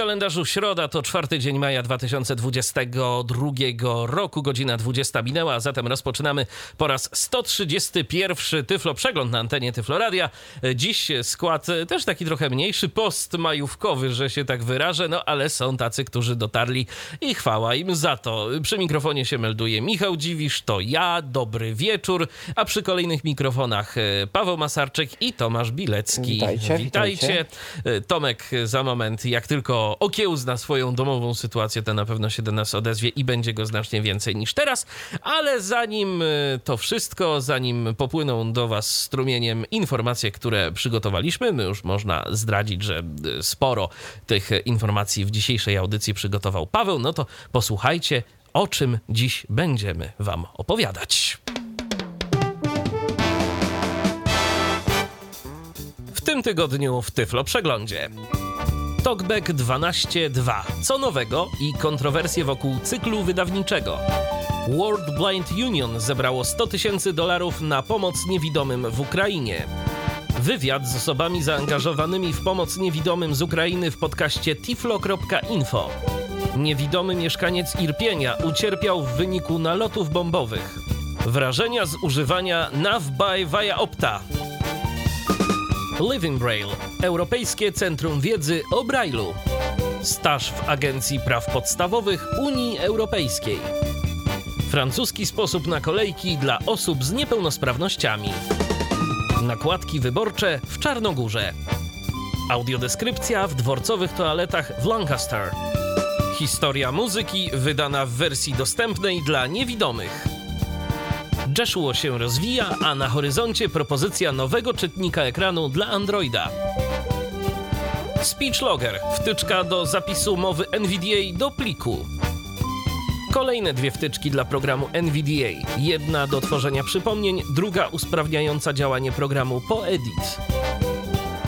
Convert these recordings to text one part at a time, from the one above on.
Kalendarzu środa to czwarty dzień maja 2022 roku, godzina 20 minęła, a zatem rozpoczynamy po raz 131 Tyflo Przegląd na antenie Tyflo Radia. Dziś skład też taki trochę mniejszy, post majówkowy, że się tak wyrażę, no ale są tacy, którzy dotarli i chwała im za to. Przy mikrofonie się melduje Michał Dziwisz, to ja, dobry wieczór, a przy kolejnych mikrofonach e, Paweł Masarczyk i Tomasz Bilecki. Witajcie, Witajcie. witajcie. E, Tomek za moment, jak tylko okiełzna swoją domową sytuację, to na pewno się do nas odezwie i będzie go znacznie więcej niż teraz. Ale zanim e, to wszystko, zanim popłyną do Was strumieniem informacje, które przygotowaliśmy, no już można zdradzić, że e, sporo tych informacji w dzisiejszej audycji przygotował Paweł, no to posłuchajcie, o czym dziś będziemy Wam opowiadać. W tym tygodniu w Tyflo Przeglądzie. Talkback 12.2. Co nowego i kontrowersje wokół cyklu wydawniczego. World Blind Union zebrało 100 tysięcy dolarów na pomoc niewidomym w Ukrainie. Wywiad z osobami zaangażowanymi w pomoc niewidomym z Ukrainy w podcaście tiflo.info. Niewidomy mieszkaniec Irpienia ucierpiał w wyniku nalotów bombowych. Wrażenia z używania NavBuy via Opta. Living Braille, Europejskie Centrum Wiedzy o Braille'u. Staż w Agencji Praw Podstawowych Unii Europejskiej. Francuski sposób na kolejki dla osób z niepełnosprawnościami. Nakładki wyborcze w Czarnogórze. Audiodeskrypcja w dworcowych toaletach w Lancaster. Historia muzyki wydana w wersji dostępnej dla niewidomych. Joshua się rozwija, a na horyzoncie propozycja nowego czytnika ekranu dla Androida. Speech Logger, wtyczka do zapisu mowy NVDA do pliku. Kolejne dwie wtyczki dla programu NVDA. Jedna do tworzenia przypomnień, druga usprawniająca działanie programu PoEdit.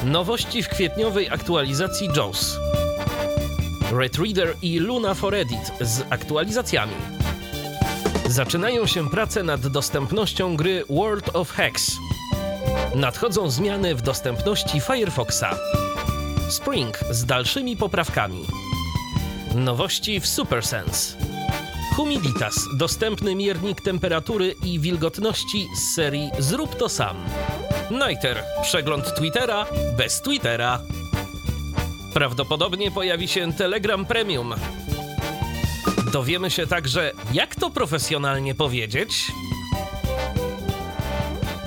Nowości w kwietniowej aktualizacji JAWS. Red Reader i Luna for Edit z aktualizacjami. Zaczynają się prace nad dostępnością gry World of Hex. Nadchodzą zmiany w dostępności Firefoxa. Spring z dalszymi poprawkami. Nowości w SuperSense. Humiditas, dostępny miernik temperatury i wilgotności z serii Zrób to sam. Nighter, przegląd Twittera bez Twittera. Prawdopodobnie pojawi się Telegram Premium. Dowiemy się także, jak to profesjonalnie powiedzieć.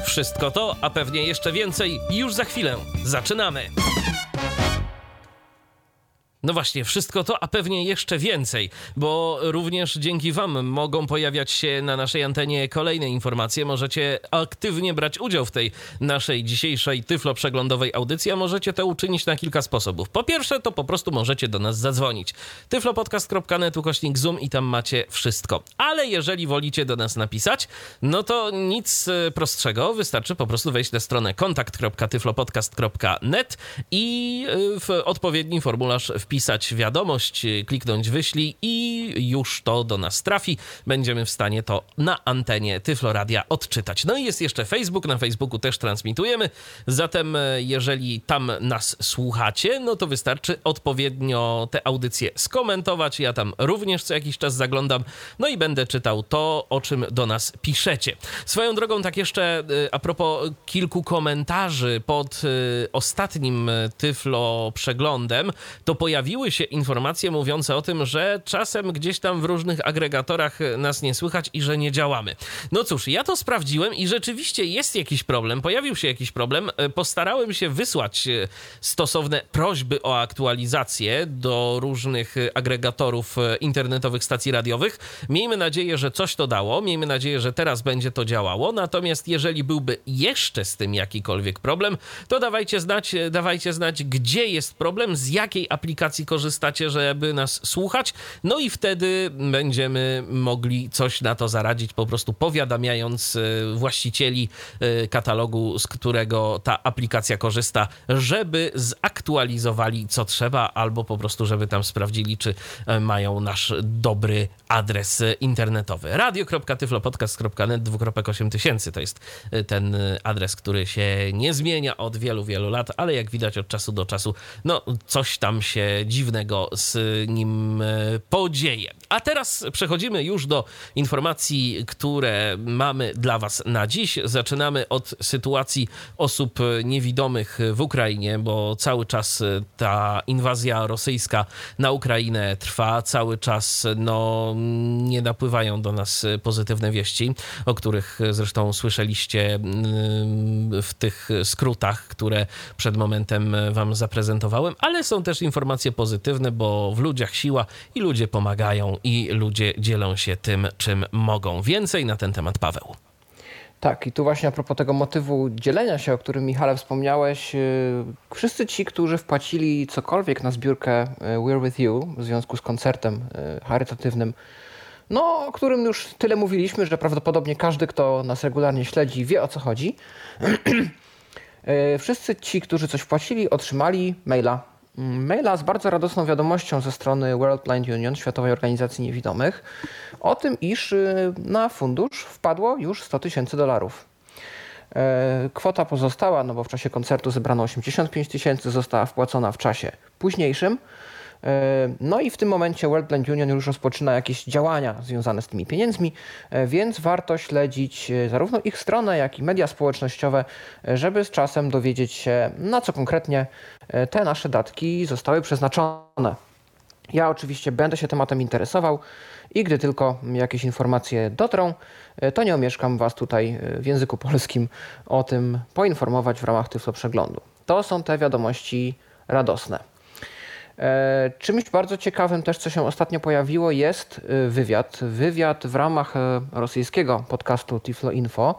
Wszystko to, a pewnie jeszcze więcej, już za chwilę. Zaczynamy! No właśnie, wszystko to, a pewnie jeszcze więcej, bo również dzięki Wam mogą pojawiać się na naszej antenie kolejne informacje. Możecie aktywnie brać udział w tej naszej dzisiejszej tyflo-przeglądowej audycji, a możecie to uczynić na kilka sposobów. Po pierwsze, to po prostu możecie do nas zadzwonić. tyflopodcast.net ukośnik Zoom i tam macie wszystko. Ale jeżeli wolicie do nas napisać, no to nic e, prostszego, wystarczy po prostu wejść na stronę kontakt.tyflopodcast.net i e, w odpowiedni formularz wpisać wiadomość, kliknąć wyślij i już to do nas trafi. Będziemy w stanie to na antenie Tyfloradia odczytać. No i jest jeszcze Facebook, na Facebooku też transmitujemy, zatem e, jeżeli tam nas słuchacie, no to wystarczy odpowiednio te audycje skomentować. Ja tam również co jakiś czas zaglądam, no i będę czytał to, o czym do nas piszecie. Swoją drogą, tak jeszcze e, a propos kilku komentarzy pod e, ostatnim Tyflo przeglądem, to pojawiły się informacje mówiące o tym, że czasem gdzieś tam w różnych agregatorach nas nie słychać i że nie działamy. No cóż, ja to sprawdziłem i rzeczywiście jest jakiś problem, pojawił się jakiś problem. E, Postarałem się wysłać e, stosowne prośby o aktualizację do różnych agregatorów e, internetowych stacji radiowych. Miejmy nadzieję, że coś to dało, miejmy nadzieję, że teraz będzie to działało. Natomiast jeżeli byłby jeszcze z tym jakikolwiek problem, to dawajcie znać, dawajcie znać, gdzie jest problem, z jakiej aplikacji aplikacji korzystacie, żeby nas słuchać. No i wtedy będziemy mogli coś na to zaradzić, po prostu powiadamiając właścicieli katalogu, z którego ta aplikacja korzysta, żeby zaktualizowali co trzeba, albo po prostu, żeby tam sprawdzili, czy mają nasz dobry adres internetowy. radio.tyflopodcast.net 2.8000 to jest ten adres, który się nie zmienia od wielu, wielu lat, ale jak widać od czasu do czasu, no coś tam się dziwnego z nim e, podzieje. A teraz przechodzimy już do informacji, które mamy dla Was na dziś. Zaczynamy od sytuacji osób niewidomych w Ukrainie, bo cały czas ta inwazja rosyjska na Ukrainę trwa, cały czas no, nie napływają do nas pozytywne wieści, o których zresztą słyszeliście mm, w tych skrótach, które przed momentem Wam zaprezentowałem, ale są też informacje pozytywne, bo w ludziach siła i ludzie pomagają i ludzie dzielą się tym, czym mogą. Więcej na ten temat Paweł. Tak, i tu właśnie a propos tego motywu dzielenia się, o którym Michale wspomniałeś, y, wszyscy ci, którzy wpłacili cokolwiek na zbiórkę y, We're With You w związku z koncertem y, charytatywnym, no, o którym już tyle mówiliśmy, że prawdopodobnie każdy, kto nas regularnie śledzi, wie o co chodzi. wszyscy ci, którzy coś wpłacili, otrzymali maila maila z bardzo radosną wiadomością ze strony World Blind Union, Światowej Organizacji Niewidomych, o tym, iż y, na fundusz wpadło już 100 tysięcy dolarów. E, kwota pozostała, no bo w czasie koncertu zebrano 85 tysięcy, została wpłacona w czasie późniejszym. E, no i w tym momencie World Blind Union już rozpoczyna jakieś działania związane z tymi pieniędzmi, e, więc warto śledzić e, zarówno ich stronę, jak i media społecznościowe, żeby z czasem dowiedzieć się, na co konkretnie te nasze datki zostały przeznaczone. Ja oczywiście będę się tematem interesował i gdy tylko jakieś informacje dotrą, to nie omieszkam Was tutaj w języku polskim o tym poinformować w ramach Tyflo Przeglądu. To są te wiadomości radosne. E, czymś bardzo ciekawym też, co się ostatnio pojawiło, jest e, wywiad. Wywiad w ramach e, rosyjskiego podcastu Tiflo Info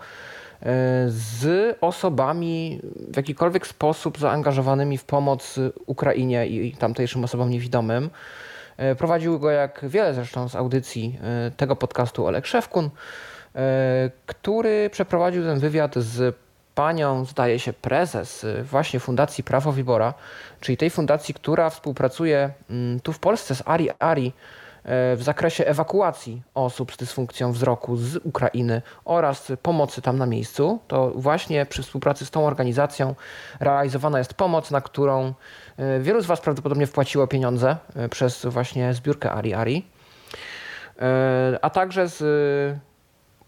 z osobami w jakikolwiek sposób zaangażowanymi w pomoc Ukrainie i tamtejszym osobom niewidomym. Prowadził go, jak wiele zresztą z audycji tego podcastu, Olek Szewkun, który przeprowadził ten wywiad z panią, zdaje się, prezes y, właśnie Fundacji Prawo Wibora, czyli tej fundacji, która współpracuje mm, tu w Polsce z Ari Ari y, w zakresie ewakuacji osób z dysfunkcją wzroku z Ukrainy oraz pomocy tam na miejscu. To właśnie przy współpracy z tą organizacją realizowana jest pomoc, na którą y, wielu z Was prawdopodobnie wpłaciło pieniądze przez właśnie zbiórkę Ari Ari. A także z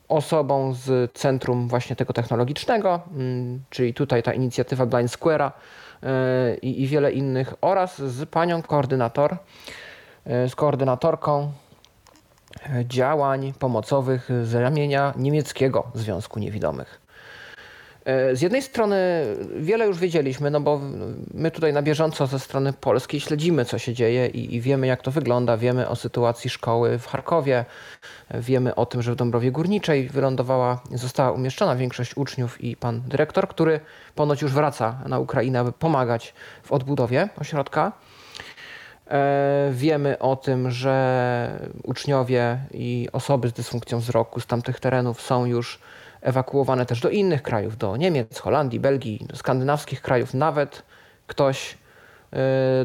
osobą z centrum właśnie tego technologicznego, mm, czyli tutaj ta inicjatywa Blind Square'a e, i, i wiele innych oraz z panią koordynator, e, z koordynatorką e, działań pomocowych z ramienia niemieckiego Związku Niewidomych. E, z jednej strony wiele już wiedzieliśmy, no bo my tutaj na bieżąco ze strony polskiej śledzimy, co się dzieje i, i, wiemy, jak to wygląda. Wiemy o sytuacji szkoły w Charkowie, wiemy o tym, że w Dąbrowie Górniczej wylądowała, została umieszczona większość uczniów i pan dyrektor, który ponoć już wraca na Ukrainę, aby pomagać w odbudowie ośrodka. E, wiemy o tym, że uczniowie i osoby z dysfunkcją wzroku z tamtych terenów są już ewakuowane też do innych krajów, do Niemiec, Holandii, Belgii, do skandynawskich krajów. Nawet ktoś e,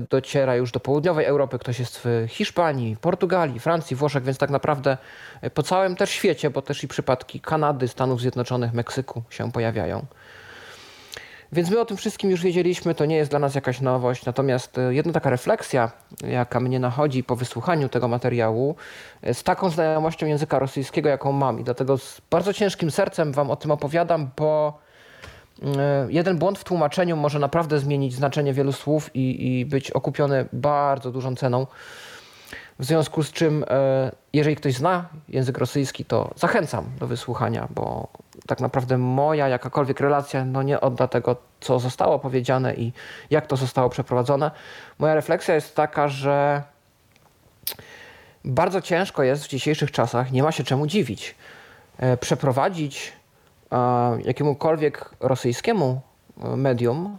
dociera już do południowej Europy, ktoś jest w Hiszpanii, Portugalii, Francji, Włoszech, więc tak naprawdę e, po całym też świecie, bo też i przypadki Kanady, Stanów Zjednoczonych, Meksyku się pojawiają. Więc my o tym wszystkim już wiedzieliśmy, to nie jest dla nas jakaś nowość. Natomiast e, jedna taka refleksja, jaka mnie nachodzi po wysłuchaniu tego materiału, e, z taką znajomością języka rosyjskiego, jaką mam. I dlatego z bardzo ciężkim sercem Wam o tym opowiadam, bo mm, e, jeden błąd w tłumaczeniu może naprawdę zmienić znaczenie wielu słów i, i być okupiony bardzo dużą ceną. W związku z czym, jeżeli ktoś zna język rosyjski, to zachęcam do wysłuchania, bo tak naprawdę moja jakakolwiek relacja no nie odda tego, co zostało powiedziane i jak to zostało przeprowadzone. Moja refleksja jest taka, że bardzo ciężko jest w dzisiejszych czasach, nie ma się czemu dziwić, e, przeprowadzić e, jakiemukolwiek rosyjskiemu medium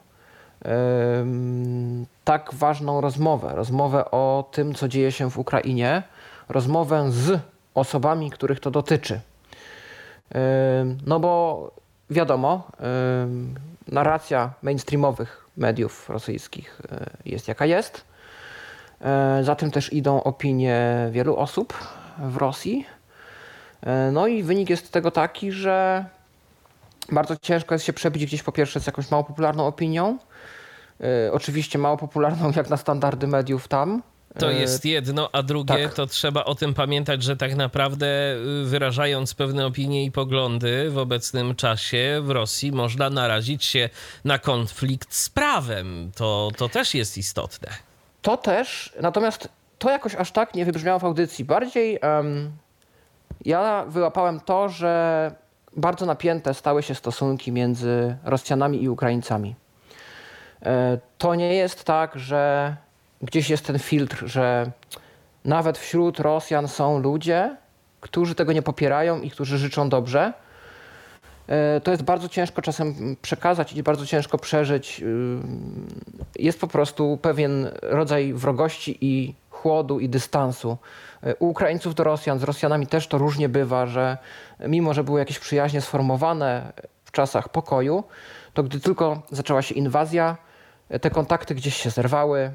tak ważną rozmowę, rozmowę o tym, co dzieje się w Ukrainie, rozmowę z osobami, których to dotyczy. No bo wiadomo, narracja mainstreamowych mediów rosyjskich e, jest jaka jest. E, za tym też idą opinie wielu osób w Rosji. E, no i wynik jest tego taki, że bardzo ciężko jest się przebić gdzieś po pierwsze z jakąś mało popularną opinią. Oczywiście mało popularną jak na standardy mediów tam, to e, jest jedno, a drugie tak. to trzeba o tym pamiętać, że tak naprawdę y, wyrażając pewne opinie i poglądy w obecnym czasie w Rosji można narazić się na konflikt z prawem. To, to też jest istotne. To też, natomiast to jakoś aż tak nie wybrzmiało w audycji. Bardziej um, ja wyłapałem to, że bardzo napięte stały się stosunki między Rosjanami i Ukraińcami. E, to nie jest tak, że gdzieś jest ten filtr, że nawet wśród Rosjan są ludzie, którzy tego nie popierają i którzy życzą dobrze. E, to jest bardzo ciężko czasem przekazać i bardzo ciężko przeżyć. E, jest po prostu pewien rodzaj wrogości i chłodu i dystansu. E, u Ukraińców do Rosjan, z Rosjanami też to różnie bywa, że mimo, że były jakieś przyjaźnie sformowane w czasach pokoju, to gdy tylko zaczęła się inwazja, te kontakty gdzieś się zerwały,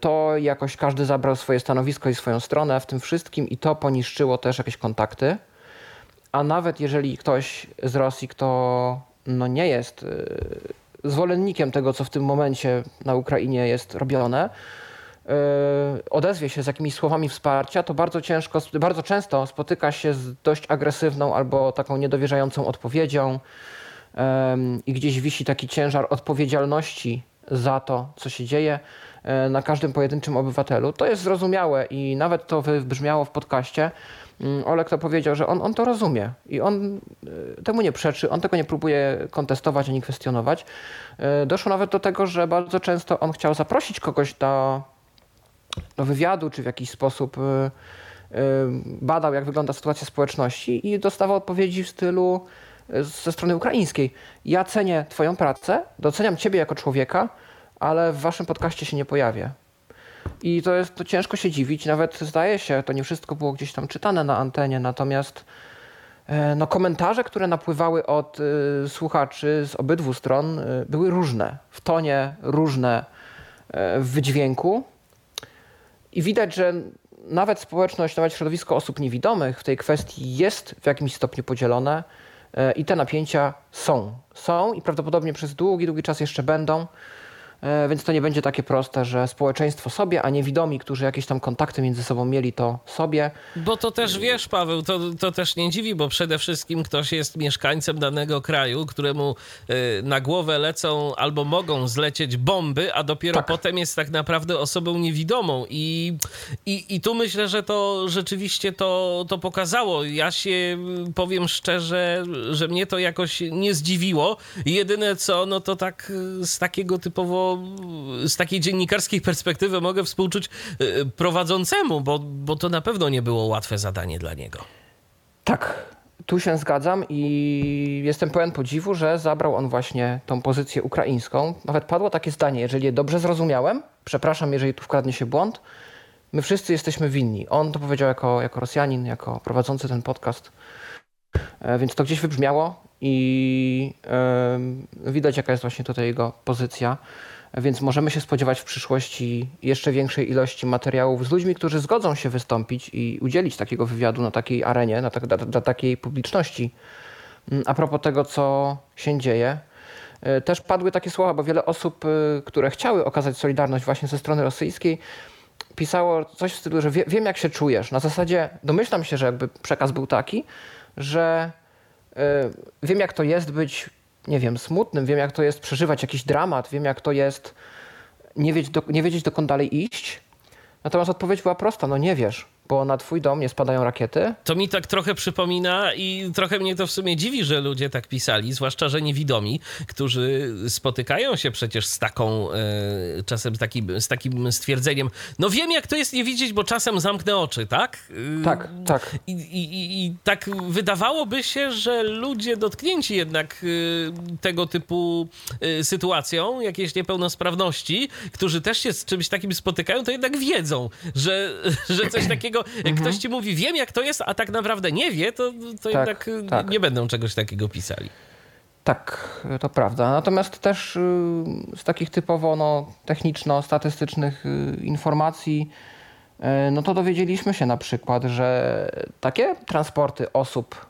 to jakoś każdy zabrał swoje stanowisko i swoją stronę w tym wszystkim i to poniszczyło też jakieś kontakty. A nawet jeżeli ktoś z Rosji, kto no nie jest e, zwolennikiem tego, co w tym momencie na Ukrainie jest robione, e, odezwie się z jakimiś słowami wsparcia, to bardzo ciężko, bardzo często spotyka się z dość agresywną albo taką niedowierzającą odpowiedzią i gdzieś wisi taki ciężar odpowiedzialności za to, co się dzieje. E, na każdym pojedynczym obywatelu. To jest zrozumiałe i nawet to wybrzmiało w podcaście. Mm, Olek to powiedział, że on, on to rozumie i on e, temu nie przeczy, on tego nie próbuje kontestować ani kwestionować. E, doszło nawet do tego, że bardzo często on chciał zaprosić kogoś do, do wywiadu, czy w jakiś sposób badał, jak wygląda sytuacja społeczności i dostawał odpowiedzi w stylu ze strony ukraińskiej. Ja cenię Twoją pracę, doceniam Ciebie jako człowieka, ale w waszym podcaście się nie pojawię. I to jest to ciężko się dziwić, nawet zdaje się, to nie wszystko było gdzieś tam czytane na antenie, natomiast e, no, komentarze, które napływały od y, słuchaczy z obydwu stron, y, były różne, w tonie różne, y, w wydźwięku. I widać, że nawet społeczność, nawet środowisko osób niewidomych w tej kwestii jest w jakimś stopniu podzielone i te napięcia są. Są i prawdopodobnie przez długi, długi czas jeszcze będą. E, więc to nie będzie takie proste, że społeczeństwo sobie, a niewidomi, którzy jakieś tam kontakty między sobą mieli, to sobie. Bo to też wiesz, Paweł, to, to też nie dziwi, bo przede wszystkim ktoś jest mieszkańcem danego kraju, któremu e, na głowę lecą albo mogą zlecieć bomby, a dopiero tak. potem jest tak naprawdę osobą niewidomą. I, i, i tu myślę, że to rzeczywiście to, to pokazało. Ja się powiem szczerze, że mnie to jakoś nie zdziwiło. Jedyne co, no to tak z takiego typowo z takiej dziennikarskiej perspektywy mogę współczuć y, prowadzącemu, bo, bo to na pewno nie było łatwe zadanie dla niego. Tak, tu się zgadzam i jestem pełen podziwu, że zabrał on właśnie tą pozycję ukraińską. Nawet padło takie zdanie, jeżeli je dobrze zrozumiałem, przepraszam, jeżeli tu wkradnie się błąd, my wszyscy jesteśmy winni. On to powiedział jako, jako Rosjanin, jako prowadzący ten podcast. E, więc to gdzieś wybrzmiało i yy, widać, jaka jest właśnie tutaj jego pozycja więc możemy się spodziewać w przyszłości jeszcze większej ilości materiałów z ludźmi, którzy zgodzą się wystąpić i udzielić takiego wywiadu na takiej arenie, na tak, dla, dla takiej publiczności. Mm, a propos tego, co się dzieje, e, też padły takie słowa, bo wiele osób, e, które chciały okazać solidarność właśnie ze strony rosyjskiej, pisało coś w stylu, że wie, wiem jak się czujesz. Na zasadzie domyślam się, że jakby przekaz był taki, że y, wiem jak to jest być nie wiem, smutnym, wiem jak to jest przeżywać jakiś dramat, wiem jak to jest nie wiedzieć, do, nie wiedzieć dokąd dalej iść. Natomiast odpowiedź była prosta, no nie wiesz, bo na twój dom nie spadają rakiety. To mi tak trochę przypomina i trochę mnie to w sumie dziwi, że ludzie tak pisali, zwłaszcza, że niewidomi, którzy spotykają się przecież z taką, e, czasem z takim, z takim stwierdzeniem, no wiem jak to jest nie widzieć, bo czasem zamknę oczy, tak? E, tak, tak. I, i, I, tak wydawałoby się, że ludzie dotknięci jednak e, tego typu e, sytuacją, jakieś niepełnosprawności, którzy też się z czymś takim spotykają, to jednak wiedzą, że, że coś takiego, jak mhm. ktoś ci mówi, wiem jak to jest, a tak naprawdę nie wie, to, to tak, jednak tak. nie będą czegoś takiego pisali. Tak, to prawda. Natomiast też y, z takich typowo no, techniczno-statystycznych y, informacji, y, no to dowiedzieliśmy się na przykład, że takie transporty osób,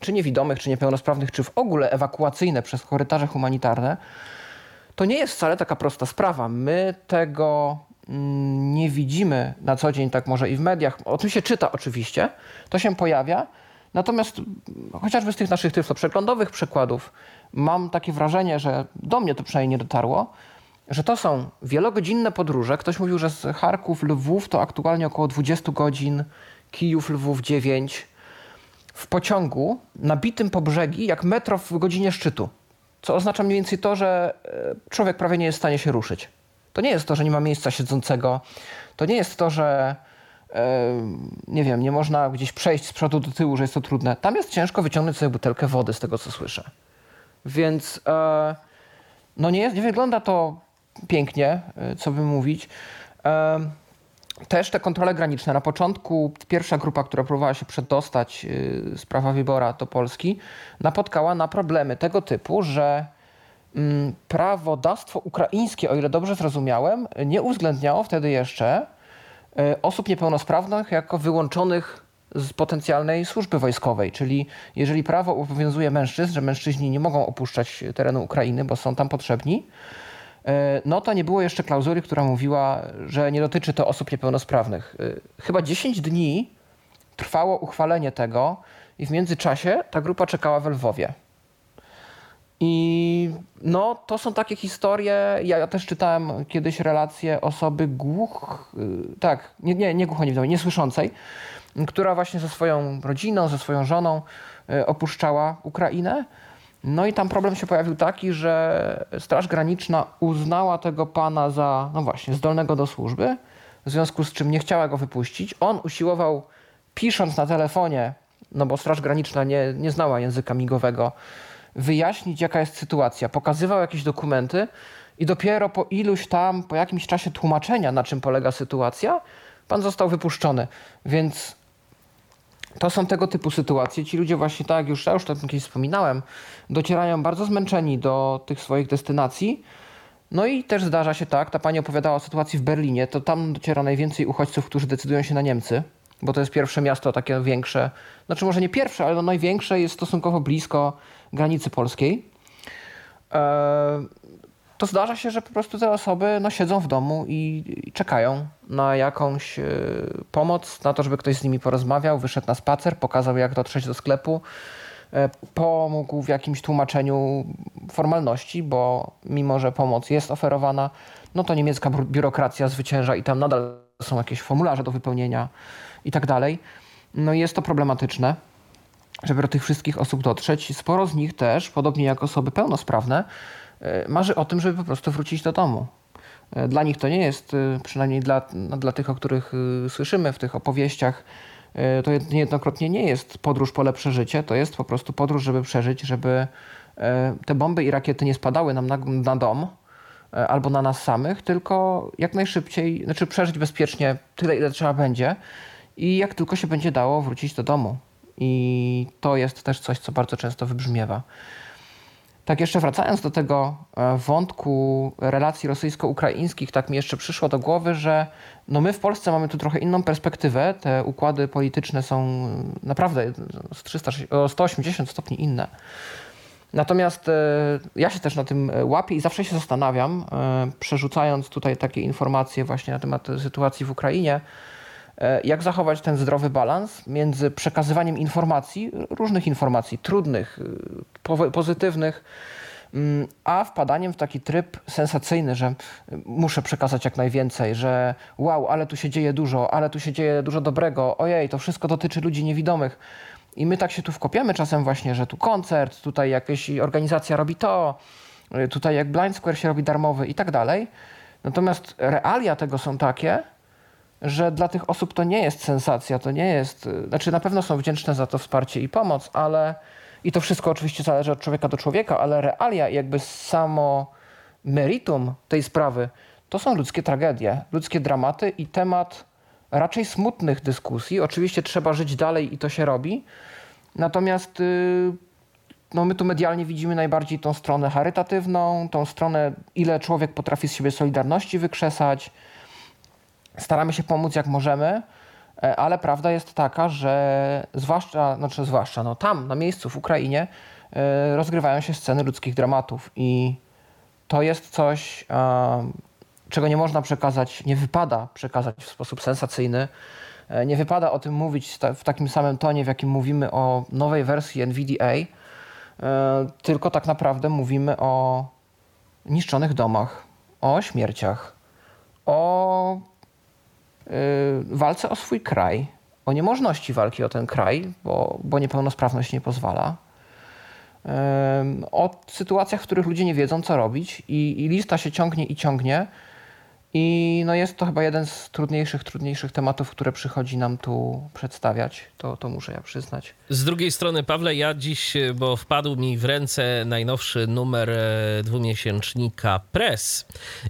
czy niewidomych, czy niepełnosprawnych, czy w ogóle ewakuacyjne przez korytarze humanitarne, to nie jest wcale taka prosta sprawa. My tego nie widzimy na co dzień, tak może i w mediach. O tym się czyta oczywiście, to się pojawia. Natomiast chociażby z tych naszych tyflo przeglądowych przykładów mam takie wrażenie, że do mnie to przynajmniej nie dotarło, że to są wielogodzinne podróże. Ktoś mówił, że z Charków, Lwów to aktualnie około 20 godzin, Kijów, Lwów 9 w pociągu nabitym po brzegi jak metro w godzinie szczytu. Co oznacza mniej więcej to, że e, człowiek prawie nie jest w stanie się ruszyć. To nie jest to, że nie ma miejsca siedzącego. To nie jest to, że e, nie wiem, nie można gdzieś przejść z przodu do tyłu, że jest to trudne. Tam jest ciężko wyciągnąć sobie butelkę wody, z tego co słyszę. Więc e, no nie, jest, nie wygląda to pięknie, co by mówić. Też te kontrole graniczne. Na początku pierwsza grupa, która próbowała się przedostać z prawa wybora do Polski, napotkała na problemy tego typu, że prawodawstwo ukraińskie, o ile dobrze zrozumiałem, nie uwzględniało wtedy jeszcze e, osób niepełnosprawnych jako wyłączonych z potencjalnej służby wojskowej. Czyli jeżeli prawo obowiązuje mężczyzn, że mężczyźni nie mogą opuszczać terenu Ukrainy, bo są tam potrzebni, e, no to nie było jeszcze klauzuli, która mówiła, że nie dotyczy to osób niepełnosprawnych. E, chyba 10 dni trwało uchwalenie tego i w międzyczasie ta grupa czekała w Lwowie. I no, to są takie historie. Ja, ja też czytałem kiedyś relacje osoby głuch, y, tak, nie, nie, nie głuchoniewidomej, niesłyszącej, która właśnie ze swoją rodziną, ze swoją żoną y, opuszczała Ukrainę. No i tam problem się pojawił taki, że Straż Graniczna uznała tego pana za, no właśnie, zdolnego do służby, w związku z czym nie chciała go wypuścić. On usiłował, pisząc na telefonie, no bo Straż Graniczna nie, nie znała języka migowego, wyjaśnić, jaka jest sytuacja. Pokazywał jakieś dokumenty i dopiero po iluś tam, po jakimś czasie tłumaczenia, na czym polega sytuacja, pan został wypuszczony. Więc to są tego typu sytuacje. Ci ludzie właśnie, tak już, ja już tak kiedyś wspominałem, docierają bardzo zmęczeni do tych swoich destynacji. No i też zdarza się tak, ta pani opowiadała o sytuacji w Berlinie, to tam dociera najwięcej uchodźców, którzy decydują się na Niemcy, bo to jest pierwsze miasto takie większe, znaczy może nie pierwsze, ale no największe jest stosunkowo blisko granicy polskiej, e, to zdarza się, że po prostu te osoby no, siedzą w domu i, i czekają na jakąś e, pomoc, na to, żeby ktoś z nimi porozmawiał, wyszedł na spacer, pokazał, jak dotrzeć do sklepu, e, pomógł w jakimś tłumaczeniu formalności, bo mimo, że pomoc jest oferowana, no to niemiecka biurokracja zwycięża i tam nadal są jakieś formularze do wypełnienia i tak dalej. No i jest to problematyczne żeby do tych wszystkich osób dotrzeć. Sporo z nich też, podobnie jak osoby pełnosprawne, e, marzy o tym, żeby po prostu wrócić do domu. E, dla nich to nie jest, e, przynajmniej dla, no, dla tych, o których słyszymy w tych opowieściach, to niejednokrotnie nie jest podróż po lepsze życie, to jest po prostu podróż, żeby przeżyć, żeby te bomby i rakiety nie spadały nam na, na dom albo na nas samych, tylko jak najszybciej, znaczy przeżyć bezpiecznie tyle, ile trzeba będzie i jak tylko się będzie dało wrócić do domu. I to jest też coś, co bardzo często wybrzmiewa. Tak jeszcze wracając do tego e, wątku relacji rosyjsko-ukraińskich, tak mi jeszcze przyszło do głowy, że no my w Polsce mamy tu trochę inną perspektywę. Te układy polityczne są naprawdę z 300, o 180 stopni inne. Natomiast e, ja się też na tym łapię i zawsze się zastanawiam, e, przerzucając tutaj takie informacje właśnie na temat sytuacji w Ukrainie, E, jak zachować ten zdrowy balans między przekazywaniem informacji, różnych informacji, trudnych, y, pozytywnych, mm, a wpadaniem w taki tryb sensacyjny, że muszę przekazać jak najwięcej, że wow, ale tu się dzieje dużo, ale tu się dzieje dużo dobrego, ojej, to wszystko dotyczy ludzi niewidomych. I my tak się tu wkopiemy czasem właśnie, że tu koncert, tutaj jakaś organizacja robi to, y, tutaj jak Blind Square się robi darmowy i tak dalej. Natomiast realia tego są takie, że dla tych osób to nie jest sensacja, to nie jest, y, znaczy na pewno są wdzięczne za to wsparcie i pomoc, ale i to wszystko oczywiście zależy od człowieka do człowieka, ale realia jakby samo meritum tej sprawy to są ludzkie tragedie, ludzkie dramaty i temat raczej smutnych dyskusji. Oczywiście trzeba żyć dalej i to się robi. Natomiast y, no my tu medialnie widzimy najbardziej tą stronę charytatywną, tą stronę, ile człowiek potrafi z siebie solidarności wykrzesać. Staramy się pomóc jak możemy, e, ale prawda jest taka, że zwłaszcza, znaczy zwłaszcza, no tam na miejscu w Ukrainie e, rozgrywają się sceny ludzkich dramatów i to jest coś, czego nie można przekazać, nie wypada przekazać w sposób sensacyjny. E, nie wypada o tym mówić w takim samym tonie, w jakim mówimy o nowej wersji NVDA, tylko tak naprawdę mówimy o niszczonych domach, o śmierciach, o walce o swój kraj, o niemożności walki o ten kraj, bo, bo niepełnosprawność nie pozwala. O sytuacjach, w których ludzie nie wiedzą, co robić, i, i lista się ciągnie i ciągnie. I no jest to chyba jeden z trudniejszych, trudniejszych tematów, które przychodzi nam tu przedstawiać. To, to muszę ja przyznać. Z drugiej strony, Pawle, ja dziś, bo wpadł mi w ręce najnowszy numer e, dwumiesięcznika Press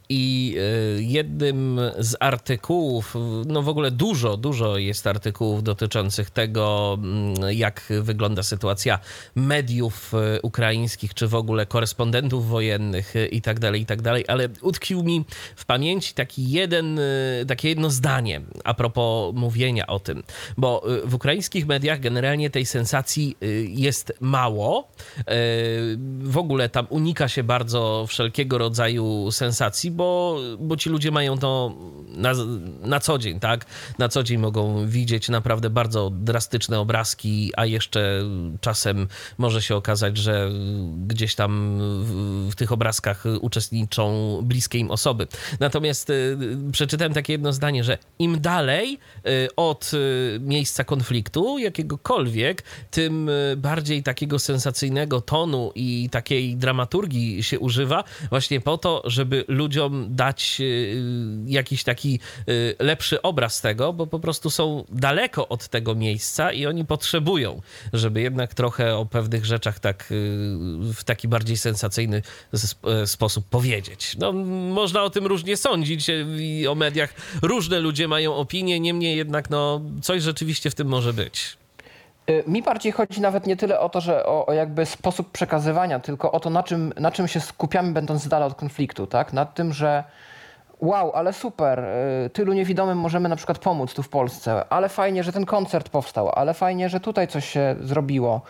i e, jednym z artykułów, no w ogóle dużo, dużo jest artykułów dotyczących tego, mm, jak wygląda sytuacja mediów e, ukraińskich, czy w ogóle korespondentów wojennych i tak dalej, i tak dalej, ale utkwił mi w pamięci taki jeden, y, takie jedno zdanie a propos mówienia o tym, bo y, w ukraińskich mediach generalnie tej sensacji y, jest mało. W ogóle tam unika się bardzo wszelkiego rodzaju sensacji, bo, bo ci ludzie mają to na, na co dzień, tak? Na co dzień mogą widzieć naprawdę bardzo drastyczne obrazki, a jeszcze czasem może się okazać, że gdzieś tam w, w tych obrazkach uczestniczą bliskie im osoby. Natomiast Natomiast y, przeczytałem takie jedno zdanie, że im dalej y, od y, miejsca konfliktu jakiegokolwiek, tym bardziej takiego sensacyjnego tonu i takiej dramaturgii się używa właśnie po to, żeby ludziom dać jakiś taki lepszy obraz tego, bo po prostu są daleko od tego miejsca i oni potrzebują, żeby jednak trochę o pewnych rzeczach tak w taki bardziej sensacyjny sposób powiedzieć. No, można o tym różnie sądzić, sądzić o mediach. Różne ludzie mają opinie, niemniej jednak no, coś rzeczywiście w tym może być. Y, mi bardziej chodzi nawet nie tyle o to, że o, o, jakby sposób przekazywania, tylko o to, na czym, na czym się skupiamy, będąc z od konfliktu, tak? Nad tym, że wow, ale super, y, tylu niewidomym możemy na przykład pomóc tu w Polsce, ale fajnie, że ten koncert powstał, ale fajnie, że tutaj coś się zrobiło.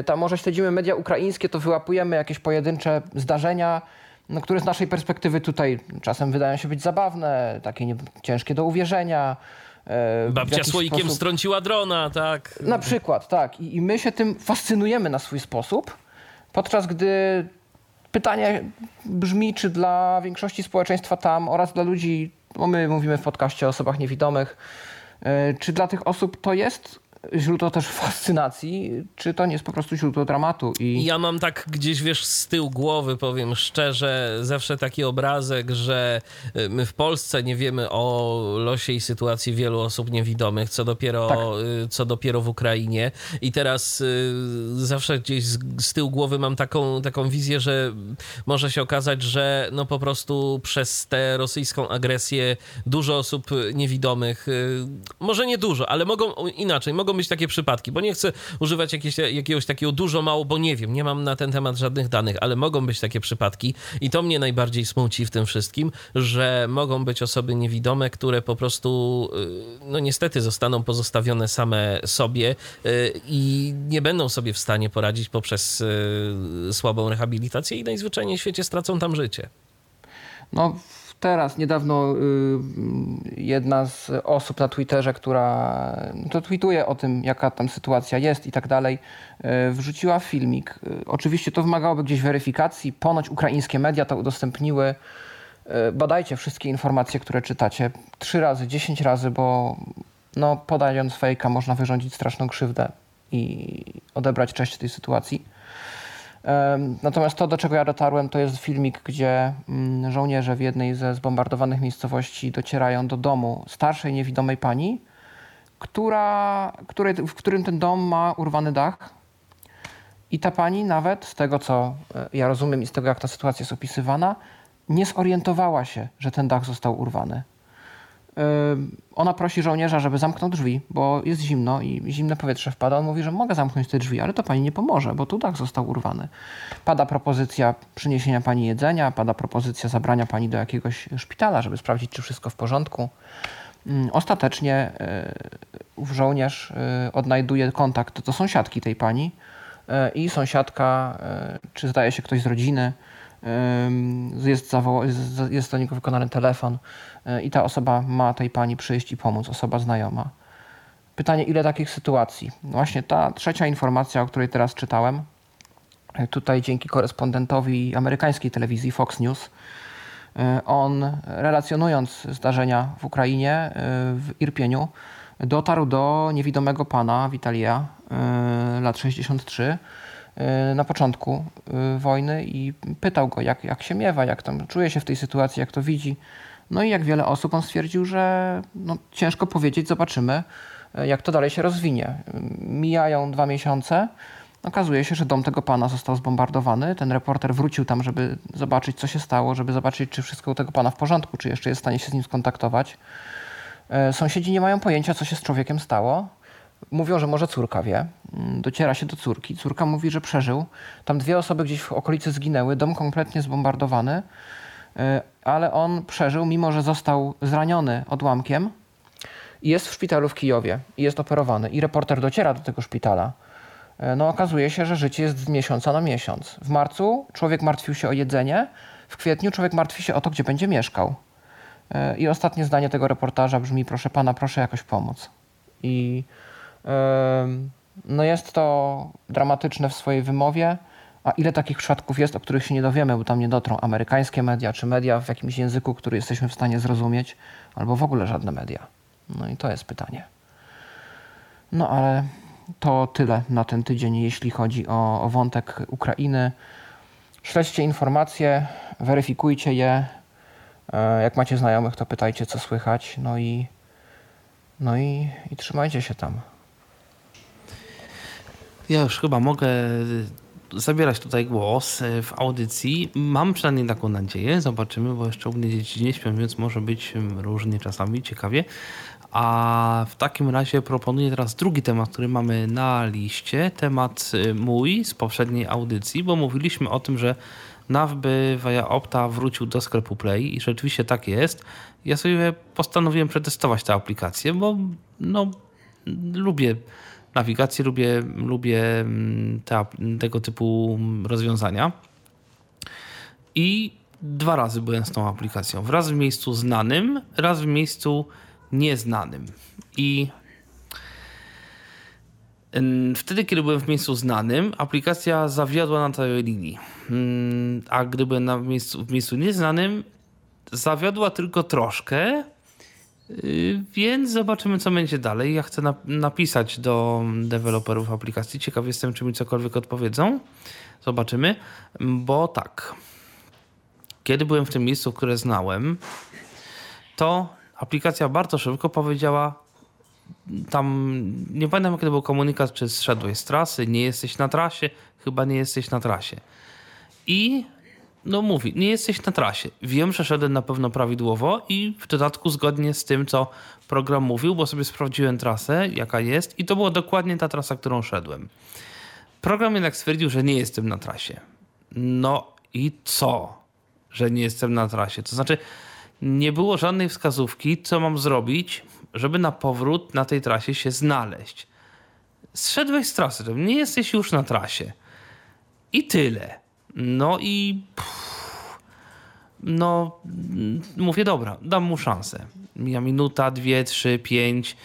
Y, tam może śledzimy media ukraińskie, to wyłapujemy jakieś pojedyncze zdarzenia, no, które z naszej perspektywy tutaj czasem wydają się być zabawne, takie nie, ciężkie do uwierzenia. E, Babcia słoikiem sposób... strąciła drona, tak? Na przykład, tak. I, I my się tym fascynujemy na swój sposób, podczas gdy pytanie brzmi, czy dla większości społeczeństwa tam oraz dla ludzi, bo my mówimy w podcaście o osobach niewidomych, e, czy dla tych osób to jest źródło też fascynacji, czy to nie jest po prostu źródło dramatu. I... Ja mam tak gdzieś, wiesz, z tyłu głowy, powiem szczerze, zawsze taki obrazek, że y, my w Polsce nie wiemy o losie i sytuacji wielu osób niewidomych, co dopiero, tak. Y, co dopiero w Ukrainie. I teraz y, zawsze gdzieś z, z tyłu głowy mam taką, taką wizję, że może się okazać, że no po prostu przez tę rosyjską agresję dużo osób niewidomych, może nie dużo, ale mogą inaczej, mogą mogą być takie przypadki, bo nie chcę używać jakieś, jakiegoś takiego dużo, mało, bo nie wiem, nie mam na ten temat żadnych danych, ale mogą być takie przypadki i to mnie najbardziej smuci w tym wszystkim, że mogą być osoby niewidome, które po prostu, y, no niestety, zostaną pozostawione same sobie y, i nie będą sobie w stanie poradzić poprzez y, słabą rehabilitację i najzwyczajniej w świecie stracą tam życie. No, teraz niedawno y, jedna z osób na Twitterze, która to tweetuje o tym, jaka tam sytuacja jest i tak dalej, y, wrzuciła filmik. Y, oczywiście to wymagałoby gdzieś weryfikacji. Ponoć ukraińskie media to udostępniły. Badajcie wszystkie informacje, które czytacie. Trzy razy, dziesięć razy, bo no, podając fejka można wyrządzić straszną krzywdę i odebrać cześć tej sytuacji. Natomiast to, do czego ja dotarłem, to jest filmik, gdzie mm, żołnierze w jednej ze zbombardowanych miejscowości docierają do domu starszej, niewidomej pani, która, której, w którym ten dom ma urwany dach. I ta pani nawet, z tego co e, ja rozumiem i z tego jak ta sytuacja jest opisywana, nie zorientowała się, że ten dach został urwany ona prosi żołnierza, żeby zamknął drzwi, bo jest zimno i zimne powietrze wpada. On mówi, że mogę zamknąć te drzwi, ale to pani nie pomoże, bo tu dach został urwany. Pada propozycja przyniesienia pani jedzenia, pada propozycja zabrania pani do jakiegoś szpitala, żeby sprawdzić, czy wszystko w porządku. Ostatecznie ów żołnierz odnajduje kontakt do sąsiadki tej pani i sąsiadka, czy zdaje się ktoś z rodziny, jest, jest do niego wykonany telefon i ta osoba ma tej pani przyjść i pomóc, osoba znajoma. Pytanie, ile takich sytuacji? Właśnie ta trzecia informacja, o której teraz czytałem, e, tutaj dzięki korespondentowi amerykańskiej telewizji Fox News, e, on relacjonując zdarzenia w Ukrainie, w Irpieniu, dotarł do niewidomego pana Witalia, lat 63, Y, na początku wojny i pytał go, jak, jak się miewa, jak tam czuje się w tej sytuacji, jak to widzi. No i jak wiele osób, on stwierdził, że no, ciężko powiedzieć, zobaczymy, y, jak to dalej się rozwinie. Mijają dwa miesiące. Okazuje się, że dom tego pana został zbombardowany. Ten reporter wrócił tam, żeby zobaczyć, co się stało, żeby zobaczyć, czy wszystko u tego pana w porządku, czy jeszcze jest w stanie się z nim skontaktować. Sąsiedzi nie mają pojęcia, co się z człowiekiem stało. Mówią, że może córka wie. Mm, dociera się do córki. Córka mówi, że przeżył. Tam dwie osoby gdzieś w okolicy zginęły, dom kompletnie zbombardowany, e, ale on przeżył, mimo że został zraniony odłamkiem. Jest w szpitalu w Kijowie i jest operowany. I reporter dociera do tego szpitala. E, no okazuje się, że życie jest z miesiąca na miesiąc. W marcu człowiek martwił się o jedzenie, w kwietniu człowiek martwi się o to, gdzie będzie mieszkał. E, I ostatnie zdanie tego reportaża brzmi: Proszę pana, proszę jakoś pomóc. I no jest to dramatyczne w swojej wymowie, a ile takich przypadków jest, o których się nie dowiemy, bo tam nie dotrą amerykańskie media, czy media w jakimś języku, który jesteśmy w stanie zrozumieć, albo w ogóle żadne media. No i to jest pytanie. No ale to tyle na ten tydzień, jeśli chodzi o, o wątek Ukrainy. Śledźcie informacje, weryfikujcie je. E, jak macie znajomych, to pytajcie, co słychać. No i, no i, i trzymajcie się tam. Ja już chyba mogę zabierać tutaj głos e, w audycji. Mam przynajmniej taką nadzieję. Zobaczymy, bo jeszcze u mnie dzieci nie śpią, więc może być różnie czasami, ciekawie. A w takim razie proponuję teraz drugi temat, który mamy na liście. Temat e, mój z poprzedniej audycji, bo mówiliśmy o tym, że Nawby via Opta wrócił do sklepu Play i rzeczywiście tak jest. Ja sobie postanowiłem przetestować tę aplikację, bo no, lubię nawigacji, lubię, lubię mm, te, tego typu rozwiązania. I dwa razy byłem z tą aplikacją. Raz w miejscu znanym, raz w miejscu nieznanym. I Wtedy, kiedy byłem w miejscu znanym, aplikacja zawiodła na całej linii. Mm, a gdy byłem na miejscu, w miejscu nieznanym, zawiodła tylko troszkę, więc zobaczymy, co będzie dalej. Ja chcę napisać do deweloperów aplikacji. Ciekaw jestem, czy mi cokolwiek odpowiedzą. Zobaczymy, bo tak. Kiedy byłem w tym miejscu, które znałem, to aplikacja bardzo szybko powiedziała, tam nie pamiętam to był komunikat, czy zszedłeś z trasy, nie jesteś na trasie, chyba nie jesteś na trasie. I no mówi, nie jesteś na trasie. Wiem, że szedłem na pewno prawidłowo i w dodatku zgodnie z tym, co program mówił, bo sobie sprawdziłem trasę, jaka jest i to była dokładnie ta trasa, którą szedłem. Program jednak stwierdził, że nie jestem na trasie. No i co, że nie jestem na trasie? To znaczy, nie było żadnej wskazówki, co mam zrobić, żeby na powrót na tej trasie się znaleźć. Zszedłeś z trasy, nie jesteś już na trasie. I tyle. No i no mówię, dobra, dam mu szansę. Mija minuta, dwie, trzy, pięć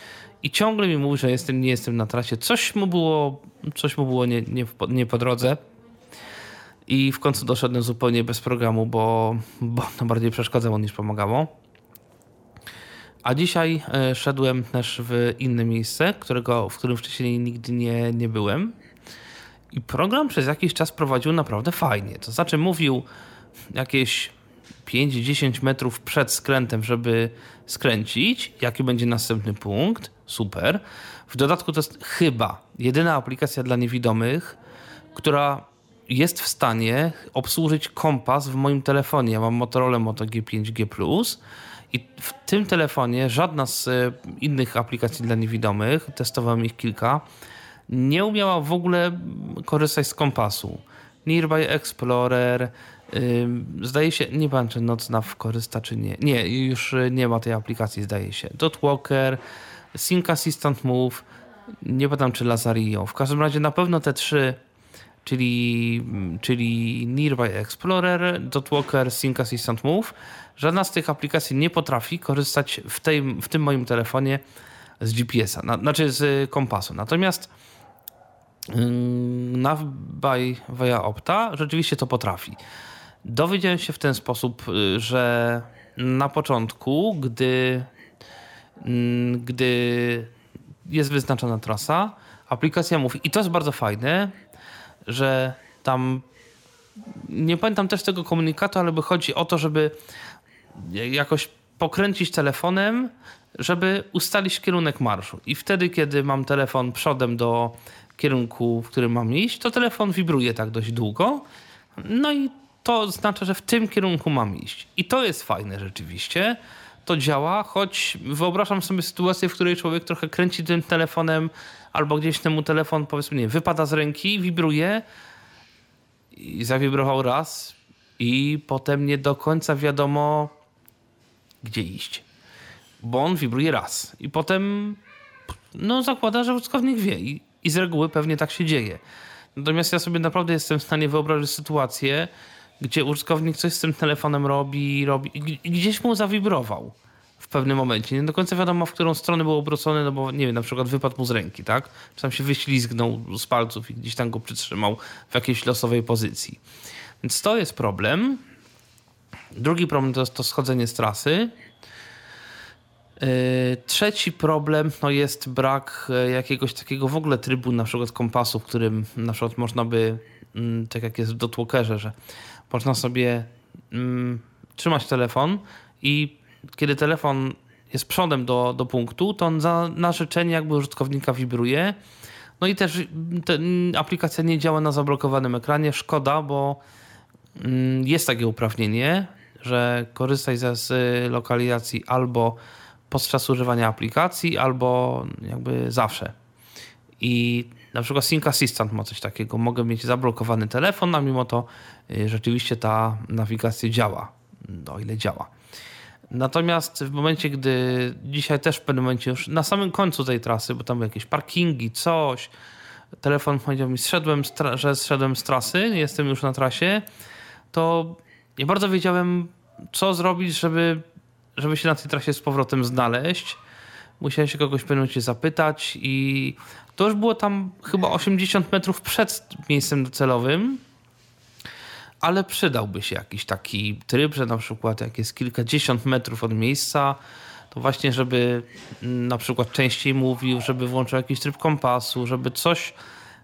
i ciągle mi mówi, że jestem, nie jestem na trasie. Coś mu było, coś mu było nie, nie, nie po drodze. I w końcu doszedłem zupełnie bez programu, bo, bo to bardziej przeszkadzało niż pomagało. A dzisiaj e, szedłem też w inne miejsce, którego, w którym wcześniej nigdy nie, nie byłem. I program przez jakiś czas prowadził naprawdę fajnie. To znaczy mówił jakieś 5-10 metrów przed skrętem, żeby skręcić, jaki będzie następny punkt. Super. W dodatku to jest chyba jedyna aplikacja dla niewidomych, która jest w stanie obsłużyć kompas w moim telefonie. Ja mam Motorola Moto G5G+. I w tym telefonie żadna z e, innych aplikacji dla niewidomych, testowałem ich kilka, nie umiała w ogóle korzystać z kompasu. Nearby Explorer, zdaje się, nie pamiętam czy NocNav korzysta czy nie. Nie, już nie ma tej aplikacji zdaje się. Dotwalker, Sync Assistant Move, nie pamiętam czy Lazario. W każdym razie na pewno te trzy czyli, czyli Nearby Explorer, Dotwalker, Sync Assistant Move. Żadna z tych aplikacji nie potrafi korzystać w, tej, w tym moim telefonie z GPS-a, na, znaczy z kompasu. Natomiast Nav by Opta rzeczywiście to potrafi. Dowiedziałem się w ten sposób, y, że na początku, gdy, gdy jest wyznaczona trasa, aplikacja mówi, i to jest bardzo fajne, że tam nie pamiętam też tego komunikatu, ale by chodzi o to, żeby jakoś pokręcić telefonem, żeby ustalić kierunek marszu. I wtedy, kiedy mam telefon przodem do kierunku, w którym mam iść, to telefon wibruje tak dość długo. No i to oznacza, że w tym kierunku mam iść. I to jest fajne rzeczywiście. To działa, choć wyobrażam sobie sytuację, w której człowiek trochę kręci tym telefonem, albo gdzieś temu telefon, powiedzmy, nie, wypada z ręki, wibruje i zawibrował raz, i potem nie do końca wiadomo, gdzie iść. Bo on wibruje raz, i potem no, zakłada, że użytkownik wie. I, I z reguły pewnie tak się dzieje. Natomiast ja sobie naprawdę jestem w stanie wyobrazić sytuację, gdzie użytkownik coś z tym telefonem robi, robi i gdzieś mu zawibrował w pewnym momencie. Nie do końca wiadomo, w którą stronę był obrócony, no bo nie wiem, na przykład wypadł mu z ręki, tak? Czy tam się wyślizgnął z palców i gdzieś tam go przytrzymał w jakiejś losowej pozycji. Więc to jest problem. Drugi problem to jest to schodzenie z trasy. Yy, trzeci problem no jest brak e, jakiegoś takiego w ogóle trybu, na przykład kompasu, w którym na przykład można by, mm, tak jak jest w dotwalkerze, że można sobie mm, trzymać telefon i kiedy telefon jest przodem do, do punktu, to on za, na życzenie jakby użytkownika wibruje. No i też te, aplikacja nie działa na zablokowanym ekranie. Szkoda, bo mm, jest takie uprawnienie, że korzystaj z lokalizacji albo podczas używania aplikacji, albo jakby zawsze. I na przykład Sync Assistant ma coś takiego. Mogę mieć zablokowany telefon, a mimo to y, rzeczywiście ta nawigacja działa, o ile działa. Natomiast w momencie, gdy dzisiaj też w pewnym momencie już na samym końcu tej trasy, bo tam były jakieś parkingi, coś, telefon powiedział mi, zszedłem że zszedłem z trasy, jestem już na trasie, to nie bardzo wiedziałem, co zrobić, żeby, żeby się na tej trasie z powrotem znaleźć. Musiałem się kogoś pewnym momencie zapytać i to już było tam chyba 80 metrów przed miejscem docelowym ale przydałby się jakiś taki tryb, że na przykład jak jest kilkadziesiąt metrów od miejsca, to właśnie, żeby na przykład częściej mówił, żeby włączył jakiś tryb kompasu, żeby coś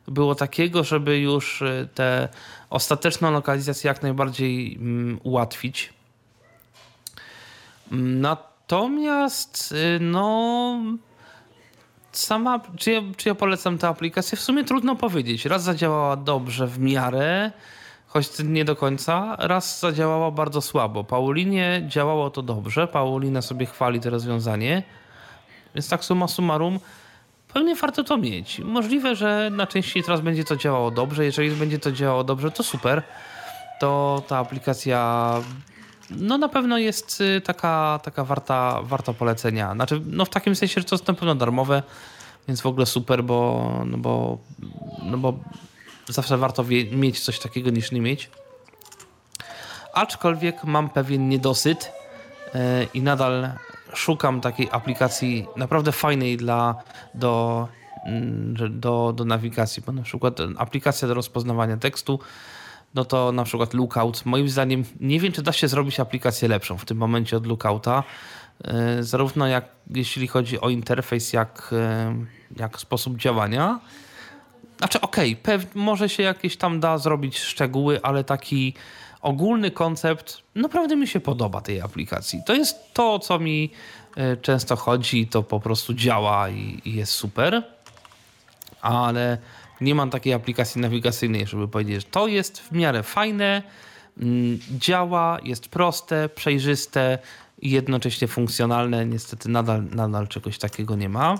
było takiego, żeby już y, tę ostateczną lokalizację jak najbardziej mm, ułatwić. Natomiast, y, no, sama, czy ja, czy ja polecam tę aplikację? W sumie trudno powiedzieć. Raz zadziałała dobrze w miarę, choć nie do końca, raz zadziałała bardzo słabo. Paulinie działało to dobrze, Paulina sobie chwali to rozwiązanie, więc tak summa summarum, pewnie warto to mieć. Możliwe, że na części teraz będzie to działało dobrze, jeżeli będzie to działało dobrze, to super. To ta aplikacja no na pewno jest y, taka, taka warta, warta polecenia. Znaczy, no w takim sensie, że to jest na pewno darmowe, więc w ogóle super, bo, no bo, no bo zawsze warto mieć coś takiego niż nie mieć. aczkolwiek mam pewien niedosyt e, i nadal szukam takiej aplikacji naprawdę fajnej dla, do, mm, do, do nawigacji, bo na przykład aplikacja do rozpoznawania tekstu no to na przykład Lookout. Moim zdaniem nie wiem, czy da się zrobić aplikację lepszą w tym momencie od Lookouta. E, zarówno jak, jeśli chodzi o interfejs, jak, e, jak sposób działania. Znaczy, okej, okay, może się jakieś tam da zrobić szczegóły, ale taki ogólny koncept naprawdę mi się podoba tej aplikacji. To jest to, co mi e, często chodzi, to po prostu działa i, i jest super. Ale nie mam takiej aplikacji nawigacyjnej, żeby powiedzieć, że to jest w miarę fajne, mm, działa, jest proste, przejrzyste i jednocześnie funkcjonalne. Niestety nadal, nadal czegoś takiego nie ma.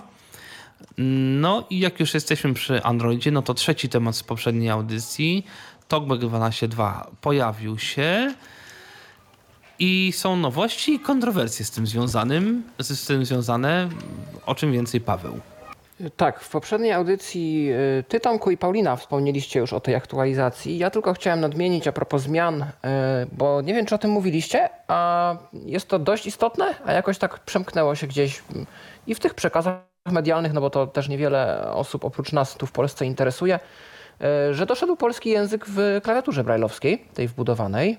No i jak już jesteśmy przy Androidzie, no to trzeci temat z poprzedniej audycji, TalkBack 12.2 pojawił się i są nowości i kontrowersje z tym związanym, z tym związane. O czym więcej Paweł? Tak, w poprzedniej audycji y, Ty, Tomku i Paulina wspomnieliście już o tej aktualizacji. Ja tylko chciałem nadmienić a propos zmian, y, bo nie wiem, czy o tym mówiliście, a jest to dość istotne, a jakoś tak przemknęło się gdzieś i w tych przekazach medialnych, no bo to też niewiele osób oprócz nas tu w Polsce interesuje, y, że doszedł polski język w klawiaturze brajlowskiej, tej wbudowanej.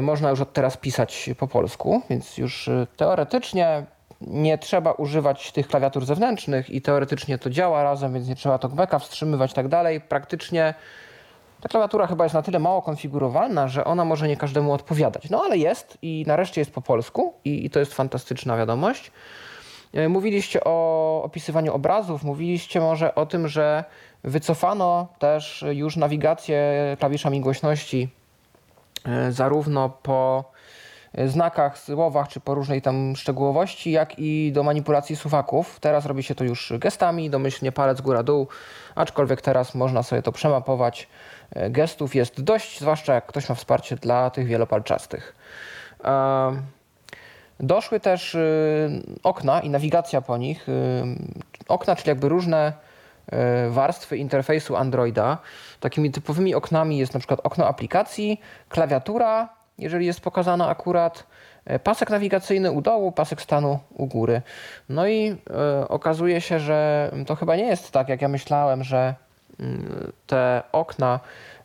Można już od teraz pisać po polsku, więc już teoretycznie nie trzeba używać tych klawiatur zewnętrznych i teoretycznie to działa razem, więc nie trzeba talkbacka wstrzymywać i tak dalej. Praktycznie ta klawiatura chyba jest na tyle mało konfigurowana, że ona może nie każdemu odpowiadać. No ale jest i nareszcie jest po polsku i, i to jest fantastyczna wiadomość. E, mówiliście o opisywaniu obrazów, mówiliście może o tym, że wycofano też już nawigację klawiszami głośności e, zarówno po znakach, słowach czy po różnej tam szczegółowości, jak i do manipulacji suwaków. Teraz robi się to już gestami, domyślnie palec góra-dół, aczkolwiek teraz można sobie to przemapować. E, gestów jest dość, zwłaszcza jak ktoś ma wsparcie dla tych wielopalczastych. E, doszły też e, okna i nawigacja po nich. Okna, czyli jakby różne warstwy interfejsu Androida. Takimi typowymi oknami jest na przykład okno aplikacji, klawiatura, jeżeli jest pokazana akurat e, pasek nawigacyjny u dołu, pasek stanu u góry. No i y, okazuje się, że to chyba nie jest tak, jak ja myślałem, że y, te okna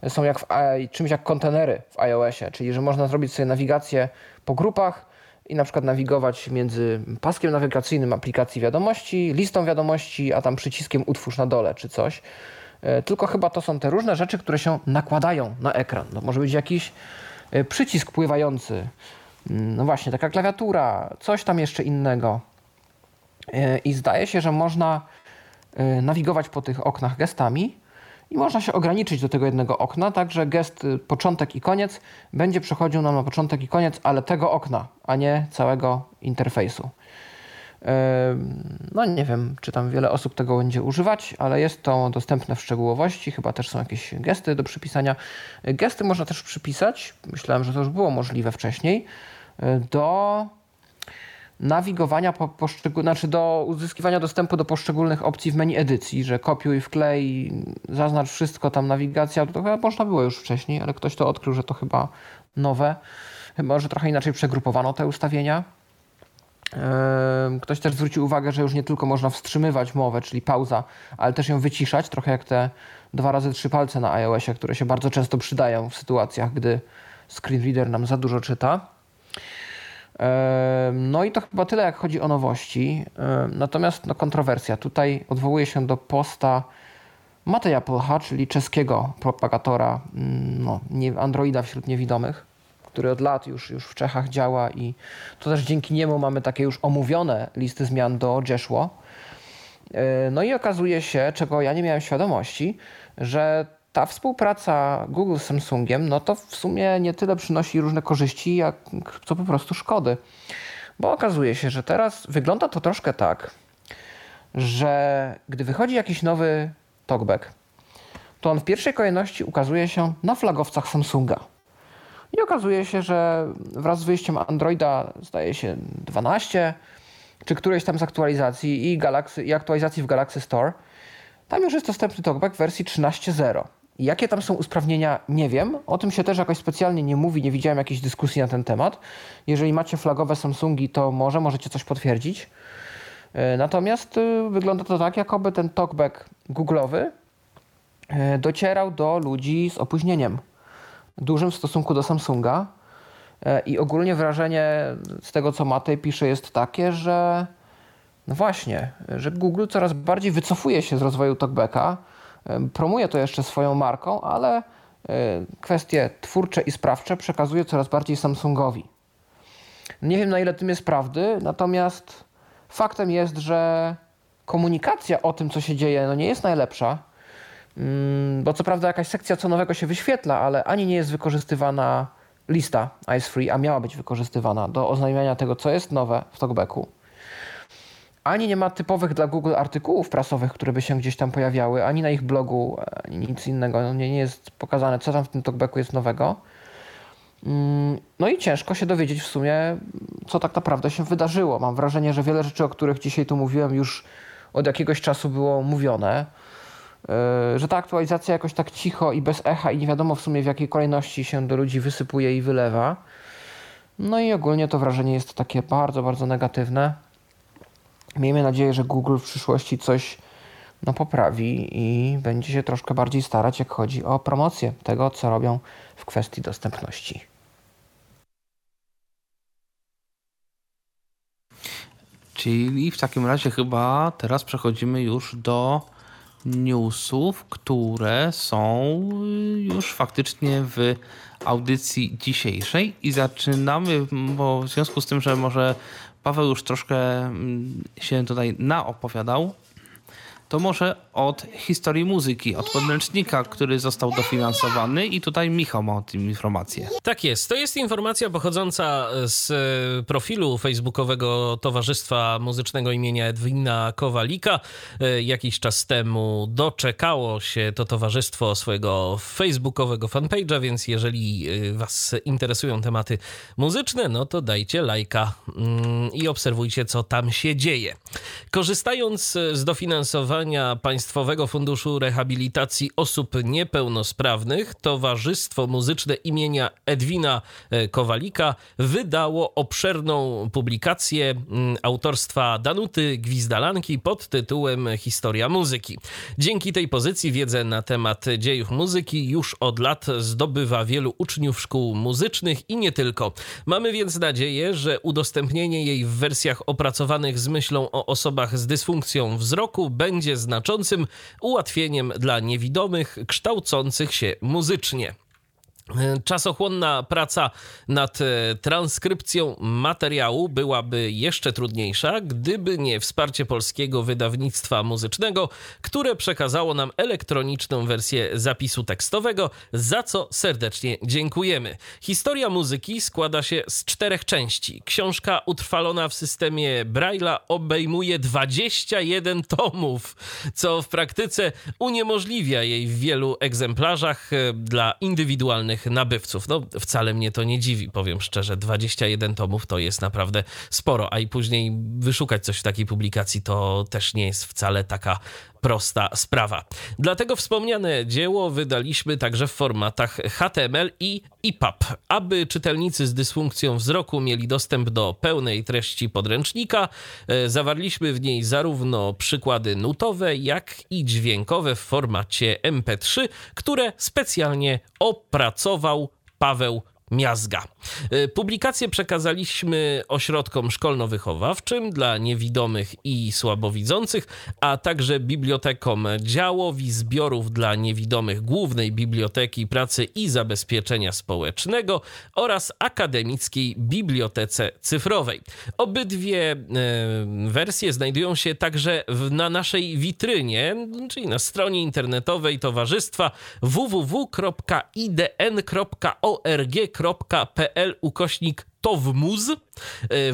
są jak w, czymś jak kontenery w iOSie, czyli że można zrobić sobie nawigację po grupach i na przykład nawigować między paskiem nawigacyjnym aplikacji wiadomości, listą wiadomości, a tam przyciskiem utwórz na dole czy coś. Y, tylko chyba to są te różne rzeczy, które się nakładają na ekran. No, może być jakiś E, przycisk pływający, mm, no właśnie, taka klawiatura, coś tam jeszcze innego. E, I zdaje się, że można e, nawigować po tych oknach gestami i można się ograniczyć do tego jednego okna, tak że gest y, początek i koniec będzie przechodził nam na początek i koniec, ale tego okna, a nie całego interfejsu. No nie wiem, czy tam wiele osób tego będzie używać, ale jest to dostępne w szczegółowości. Chyba też są jakieś gesty do przypisania. Gesty można też przypisać, myślałem, że to już było możliwe wcześniej, do nawigowania po poszczególnych, znaczy do uzyskiwania dostępu do poszczególnych opcji w menu edycji, że kopiuj, wklej, zaznacz wszystko, tam nawigacja, to chyba można było już wcześniej, ale ktoś to odkrył, że to chyba nowe. Chyba, że trochę inaczej przegrupowano te ustawienia. Ktoś też zwrócił uwagę, że już nie tylko można wstrzymywać mowę, czyli pauza, ale też ją wyciszać, trochę jak te dwa razy trzy palce na iOSie, które się bardzo często przydają w sytuacjach, gdy screen reader nam za dużo czyta. No i to chyba tyle, jak chodzi o nowości. Natomiast no, kontrowersja. Tutaj odwołuje się do posta Mateja Polcha, czyli czeskiego propagatora mm, no, Androida wśród niewidomych który od lat już, już w Czechach działa i to też dzięki niemu mamy takie już omówione listy zmian do Jeszło. E, no i okazuje się, czego ja nie miałem świadomości, że ta współpraca Google z Samsungiem, no to w sumie nie tyle przynosi różne korzyści, jak co po prostu szkody. Bo okazuje się, że teraz wygląda to troszkę tak, że gdy wychodzi jakiś nowy talkback, to on w pierwszej kolejności ukazuje się na flagowcach Samsunga. I okazuje się, że wraz z wyjściem Androida, zdaje się 12, czy którejś tam z aktualizacji i, Galaxy, i aktualizacji w Galaxy Store, tam już jest dostępny TalkBack w wersji 13.0. Jakie tam są usprawnienia, nie wiem. O tym się też jakoś specjalnie nie mówi, nie widziałem jakiejś dyskusji na ten temat. Jeżeli macie flagowe Samsungi, to może możecie coś potwierdzić. E, natomiast e, wygląda to tak, jakoby ten talkback Google'owy e, docierał do ludzi z opóźnieniem dużym w stosunku do Samsunga. I ogólnie wrażenie z tego, co Matej pisze, jest takie, że no właśnie, że Google coraz bardziej wycofuje się z rozwoju talkbacka promuje to jeszcze swoją marką, ale e, kwestie twórcze i sprawcze przekazuje coraz bardziej Samsungowi. Nie wiem na ile tym jest prawdy, natomiast faktem jest, że komunikacja o tym, co się dzieje, no nie jest najlepsza. Mm, bo co prawda jakaś sekcja co nowego się wyświetla, ale ani nie jest wykorzystywana lista Ice Free, a miała być wykorzystywana do oznajmiania tego, co jest nowe w talkbacku ani nie ma typowych dla Google artykułów prasowych, które by się gdzieś tam pojawiały, ani na ich blogu, ani nic innego. No, nie, nie jest pokazane, co tam w tym talkbacku jest nowego. Mm, no i ciężko się dowiedzieć w sumie, co tak naprawdę się wydarzyło. Mam wrażenie, że wiele rzeczy, o których dzisiaj tu mówiłem, już od jakiegoś czasu było mówione. Yy, że ta aktualizacja jakoś tak cicho i bez echa i nie wiadomo w sumie w jakiej kolejności się do ludzi wysypuje i wylewa. No i ogólnie to wrażenie jest takie bardzo, bardzo negatywne. Miejmy nadzieję, że Google w przyszłości coś no, poprawi i będzie się troszkę bardziej starać, jak chodzi o promocję tego, co robią w kwestii dostępności. Czyli w takim razie chyba teraz przechodzimy już do newsów, które są już faktycznie w audycji dzisiejszej. I zaczynamy, bo w związku z tym, że może Paweł już troszkę mm, się tutaj naopowiadał, to może od historii muzyki, od podręcznika, który został dofinansowany i tutaj Michał ma o tym informację. Tak jest. To jest informacja pochodząca z e, profilu facebookowego Towarzystwa Muzycznego imienia Edwina Kowalika. E, jakiś czas temu doczekało się to towarzystwo swojego facebookowego fanpage'a, więc jeżeli e, was interesują tematy muzyczne, no to dajcie lajka mm, i obserwujcie, co tam się dzieje. Korzystając z dofinansowania Państwowego Funduszu Rehabilitacji Osób Niepełnosprawnych, Towarzystwo Muzyczne imienia Edwina e, Kowalika wydało obszerną publikację mm, autorstwa Danuty Gwizdalanki pod tytułem Historia muzyki. Dzięki tej pozycji wiedzę na temat dziejów muzyki już od lat zdobywa wielu uczniów szkół muzycznych i nie tylko. Mamy więc nadzieję, że udostępnienie jej w wersjach opracowanych z myślą o osobach z dysfunkcją wzroku będzie znaczącym ułatwieniem dla niewidomych kształcących się muzycznie. Czasochłonna praca nad e, transkrypcją materiału byłaby jeszcze trudniejsza, gdyby nie wsparcie polskiego wydawnictwa muzycznego, które przekazało nam elektroniczną wersję zapisu tekstowego, za co serdecznie dziękujemy. Historia muzyki składa się z czterech części. Książka utrwalona w systemie Braille'a obejmuje 21 tomów, co w praktyce uniemożliwia jej w wielu egzemplarzach e, dla indywidualnych nabywców. No, wcale mnie to nie dziwi, powiem szczerze. 21 tomów to jest naprawdę sporo, a i później wyszukać coś w takiej publikacji to też nie jest wcale taka prosta sprawa. Dlatego wspomniane dzieło wydaliśmy także w formatach HTML i EPUB, aby czytelnicy z dysfunkcją wzroku mieli dostęp do pełnej treści podręcznika. E, zawarliśmy w niej zarówno przykłady nutowe, jak i dźwiękowe w formacie MP3, które specjalnie opracował Paweł Miazga. Y, publikację przekazaliśmy ośrodkom szkolno-wychowawczym dla niewidomych i słabowidzących, a także bibliotekom działów i zbiorów dla niewidomych Głównej Biblioteki Pracy i Zabezpieczenia Społecznego oraz Akademickiej Bibliotece Cyfrowej. Obydwie e, wersje znajdują się także na naszej witrynie, czyli na stronie internetowej towarzystwa www.idn.org.pl pl ukośnik TOWMUZ e,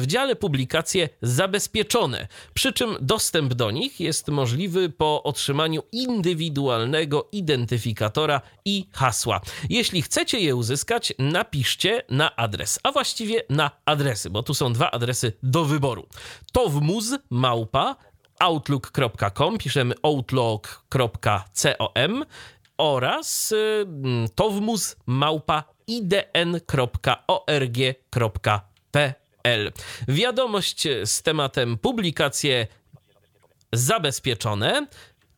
w dziale publikacje zabezpieczone, przy czym dostęp do nich jest możliwy po otrzymaniu indywidualnego identyfikatora i hasła. Jeśli chcecie je uzyskać, napiszcie na adres, a właściwie na adresy, bo tu są dwa adresy do wyboru. TOWMUZ małpa outlook.com, piszemy outlook.com oraz towmus małpa idn.org.pl. Wiadomość z tematem publikacje zabezpieczone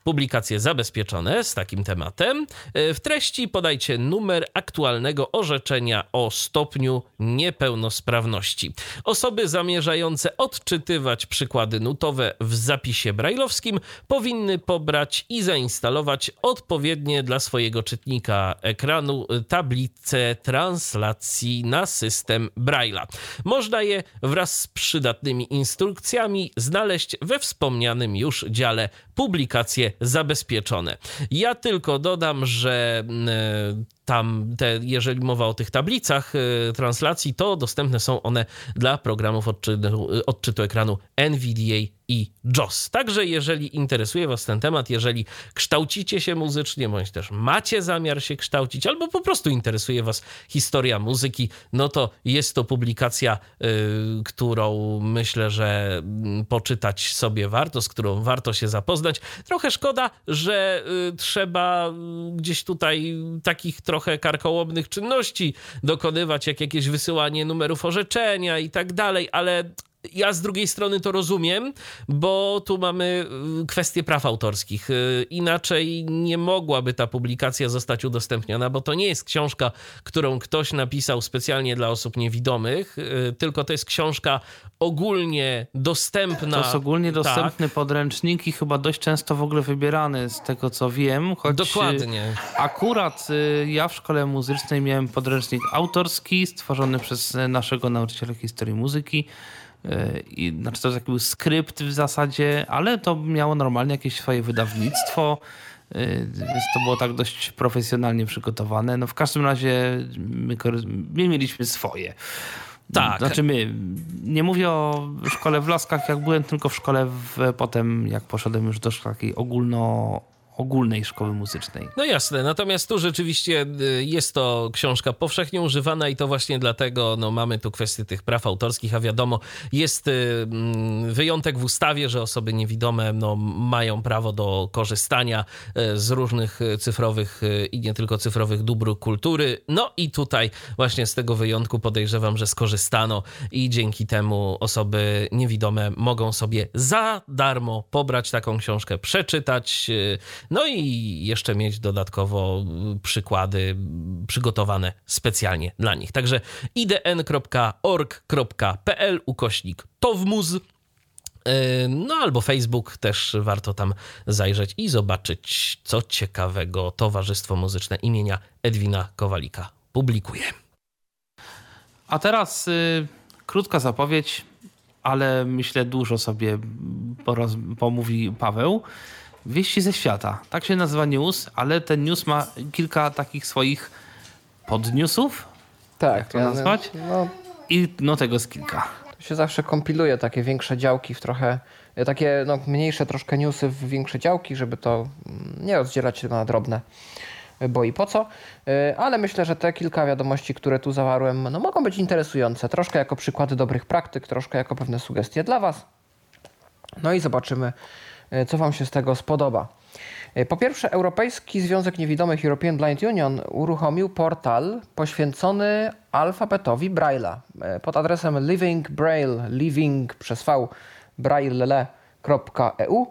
publikacje zabezpieczone z takim tematem. E, w treści podajcie numer aktualnego orzeczenia o stopniu niepełnosprawności. Osoby zamierzające odczytywać przykłady nutowe w zapisie brajlowskim powinny pobrać i zainstalować odpowiednie dla swojego czytnika ekranu tablice translacji na system Braille'a. Można je wraz z przydatnymi instrukcjami znaleźć we wspomnianym już dziale publikacje zabezpieczone. Ja tylko dodam, że mm, tam, te, jeżeli mowa o tych tablicach y, translacji, to dostępne są one dla programów odczytu, odczytu ekranu NVDA i JOS. Także jeżeli interesuje Was ten temat, jeżeli kształcicie się muzycznie, bądź też macie zamiar się kształcić, albo po prostu interesuje Was historia muzyki, no to jest to publikacja, y, którą myślę, że mm, poczytać sobie warto, z którą warto się zapoznać. Trochę szkoda, że y, trzeba y, gdzieś tutaj takich trochę karkołomnych czynności dokonywać, jak jakieś wysyłanie numerów orzeczenia i tak dalej, ale ja z drugiej strony to rozumiem, bo tu mamy y, kwestie praw autorskich. Y, inaczej nie mogłaby ta publikacja zostać udostępniona, bo to nie jest książka, którą ktoś napisał specjalnie dla osób niewidomych, y, tylko to jest książka ogólnie dostępna. To jest ogólnie dostępny tak. podręcznik i chyba dość często w ogóle wybierany z tego co wiem. Choć Dokładnie. Akurat ja w szkole muzycznej miałem podręcznik autorski stworzony przez naszego nauczyciela historii muzyki. I, znaczy to taki był skrypt w zasadzie, ale to miało normalnie jakieś swoje wydawnictwo, y, więc to było tak dość profesjonalnie przygotowane. No w każdym razie my, my mieliśmy swoje. Tak. Znaczy my, nie mówię o szkole w Laskach, jak byłem, tylko w szkole w, potem, jak poszedłem już do takiej ogólno ogólnej szkoły muzycznej. No jasne, natomiast tu rzeczywiście y, jest to książka powszechnie używana i to właśnie dlatego no, mamy tu kwestię tych praw autorskich, a wiadomo, jest y, mm, wyjątek w ustawie, że osoby niewidome no, mają prawo do korzystania y, z różnych cyfrowych i nie tylko cyfrowych dóbr kultury. No i tutaj właśnie z tego wyjątku podejrzewam, że skorzystano i dzięki temu osoby niewidome mogą sobie za darmo pobrać taką książkę, przeczytać, no i jeszcze mieć dodatkowo przykłady przygotowane specjalnie dla nich. Także idn.org.pl ukośnik towmuz yy, no albo Facebook też warto tam zajrzeć i zobaczyć, co ciekawego Towarzystwo Muzyczne imienia Edwina Kowalika publikuje. A teraz y, krótka zapowiedź, ale myślę dużo sobie poroz, pomówi Paweł. Wieści ze świata. Tak się nazywa news, ale ten news ma kilka takich swoich podnewsów. Tak. Jak to ja, nazwać? No, I no tego z kilka. To się zawsze kompiluje takie większe działki w trochę, takie no, mniejsze troszkę newsy w większe działki, żeby to mm, nie rozdzielać się na drobne bo i po co. Y, ale myślę, że te kilka wiadomości, które tu zawarłem, no, mogą być interesujące. Troszkę jako przykłady dobrych praktyk, troszkę jako pewne sugestie dla Was. No i zobaczymy, co Wam się z tego spodoba. E, po pierwsze, Europejski Związek Niewidomych European Blind Union uruchomił portal poświęcony alfabetowi Braille'a e, pod adresem Living Braille, living przez v braille.eu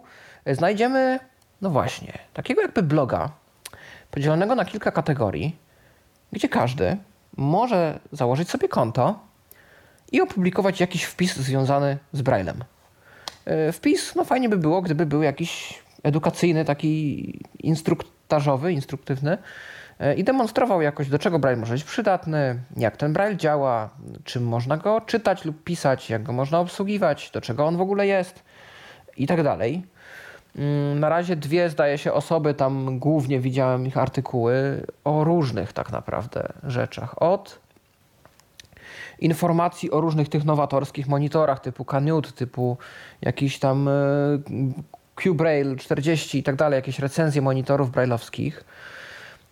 znajdziemy, no właśnie, takiego jakby bloga podzielonego na kilka kategorii, gdzie każdy może założyć sobie konto i opublikować jakiś wpis związany z Braillem. E, wpis, no fajnie by było, gdyby był jakiś edukacyjny, taki instruktażowy, instruktywny e, i demonstrował jakoś, do czego Braille może być przydatny, jak ten Braille działa, czym można go czytać lub pisać, jak go można obsługiwać, do czego on w ogóle jest i tak dalej. Mm, na razie dwie, zdaje się, osoby tam głównie widziałem ich artykuły o różnych tak naprawdę rzeczach. Od informacji o różnych tych nowatorskich monitorach typu Canute, typu jakiś tam e, Q-Braille 40 i tak dalej, jakieś recenzje monitorów brailleowskich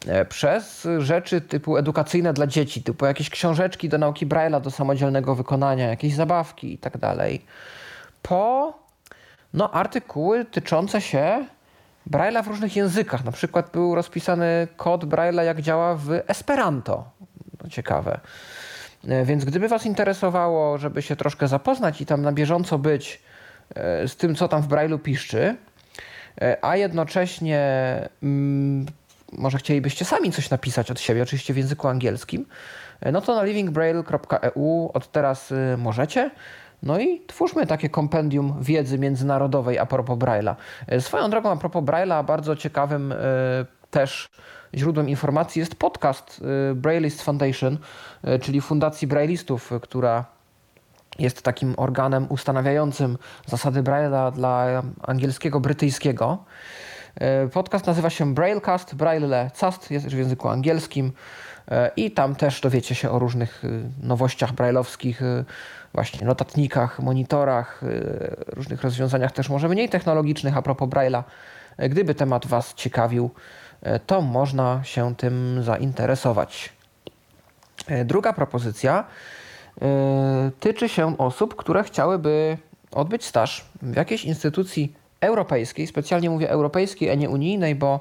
e, przez rzeczy typu edukacyjne dla dzieci, typu jakieś książeczki do nauki Braille'a, do samodzielnego wykonania, jakieś zabawki i tak dalej, po no, artykuły tyczące się Braille'a w różnych językach. Na przykład był rozpisany kod Braille'a, jak działa w Esperanto. No, ciekawe. E, więc gdyby Was interesowało, żeby się troszkę zapoznać i tam na bieżąco być e, z tym, co tam w Braille'u piszczy, e, a jednocześnie mm, może chcielibyście sami coś napisać od siebie, oczywiście w języku angielskim, no to na livingbraille.eu od teraz możecie. No i twórzmy takie kompendium wiedzy międzynarodowej a propos Braille'a. Swoją drogą a propos Braille'a bardzo ciekawym też źródłem informacji jest podcast y, Braillist Foundation, y, czyli Fundacji Braillistów, która jest takim organem ustanawiającym zasady Braille'a dla angielskiego, brytyjskiego. Y, podcast nazywa się Braillecast, Braille Cast, jest w języku angielskim i tam też dowiecie się o różnych nowościach brailleowskich, właśnie notatnikach, monitorach, różnych rozwiązaniach też może mniej technologicznych a propos Braille'a. Gdyby temat Was ciekawił, to można się tym zainteresować. E, druga propozycja e, tyczy się osób, które chciałyby odbyć staż w jakiejś instytucji europejskiej, specjalnie mówię europejskiej, a nie unijnej, bo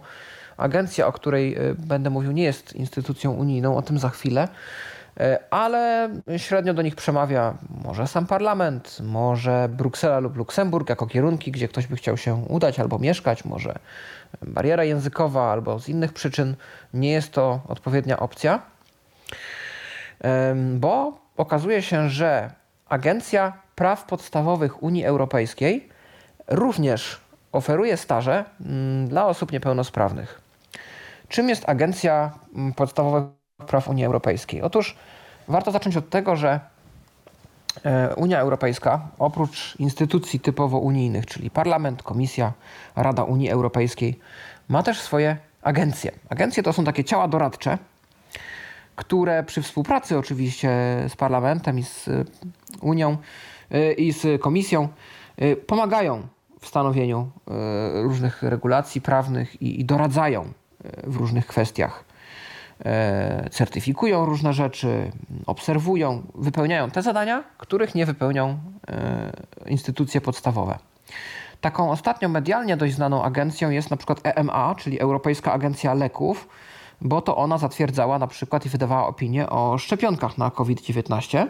agencja, o której będę mówił, nie jest instytucją unijną, o tym za chwilę, ale średnio do nich przemawia może sam parlament, może Bruksela lub Luksemburg jako kierunki, gdzie ktoś by chciał się udać albo mieszkać, może bariera językowa albo z innych przyczyn nie jest to odpowiednia opcja, bo okazuje się, że Agencja Praw Podstawowych Unii Europejskiej również oferuje staże mm, dla osób niepełnosprawnych. Czym jest Agencja mm, Podstawowych Praw Unii Europejskiej? Otóż warto zacząć od tego, że E, Unia Europejska, oprócz instytucji typowo unijnych, czyli Parlament, Komisja, Rada Unii Europejskiej, ma też swoje agencje. Agencje to są takie ciała doradcze, które przy współpracy oczywiście z Parlamentem i z Unią e, i z Komisją e, pomagają w stanowieniu różnych regulacji prawnych i doradzają w różnych kwestiach E, certyfikują różne rzeczy, obserwują, wypełniają te zadania, których nie wypełnią e, instytucje podstawowe. Taką ostatnią medialnie dość znaną agencją jest na przykład EMA, czyli Europejska Agencja Leków, bo to ona zatwierdzała na przykład i wydawała opinię o szczepionkach na COVID-19.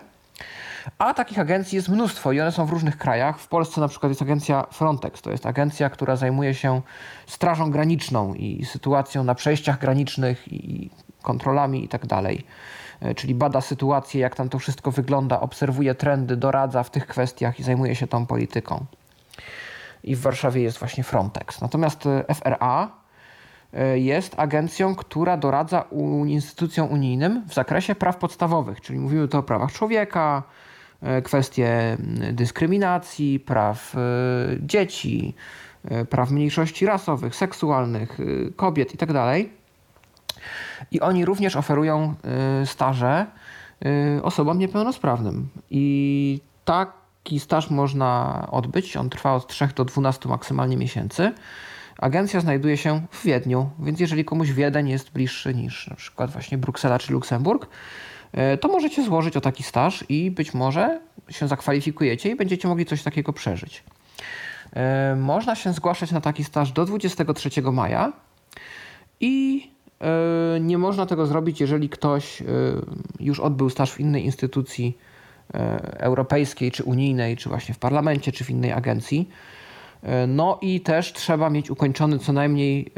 A takich agencji jest mnóstwo i one są w różnych krajach. W Polsce na przykład jest agencja Frontex. To jest agencja, która zajmuje się strażą graniczną i sytuacją na przejściach granicznych i kontrolami i tak dalej. E, czyli bada sytuację, jak tam to wszystko wygląda, obserwuje trendy, doradza w tych kwestiach i zajmuje się tą polityką. I w Warszawie jest właśnie Frontex. Natomiast e, FRA e, jest agencją, która doradza instytucjom unijnym w zakresie praw podstawowych, czyli mówimy tu o prawach człowieka, kwestie dyskryminacji, praw dzieci, praw mniejszości rasowych, seksualnych, kobiet itd. I oni również oferują y, staże y, osobom niepełnosprawnym. I taki staż można odbyć. On trwa od 3 do 12 maksymalnie miesięcy. Agencja znajduje się w Wiedniu, więc jeżeli komuś Wiedeń jest bliższy niż na przykład właśnie Bruksela czy Luksemburg, y, to możecie złożyć o taki staż i być może się zakwalifikujecie i będziecie mogli coś takiego przeżyć. Można się zgłaszać na taki staż do 23 maja i nie można tego zrobić, jeżeli ktoś e, już odbył staż w innej instytucji e, europejskiej, czy unijnej, czy właśnie w parlamencie, czy w innej agencji. No i też trzeba mieć ukończony co najmniej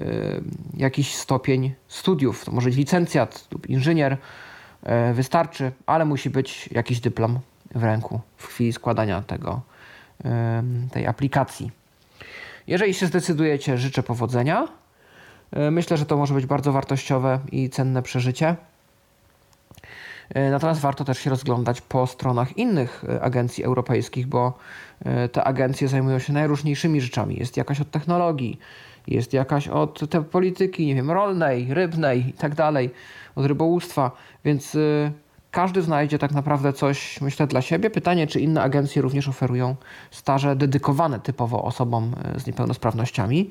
jakiś stopień studiów. To może być licencjat lub inżynier, wystarczy, ale musi być jakiś dyplom w ręku w chwili składania tego, tej aplikacji. Jeżeli się zdecydujecie, życzę powodzenia. E, myślę, że to może być bardzo wartościowe i cenne przeżycie. E, natomiast warto też się rozglądać po stronach innych e, agencji europejskich, bo te agencje zajmują się najróżniejszymi rzeczami. Jest jakaś od technologii, jest jakaś od te polityki, nie wiem, rolnej, rybnej i tak dalej, od rybołówstwa, więc każdy znajdzie tak naprawdę coś, myślę, dla siebie. Pytanie, czy inne agencje również oferują staże dedykowane typowo osobom z niepełnosprawnościami.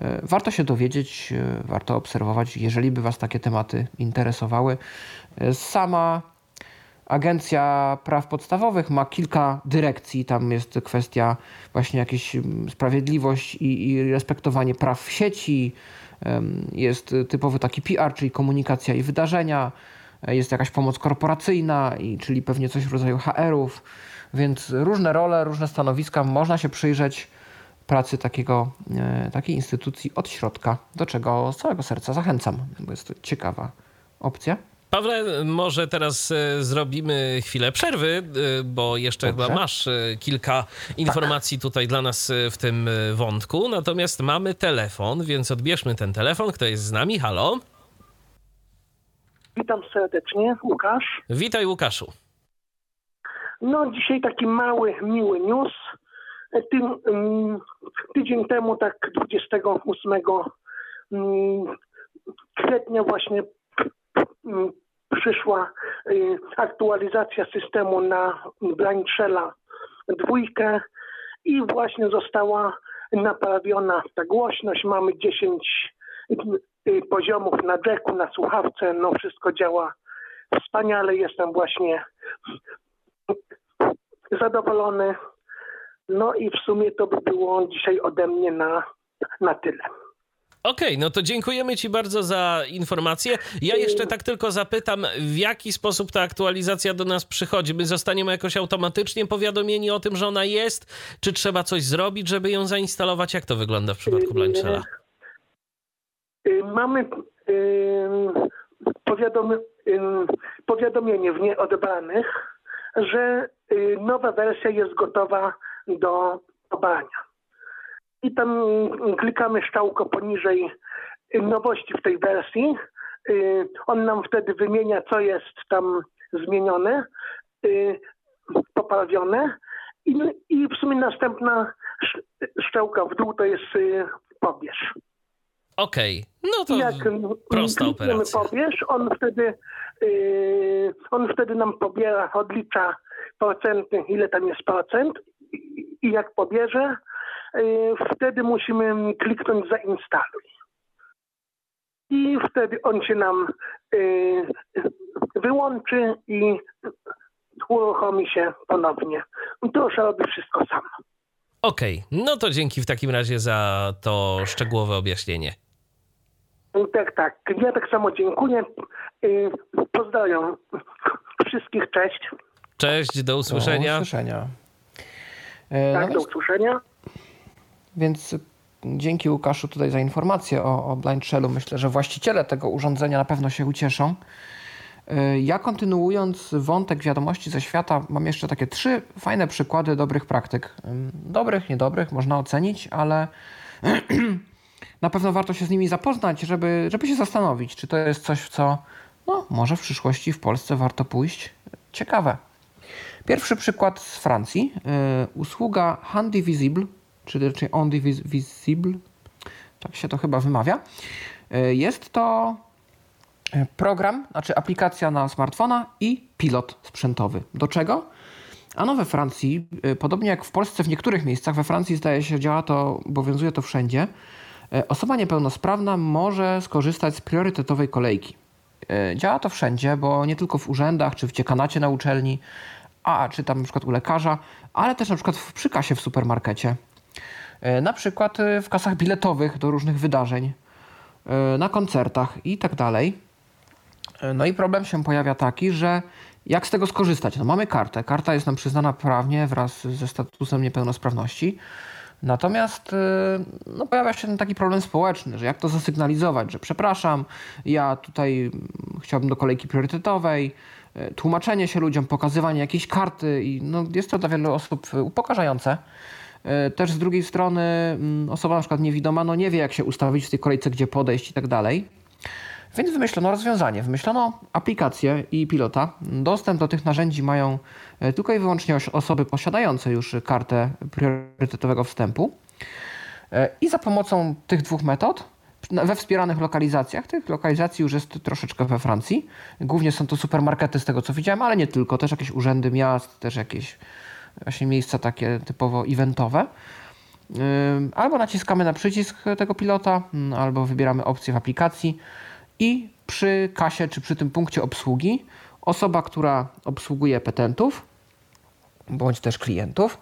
E, warto się dowiedzieć, e, warto obserwować, jeżeli by Was takie tematy interesowały. E, sama Agencja Praw Podstawowych ma kilka dyrekcji. Tam jest kwestia właśnie jakiejś sprawiedliwość i, i respektowanie praw w sieci. Jest typowy taki PR, czyli komunikacja i wydarzenia. Jest jakaś pomoc korporacyjna, i, czyli pewnie coś w rodzaju HR-ów. Więc różne role, różne stanowiska. Można się przyjrzeć pracy takiego, e, takiej instytucji od środka, do czego z całego serca zachęcam, bo jest to ciekawa opcja. Pawle, może teraz e, zrobimy chwilę przerwy, e, bo jeszcze Dobrze. chyba masz kilka informacji tak. tutaj dla nas w tym wątku. Natomiast mamy telefon, więc odbierzmy ten telefon. Kto jest z nami? Halo? Witam serdecznie, Łukasz. Witaj, Łukaszu. No, dzisiaj taki mały, miły news. Tym, tydzień temu, tak 28 kwietnia właśnie przyszła y, aktualizacja systemu na Blindshella dwójkę i właśnie została naprawiona ta głośność. Mamy 10 y, poziomów na deku, na słuchawce. No wszystko działa wspaniale. Jestem właśnie zadowolony. No i w sumie to by było dzisiaj ode mnie na, na tyle. Okej, okay, no to dziękujemy Ci bardzo za informację. Ja jeszcze tak tylko zapytam, w jaki sposób ta aktualizacja do nas przychodzi? My zostaniemy jakoś automatycznie powiadomieni o tym, że ona jest? Czy trzeba coś zrobić, żeby ją zainstalować? Jak to wygląda w przypadku Blanchella? Y, mamy powiadomienie w nieodebranych, że y, nowa wersja jest gotowa do pobrania. I tam klikamy szczałko poniżej nowości w tej wersji. Y, on nam wtedy wymienia, co jest tam zmienione, y, poprawione. I, i w sumie następna szczałka w dół to jest pobierz. Okej, okay. no to jak prosta operacja. pobierz, on wtedy, on wtedy nam pobiera, odlicza procenty, ile tam jest procent i jak pobierze, y, wtedy musimy kliknąć zainstaluj. I wtedy on się nam y, wyłączy i uruchomi się ponownie. Już robi wszystko sam. Okej, okay. no to dzięki w takim razie za to szczegółowe objaśnienie. Tak, tak. Ja tak samo dziękuję. Y, pozdrawiam wszystkich. Cześć. Cześć, do usłyszenia. Do usłyszenia. E, tak, no do usłyszenia. Więc dzięki Łukaszu tutaj za informację o, o Blind Shellu. Myślę, że właściciele tego urządzenia na pewno się ucieszą. E, ja kontynuując wątek wiadomości ze świata, mam jeszcze takie trzy fajne przykłady dobrych praktyk. Dobrych, niedobrych, można ocenić, ale na pewno warto się z nimi zapoznać, żeby, żeby się zastanowić, czy to jest coś, w co no, może w przyszłości w Polsce warto pójść. Ciekawe. Pierwszy przykład z Francji. E, usługa Handy Visible, czy raczej Ondy Visible, tak się to chyba wymawia. E, jest to e, program, znaczy aplikacja na smartfona i pilot sprzętowy. Do czego? Ano we Francji, podobnie jak w Polsce w niektórych miejscach, we Francji zdaje się działa to, obowiązuje to wszędzie, osoba niepełnosprawna może skorzystać z priorytetowej kolejki. Działa to wszędzie, bo nie tylko w urzędach czy w dziekanacie na uczelni, a czy tam na przykład u lekarza, ale też na przykład w, przy kasie w supermarkecie. E, na przykład e, w kasach biletowych do różnych wydarzeń, e, na koncertach i tak dalej. No i problem się pojawia taki, że jak z tego skorzystać? No mamy kartę. Karta jest nam przyznana prawnie wraz ze statusem niepełnosprawności. Natomiast no, pojawia się taki problem społeczny, że jak to zasygnalizować, że przepraszam, ja tutaj chciałbym do kolejki priorytetowej, tłumaczenie się ludziom, pokazywanie jakiejś karty i no, jest to dla wielu osób upokarzające. E, też z drugiej strony mm, osoba na przykład niewidoma no nie wie jak się ustawić w tej kolejce, gdzie podejść i tak dalej. Więc wymyślono rozwiązanie. Wymyślono aplikację i pilota. Dostęp do tych narzędzi mają e, tylko i wyłącznie osoby posiadające już kartę priorytetowego wstępu. I za pomocą tych dwóch metod we wspieranych lokalizacjach. Tych lokalizacji już jest troszeczkę we Francji. Głównie są to supermarkety z tego co widziałem, ale nie tylko. Też jakieś urzędy miast, też jakieś właśnie miejsca takie typowo eventowe. Albo naciskamy na przycisk tego pilota, mm, albo wybieramy opcję w aplikacji i przy kasie czy przy tym punkcie obsługi osoba, która obsługuje petentów bądź też klientów,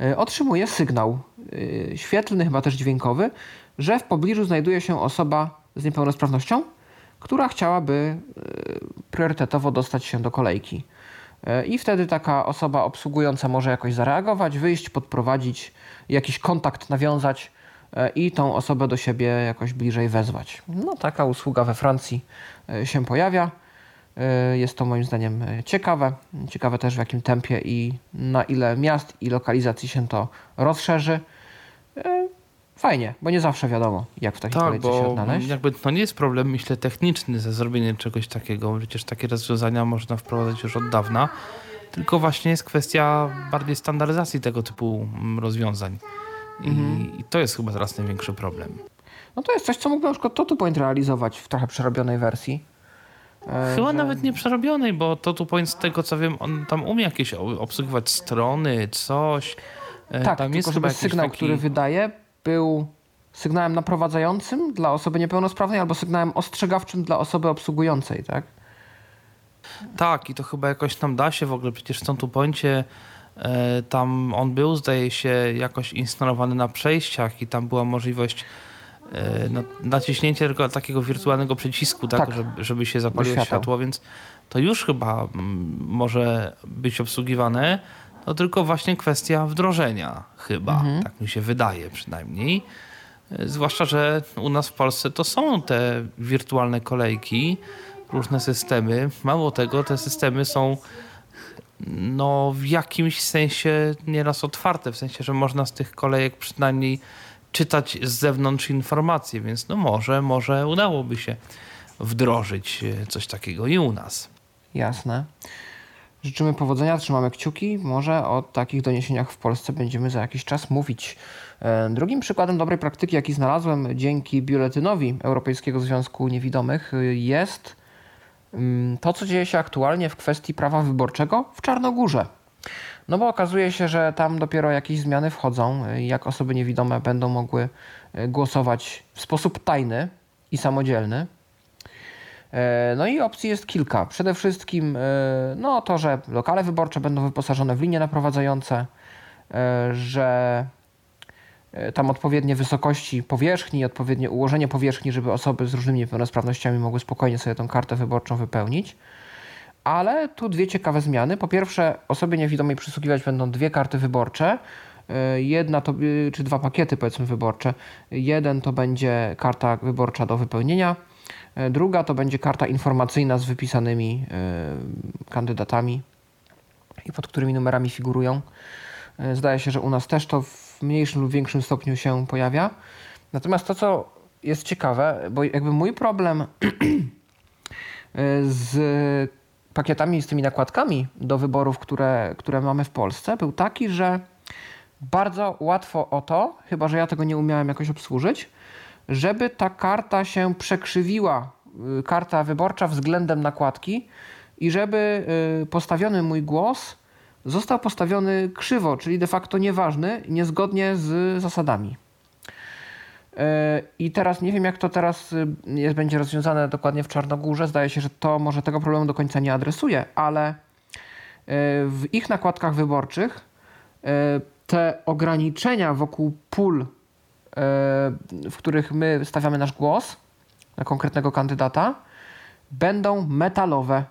e, otrzymuje sygnał e, świetlny, chyba też dźwiękowy, że w pobliżu znajduje się osoba z niepełnosprawnością, która chciałaby e, priorytetowo dostać się do kolejki. I wtedy taka osoba obsługująca może jakoś zareagować, wyjść, podprowadzić, jakiś kontakt nawiązać i tą osobę do siebie jakoś bliżej wezwać. No, taka usługa we Francji się pojawia. E, jest to moim zdaniem e, ciekawe. Ciekawe też w jakim tempie i na ile miast i lokalizacji się to rozszerzy. Fajnie, bo nie zawsze wiadomo, jak w takiej tak, kolejce się odnaleźć. Jakby to nie jest problem, myślę, techniczny ze zrobieniem czegoś takiego. Przecież takie rozwiązania można wprowadzać już od dawna. Tylko właśnie jest kwestia bardziej standaryzacji tego typu mm, rozwiązań. I, mhm. i to jest chyba teraz największy problem. No to jest coś, co mógłby na przykład TotuPoint realizować w trochę przerobionej wersji. E, Chyba że... nawet nie przerobionej, bo to tu point z tego co wiem, on tam umie jakieś obsługiwać strony, coś. E, tak, tam tylko żeby sygnał, taki... który wydaje, był sygnałem naprowadzającym dla osoby niepełnosprawnej albo sygnałem ostrzegawczym dla osoby obsługującej, tak? Tak, i to chyba jakoś tam da się w ogóle, przecież w tu poincie e, tam on był, zdaje się, jakoś instalowany na przejściach i tam była możliwość E, no, naciśnięcie tylko takiego wirtualnego przycisku, tak, tak. Żeby, żeby się zapaliło światło. światło, więc to już chyba mm, może być obsługiwane. To tylko właśnie kwestia wdrożenia, chyba. Mhm. Tak mi się wydaje przynajmniej. E, zwłaszcza, że u nas w Polsce to są te wirtualne kolejki, różne systemy. Mało tego, te systemy są no, w jakimś sensie nieraz otwarte, w sensie, że można z tych kolejek przynajmniej czytać z zewnątrz informacje, więc no może, może udałoby się wdrożyć e, coś takiego i u nas. Jasne. Życzymy powodzenia, trzymamy kciuki. Może o takich doniesieniach w Polsce będziemy za jakiś czas mówić. E, drugim przykładem dobrej praktyki, jaki znalazłem dzięki biuletynowi Europejskiego Związku Niewidomych, e, jest mm, to, co dzieje się aktualnie w kwestii prawa wyborczego w Czarnogórze. No bo okazuje się, że tam dopiero jakieś zmiany wchodzą, jak osoby niewidome będą mogły e, głosować w sposób tajny i samodzielny. E, no i opcji jest kilka. Przede wszystkim e, no, to, że lokale wyborcze będą wyposażone w linie naprowadzające, że tam odpowiednie wysokości powierzchni, odpowiednie ułożenie powierzchni, żeby osoby z różnymi niepełnosprawnościami mogły spokojnie sobie tą kartę wyborczą wypełnić. Ale tu dwie ciekawe zmiany. Po pierwsze, osobie niewidomej przysługiwać będą dwie karty wyborcze. E, jedna to, e, czy dwa pakiety powiedzmy wyborcze. Jeden to będzie karta wyborcza do wypełnienia, e, druga to będzie karta informacyjna z wypisanymi kandydatami i pod którymi numerami figurują. Zdaje się, że u nas też to w mniejszym lub większym stopniu się pojawia. Natomiast to, co jest ciekawe, bo jakby mój problem z pakietami, z tymi nakładkami do wyborów, które, które mamy w Polsce, był taki, że bardzo łatwo o to, chyba że ja tego nie umiałem jakoś obsłużyć, żeby ta karta się przekrzywiła, y, karta wyborcza względem nakładki i żeby y, postawiony mój głos został postawiony krzywo, czyli de facto nieważny, niezgodnie z zasadami. I teraz nie wiem, jak to teraz y, jest, będzie rozwiązane dokładnie w Czarnogórze. Zdaje się, że to może tego problemu do końca nie adresuje, ale y, w ich nakładkach wyborczych y, te ograniczenia wokół pól, w których my stawiamy nasz głos na konkretnego kandydata, będą metalowe.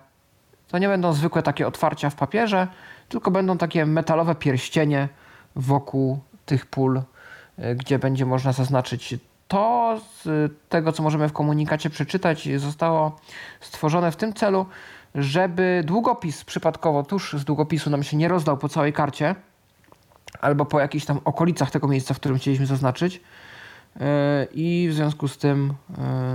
To nie będą zwykłe takie otwarcia w papierze, tylko będą takie metalowe pierścienie wokół tych pól gdzie będzie można zaznaczyć to z tego, co możemy w komunikacie przeczytać, zostało stworzone w tym celu, żeby długopis przypadkowo tuż z długopisu nam się nie rozdał po całej karcie albo po jakichś tam okolicach tego miejsca, w którym chcieliśmy zaznaczyć. I w związku z tym,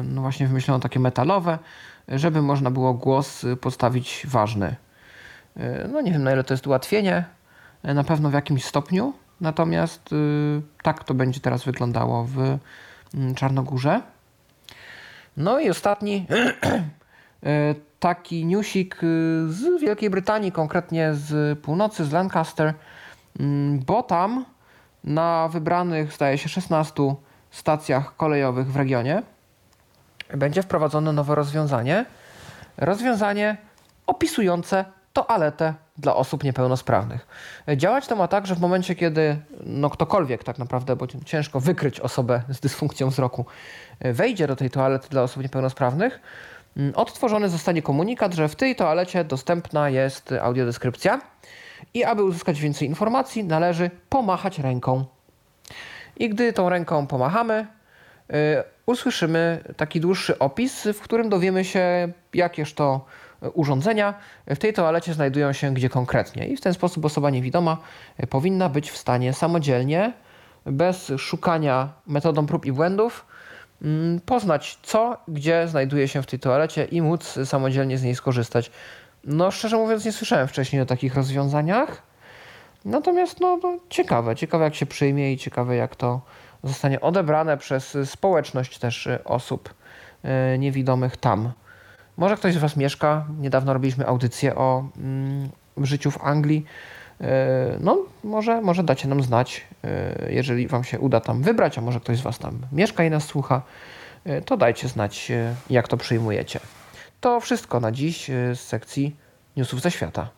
no właśnie, wymyślono takie metalowe, żeby można było głos postawić ważny. No nie wiem, na ile to jest ułatwienie, na pewno w jakimś stopniu, Natomiast y, tak to będzie teraz wyglądało w mm, Czarnogórze. No i ostatni y, taki newsik y, z Wielkiej Brytanii, konkretnie z północy, z Lancaster, bo tam na wybranych, zdaje się, 16 stacjach kolejowych w regionie będzie wprowadzone nowe rozwiązanie. Rozwiązanie opisujące toaletę dla osób niepełnosprawnych. Działać to ma tak, że w momencie, kiedy no ktokolwiek tak naprawdę, bo ciężko wykryć osobę z dysfunkcją wzroku, wejdzie do tej toalety dla osób niepełnosprawnych, mm, odtworzony zostanie komunikat, że w tej toalecie dostępna jest audiodeskrypcja i aby uzyskać więcej informacji, należy pomachać ręką. I gdy tą ręką pomachamy, y, usłyszymy taki dłuższy opis, w którym dowiemy się, jakież to urządzenia w tej toalecie znajdują się gdzie konkretnie. I w ten sposób osoba niewidoma powinna być w stanie samodzielnie, bez szukania metodą prób i błędów, mm, poznać co, gdzie znajduje się w tej toalecie i móc samodzielnie z niej skorzystać. No, szczerze mówiąc, nie słyszałem wcześniej o takich rozwiązaniach. Natomiast no, no, ciekawe, ciekawe jak się przyjmie i ciekawe jak to zostanie odebrane przez społeczność też osób e, niewidomych tam. Może ktoś z Was mieszka. Niedawno robiliśmy audycję o mm, życiu w Anglii. E, no, może, może dacie nam znać, jeżeli Wam się uda tam wybrać, a może ktoś z Was tam mieszka i nas słucha, to dajcie znać, jak to przyjmujecie. To wszystko na dziś z sekcji newsów ze świata.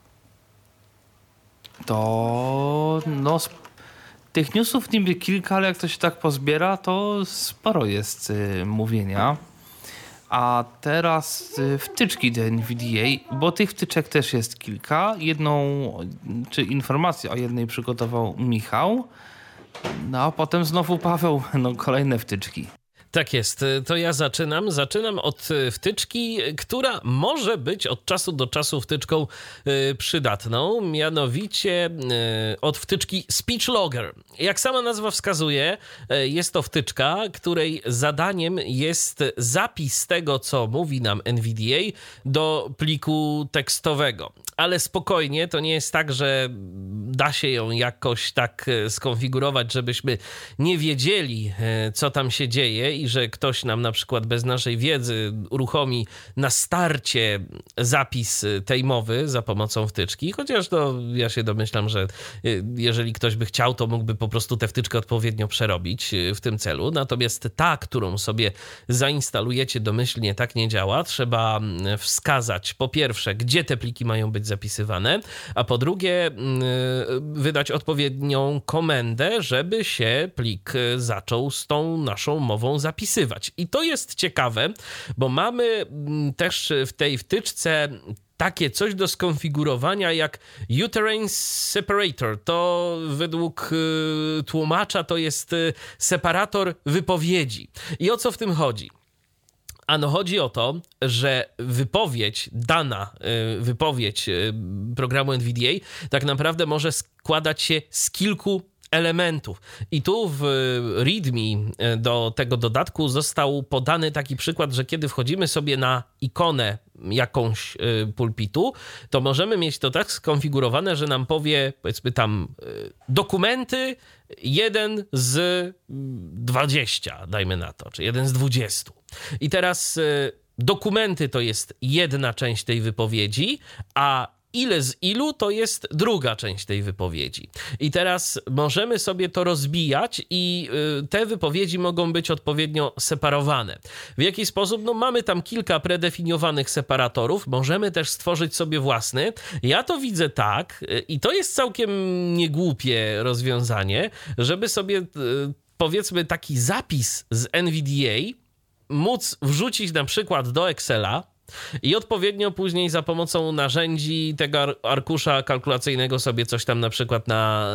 To no, tych newsów niby kilka, ale jak to się tak pozbiera, to sporo jest y, mówienia. A teraz y, wtyczki do NVDA, bo tych wtyczek też jest kilka. Jedną, czy informację o jednej przygotował Michał, no a potem znowu Paweł, no kolejne wtyczki. Tak jest, to ja zaczynam. Zaczynam od e, wtyczki, która może być od czasu do czasu wtyczką e, przydatną, mianowicie e, od wtyczki Speech Logger. Jak sama nazwa wskazuje, jest to wtyczka, której zadaniem jest zapis tego, co mówi nam NVDA do pliku tekstowego. Ale spokojnie, to nie jest tak, że da się ją jakoś tak skonfigurować, żebyśmy nie wiedzieli, co tam się dzieje i że ktoś nam na przykład bez naszej wiedzy uruchomi na starcie zapis tej mowy za pomocą wtyczki, chociaż to ja się domyślam, że jeżeli ktoś by chciał, to mógłby po prostu tę wtyczkę odpowiednio przerobić y, w tym celu. Natomiast ta, którą sobie zainstalujecie domyślnie, tak nie działa. Trzeba mm, wskazać po pierwsze, gdzie te pliki mają być zapisywane, a po drugie mm, wydać odpowiednią komendę, żeby się plik zaczął z tą naszą mową zapisywać zapisywać. I to jest ciekawe, bo mamy mm, też w tej wtyczce takie coś do skonfigurowania jak uterine separator. To według y, tłumacza to jest y, separator wypowiedzi. I o co w tym chodzi? Ano chodzi o to, że wypowiedź, dana y, wypowiedź programu NVDA tak naprawdę może składać się z kilku elementów. I tu w README e, do tego dodatku został podany taki przykład, że kiedy wchodzimy sobie na ikonę jakąś e, pulpitu, to możemy mieć to tak skonfigurowane, że nam powie, powiedzmy tam, e, dokumenty jeden z 20, dajmy na to, czy jeden z 20. I teraz dokumenty to jest jedna część tej wypowiedzi, a ile z ilu to jest druga część tej wypowiedzi. I teraz możemy sobie to rozbijać i y, te wypowiedzi mogą być odpowiednio separowane. W jaki sposób? No mamy tam kilka predefiniowanych separatorów, możemy też stworzyć sobie własny. Ja to widzę tak y, i to jest całkiem niegłupie rozwiązanie, żeby sobie y, powiedzmy taki zapis z NVDA móc wrzucić na przykład do Excela, i odpowiednio później za pomocą narzędzi tego arkusza kalkulacyjnego sobie coś tam na przykład na,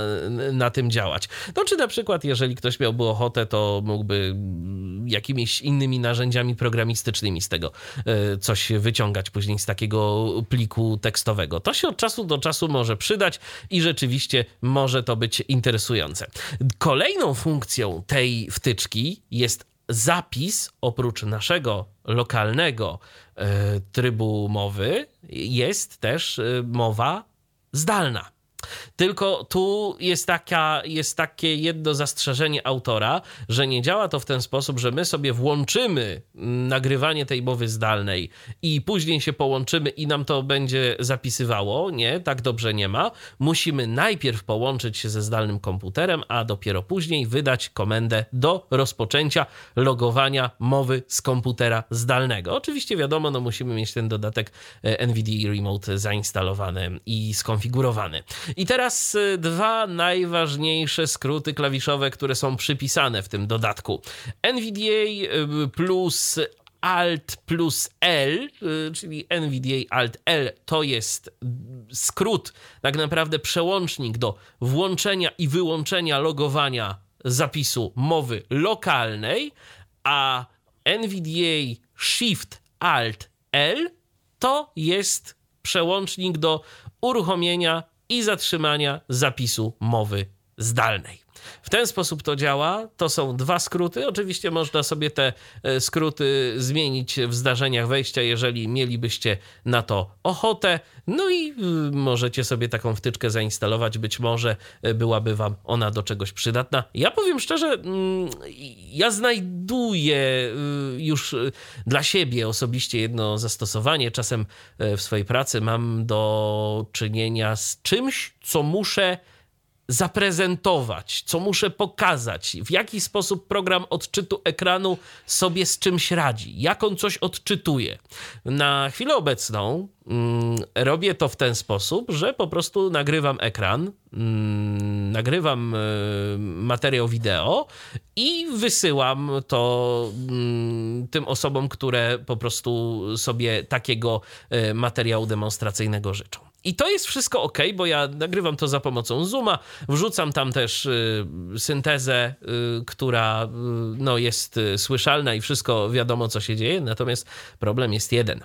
na tym działać. No czy na przykład, jeżeli ktoś miałby ochotę, to mógłby jakimiś innymi narzędziami programistycznymi z tego e, coś wyciągać później z takiego pliku tekstowego. To się od czasu do czasu może przydać i rzeczywiście może to być interesujące. Kolejną funkcją tej wtyczki jest zapis oprócz naszego lokalnego e, trybu mowy jest też e, mowa zdalna. Tylko tu jest, taka, jest takie jedno zastrzeżenie autora, że nie działa to w ten sposób, że my sobie włączymy nagrywanie tej mowy zdalnej i później się połączymy i nam to będzie zapisywało. Nie, tak dobrze nie ma. Musimy najpierw połączyć się ze zdalnym komputerem, a dopiero później wydać komendę do rozpoczęcia logowania mowy z komputera zdalnego. Oczywiście wiadomo, no musimy mieć ten dodatek e, NVIDIA Remote zainstalowany i skonfigurowany. I teraz y, dwa najważniejsze skróty klawiszowe, które są przypisane w tym dodatku. NVDA y, plus Alt plus L, y, czyli NVDA Alt L, to jest skrót, tak naprawdę przełącznik do włączenia i wyłączenia logowania zapisu mowy lokalnej, a NVDA Shift Alt L to jest przełącznik do uruchomienia i zatrzymania zapisu mowy zdalnej. W ten sposób to działa. To są dwa skróty. Oczywiście można sobie te e, skróty zmienić w zdarzeniach wejścia, jeżeli mielibyście na to ochotę. No i y, możecie sobie taką wtyczkę zainstalować. Być może e, byłaby Wam ona do czegoś przydatna. Ja powiem szczerze, mm, ja znajduję y, już y, dla siebie osobiście jedno zastosowanie. Czasem e, w swojej pracy mam do czynienia z czymś, co muszę zaprezentować, co muszę pokazać, w jaki sposób program odczytu ekranu sobie z czymś radzi, jak on coś odczytuje. Na chwilę obecną mm, robię to w ten sposób, że po prostu nagrywam ekran, mm, nagrywam y, materiał wideo i wysyłam to mm, tym osobom, które po prostu sobie takiego y, materiału demonstracyjnego życzą. I to jest wszystko ok, bo ja nagrywam to za pomocą Zooma, wrzucam tam też y, syntezę, y, która y, no, jest y, słyszalna i wszystko wiadomo, co się dzieje. Natomiast problem jest jeden.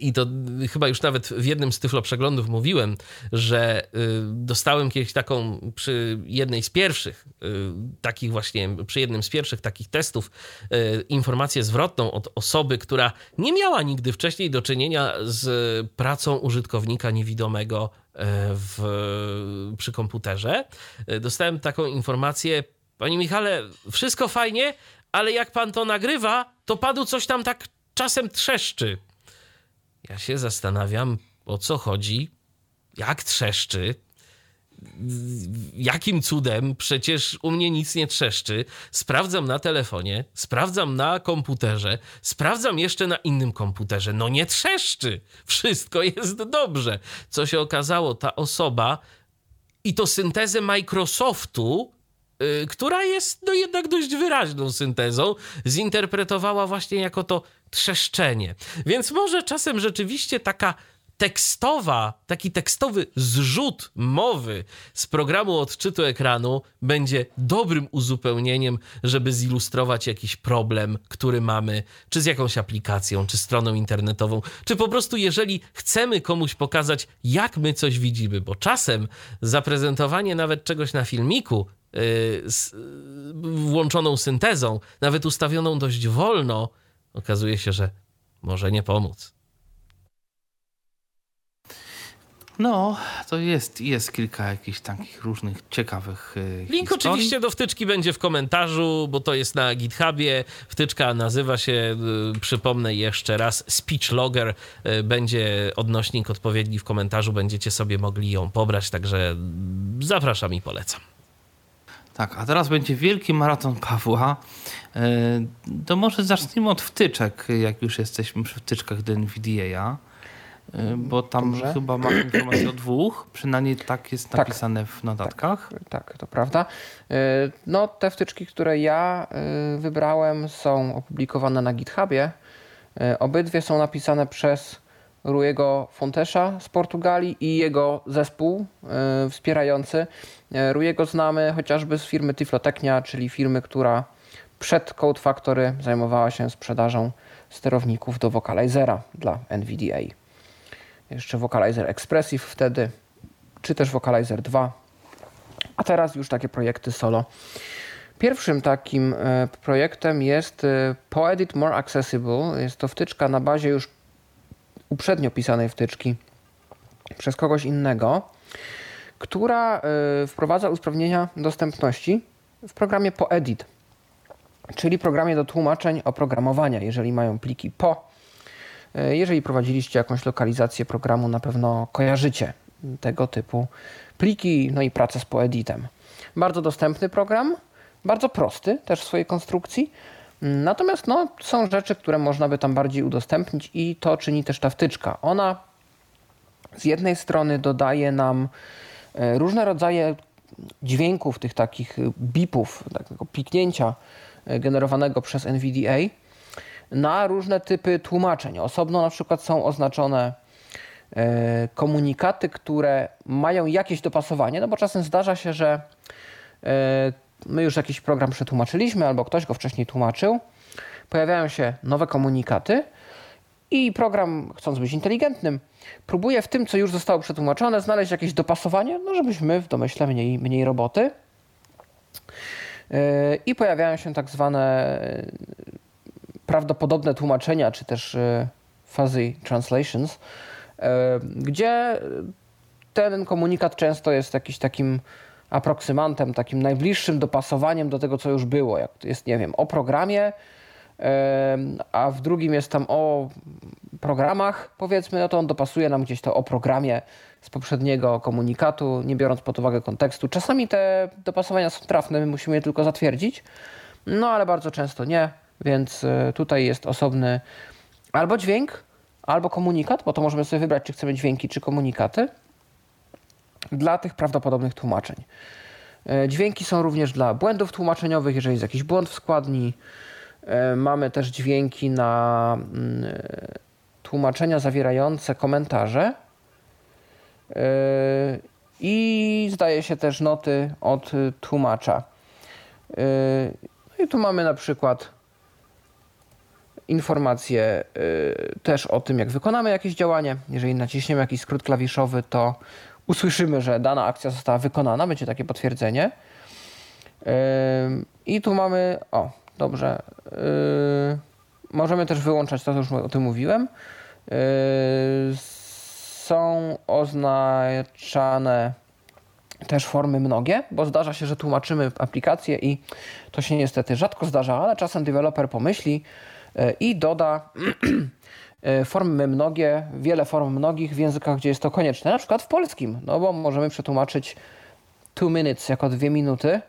I to chyba już nawet w jednym z tyflo przeglądów mówiłem, że dostałem kiedyś taką przy jednej z pierwszych takich właśnie, przy jednym z pierwszych takich testów informację zwrotną od osoby, która nie miała nigdy wcześniej do czynienia z pracą użytkownika niewidomego w, przy komputerze. Dostałem taką informację, Panie Michale, wszystko fajnie, ale jak pan to nagrywa, to padu coś tam tak czasem trzeszczy. Ja się zastanawiam, o co chodzi, jak trzeszczy, jakim cudem, przecież u mnie nic nie trzeszczy. Sprawdzam na telefonie, sprawdzam na komputerze, sprawdzam jeszcze na innym komputerze. No nie trzeszczy, wszystko jest dobrze. Co się okazało, ta osoba i to syntezę Microsoftu yy, która jest no jednak dość wyraźną syntezą, zinterpretowała właśnie jako to trzeszczenie. Więc może czasem rzeczywiście taka tekstowa, taki tekstowy zrzut mowy z programu odczytu ekranu będzie dobrym uzupełnieniem, żeby zilustrować jakiś problem, który mamy, czy z jakąś aplikacją, czy stroną internetową, czy po prostu jeżeli chcemy komuś pokazać, jak my coś widzimy, bo czasem zaprezentowanie nawet czegoś na filmiku yy, z yy, włączoną syntezą, nawet ustawioną dość wolno, okazuje się, że może nie pomóc. No, to jest, jest kilka jakichś takich różnych ciekawych yy, Link historii. oczywiście do wtyczki będzie w komentarzu, bo to jest na GitHubie. Wtyczka nazywa się, y, przypomnę jeszcze raz, Speech Logger. Y, będzie odnośnik odpowiedni w komentarzu, będziecie sobie mogli ją pobrać, także zapraszam i polecam. Tak, a teraz będzie wielki maraton Pawła. Yy, to może zacznijmy od wtyczek, jak już jesteśmy przy wtyczkach do NVDA. Yy, bo tam Dobrze. chyba masz informację o dwóch, przynajmniej tak jest Tak. napisane w notatkach. Tak, to prawda. Y, No, te wtyczki, które ja wybrałem, są opublikowane na GitHubie. Obydwie są napisane przez Ruiego Fontesza z Portugalii i jego zespół y, wspierający. Y, Ruiego znamy chociażby z firmy Tyflotechnia, czyli firmy, która przed Code Factory zajmowała się sprzedażą sterowników do Vocalizera dla NVDA. Jeszcze Vocalizer Expressive wtedy, czy też Vocalizer 2, a teraz już takie projekty solo. Pierwszym takim e, projektem jest e, Poedit More Accessible. Jest to wtyczka na bazie już uprzednio pisanej wtyczki przez kogoś innego. która wprowadza usprawnienia dostępności w programie PoEdit, czyli programie do tłumaczeń oprogramowania, jeżeli mają pliki PO. Jeżeli prowadziliście jakąś lokalizację programu, na pewno kojarzycie tego typu pliki, no i pracę z PoEditem. Bardzo dostępny program, bardzo prosty też w swojej konstrukcji. Natomiast no, są rzeczy, które można by tam bardziej udostępnić i to czyni też ta wtyczka. Ona z jednej strony dodaje nam e, różne rodzaje dźwięków, tych takich bipów, takiego piknięcia e, generowanego przez NVDA na różne typy tłumaczeń. Osobno na przykład są oznaczone e, komunikaty, które mają jakieś dopasowanie, no bo czasem zdarza się, że my już jakiś program przetłumaczyliśmy albo ktoś go wcześniej tłumaczył, pojawiają się nowe komunikaty i program, chcąc być inteligentnym, próbuje w tym, co już zostało przetłumaczone, znaleźć jakieś dopasowanie, no żebyśmy w domyśle mniej, mniej roboty. Yy, I pojawiają się tak zwane yy, prawdopodobne tłumaczenia, czy też yy, fuzzy translations, gdzie ten komunikat często jest jakiś takim aproksymantem, takim najbliższym dopasowaniem do tego, co już było. Jak jest, nie wiem, o programie, a w drugim jest tam o programach, powiedzmy, no to on dopasuje nam gdzieś to o programie z poprzedniego komunikatu, nie biorąc pod uwagę kontekstu. Czasami te dopasowania są trafne, my musimy je tylko zatwierdzić, no ale bardzo często nie, więc e, tutaj jest osobny albo dźwięk, albo komunikat, bo to możemy sobie wybrać, czy chcemy dźwięki, czy komunikaty dla tych prawdopodobnych tłumaczeń. E, dźwięki są również dla błędów tłumaczeniowych, jeżeli jest jakiś błąd w składni. E, mamy też dźwięki na mm, tłumaczenia zawierające komentarze. E, I zdaje się też noty od tłumacza. No i tu mamy na przykład informacje też o tym, jak wykonamy jakieś działanie. Jeżeli naciśniemy jakiś skrót klawiszowy, to usłyszymy, że dana akcja została wykonana, będzie takie potwierdzenie. I tu mamy, o, dobrze, yy, możemy też wyłączać to, co już o tym mówiłem. Yy, są oznaczane też formy mnogie, bo zdarza się, że tłumaczymy aplikację i to się niestety rzadko zdarza, ale czasem deweloper pomyśli yy, i doda formy mnogie, wiele form mnogich w językach, gdzie jest to konieczne, na przykład w polskim, no bo możemy przetłumaczyć two minutes jako dwie minuty,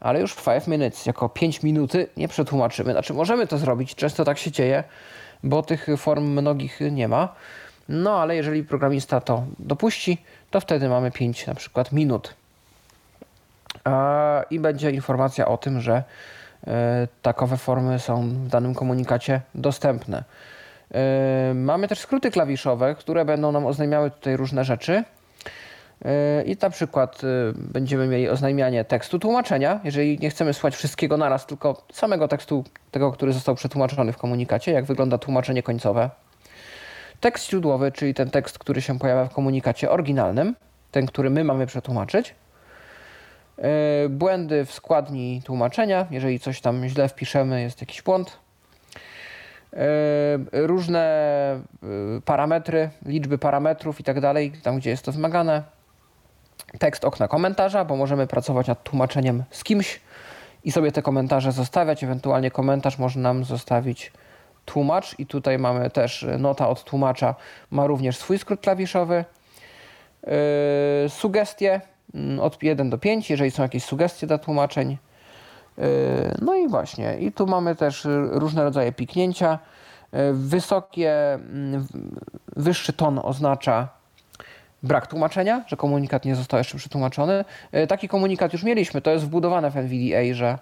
ale już five minutes jako pięć minuty nie przetłumaczymy. Znaczy możemy to zrobić, często tak się dzieje, bo tych form mnogich nie ma. No ale jeżeli programista to dopuści, to wtedy mamy 5 na przykład minut. I będzie informacja o tym, że e, takowe formy są w danym komunikacie dostępne. Yy, mamy też skróty klawiszowe, które będą nam oznajmiały tutaj różne rzeczy. Yy, I na przykład yy, będziemy mieli oznajmianie tekstu tłumaczenia, jeżeli nie chcemy słuchać wszystkiego naraz, tylko samego tekstu, tego, który został przetłumaczony w komunikacie, jak wygląda tłumaczenie końcowe. Tekst źródłowy, czyli ten tekst, który się pojawia w komunikacie oryginalnym, ten, który my mamy przetłumaczyć. Błędy w składni tłumaczenia, jeżeli coś tam źle wpiszemy, jest jakiś błąd, różne e, parametry, liczby parametrów i tak dalej, tam gdzie jest to wymagane. Tekst okna komentarza, bo możemy pracować nad tłumaczeniem z kimś i sobie te komentarze zostawiać. Ewentualnie komentarz może nam zostawić tłumacz i tutaj mamy też nota od tłumacza, ma również swój skrót klawiszowy. Sugestie mm, od 1 do 5, jeżeli są jakieś sugestie dla tłumaczeń. E, no i właśnie, i tu mamy też różne rodzaje piknięcia. E, wysokie, mm, wyższy ton oznacza brak tłumaczenia, że komunikat nie został jeszcze przetłumaczony. E, taki komunikat już mieliśmy, to jest wbudowane w NVDA, że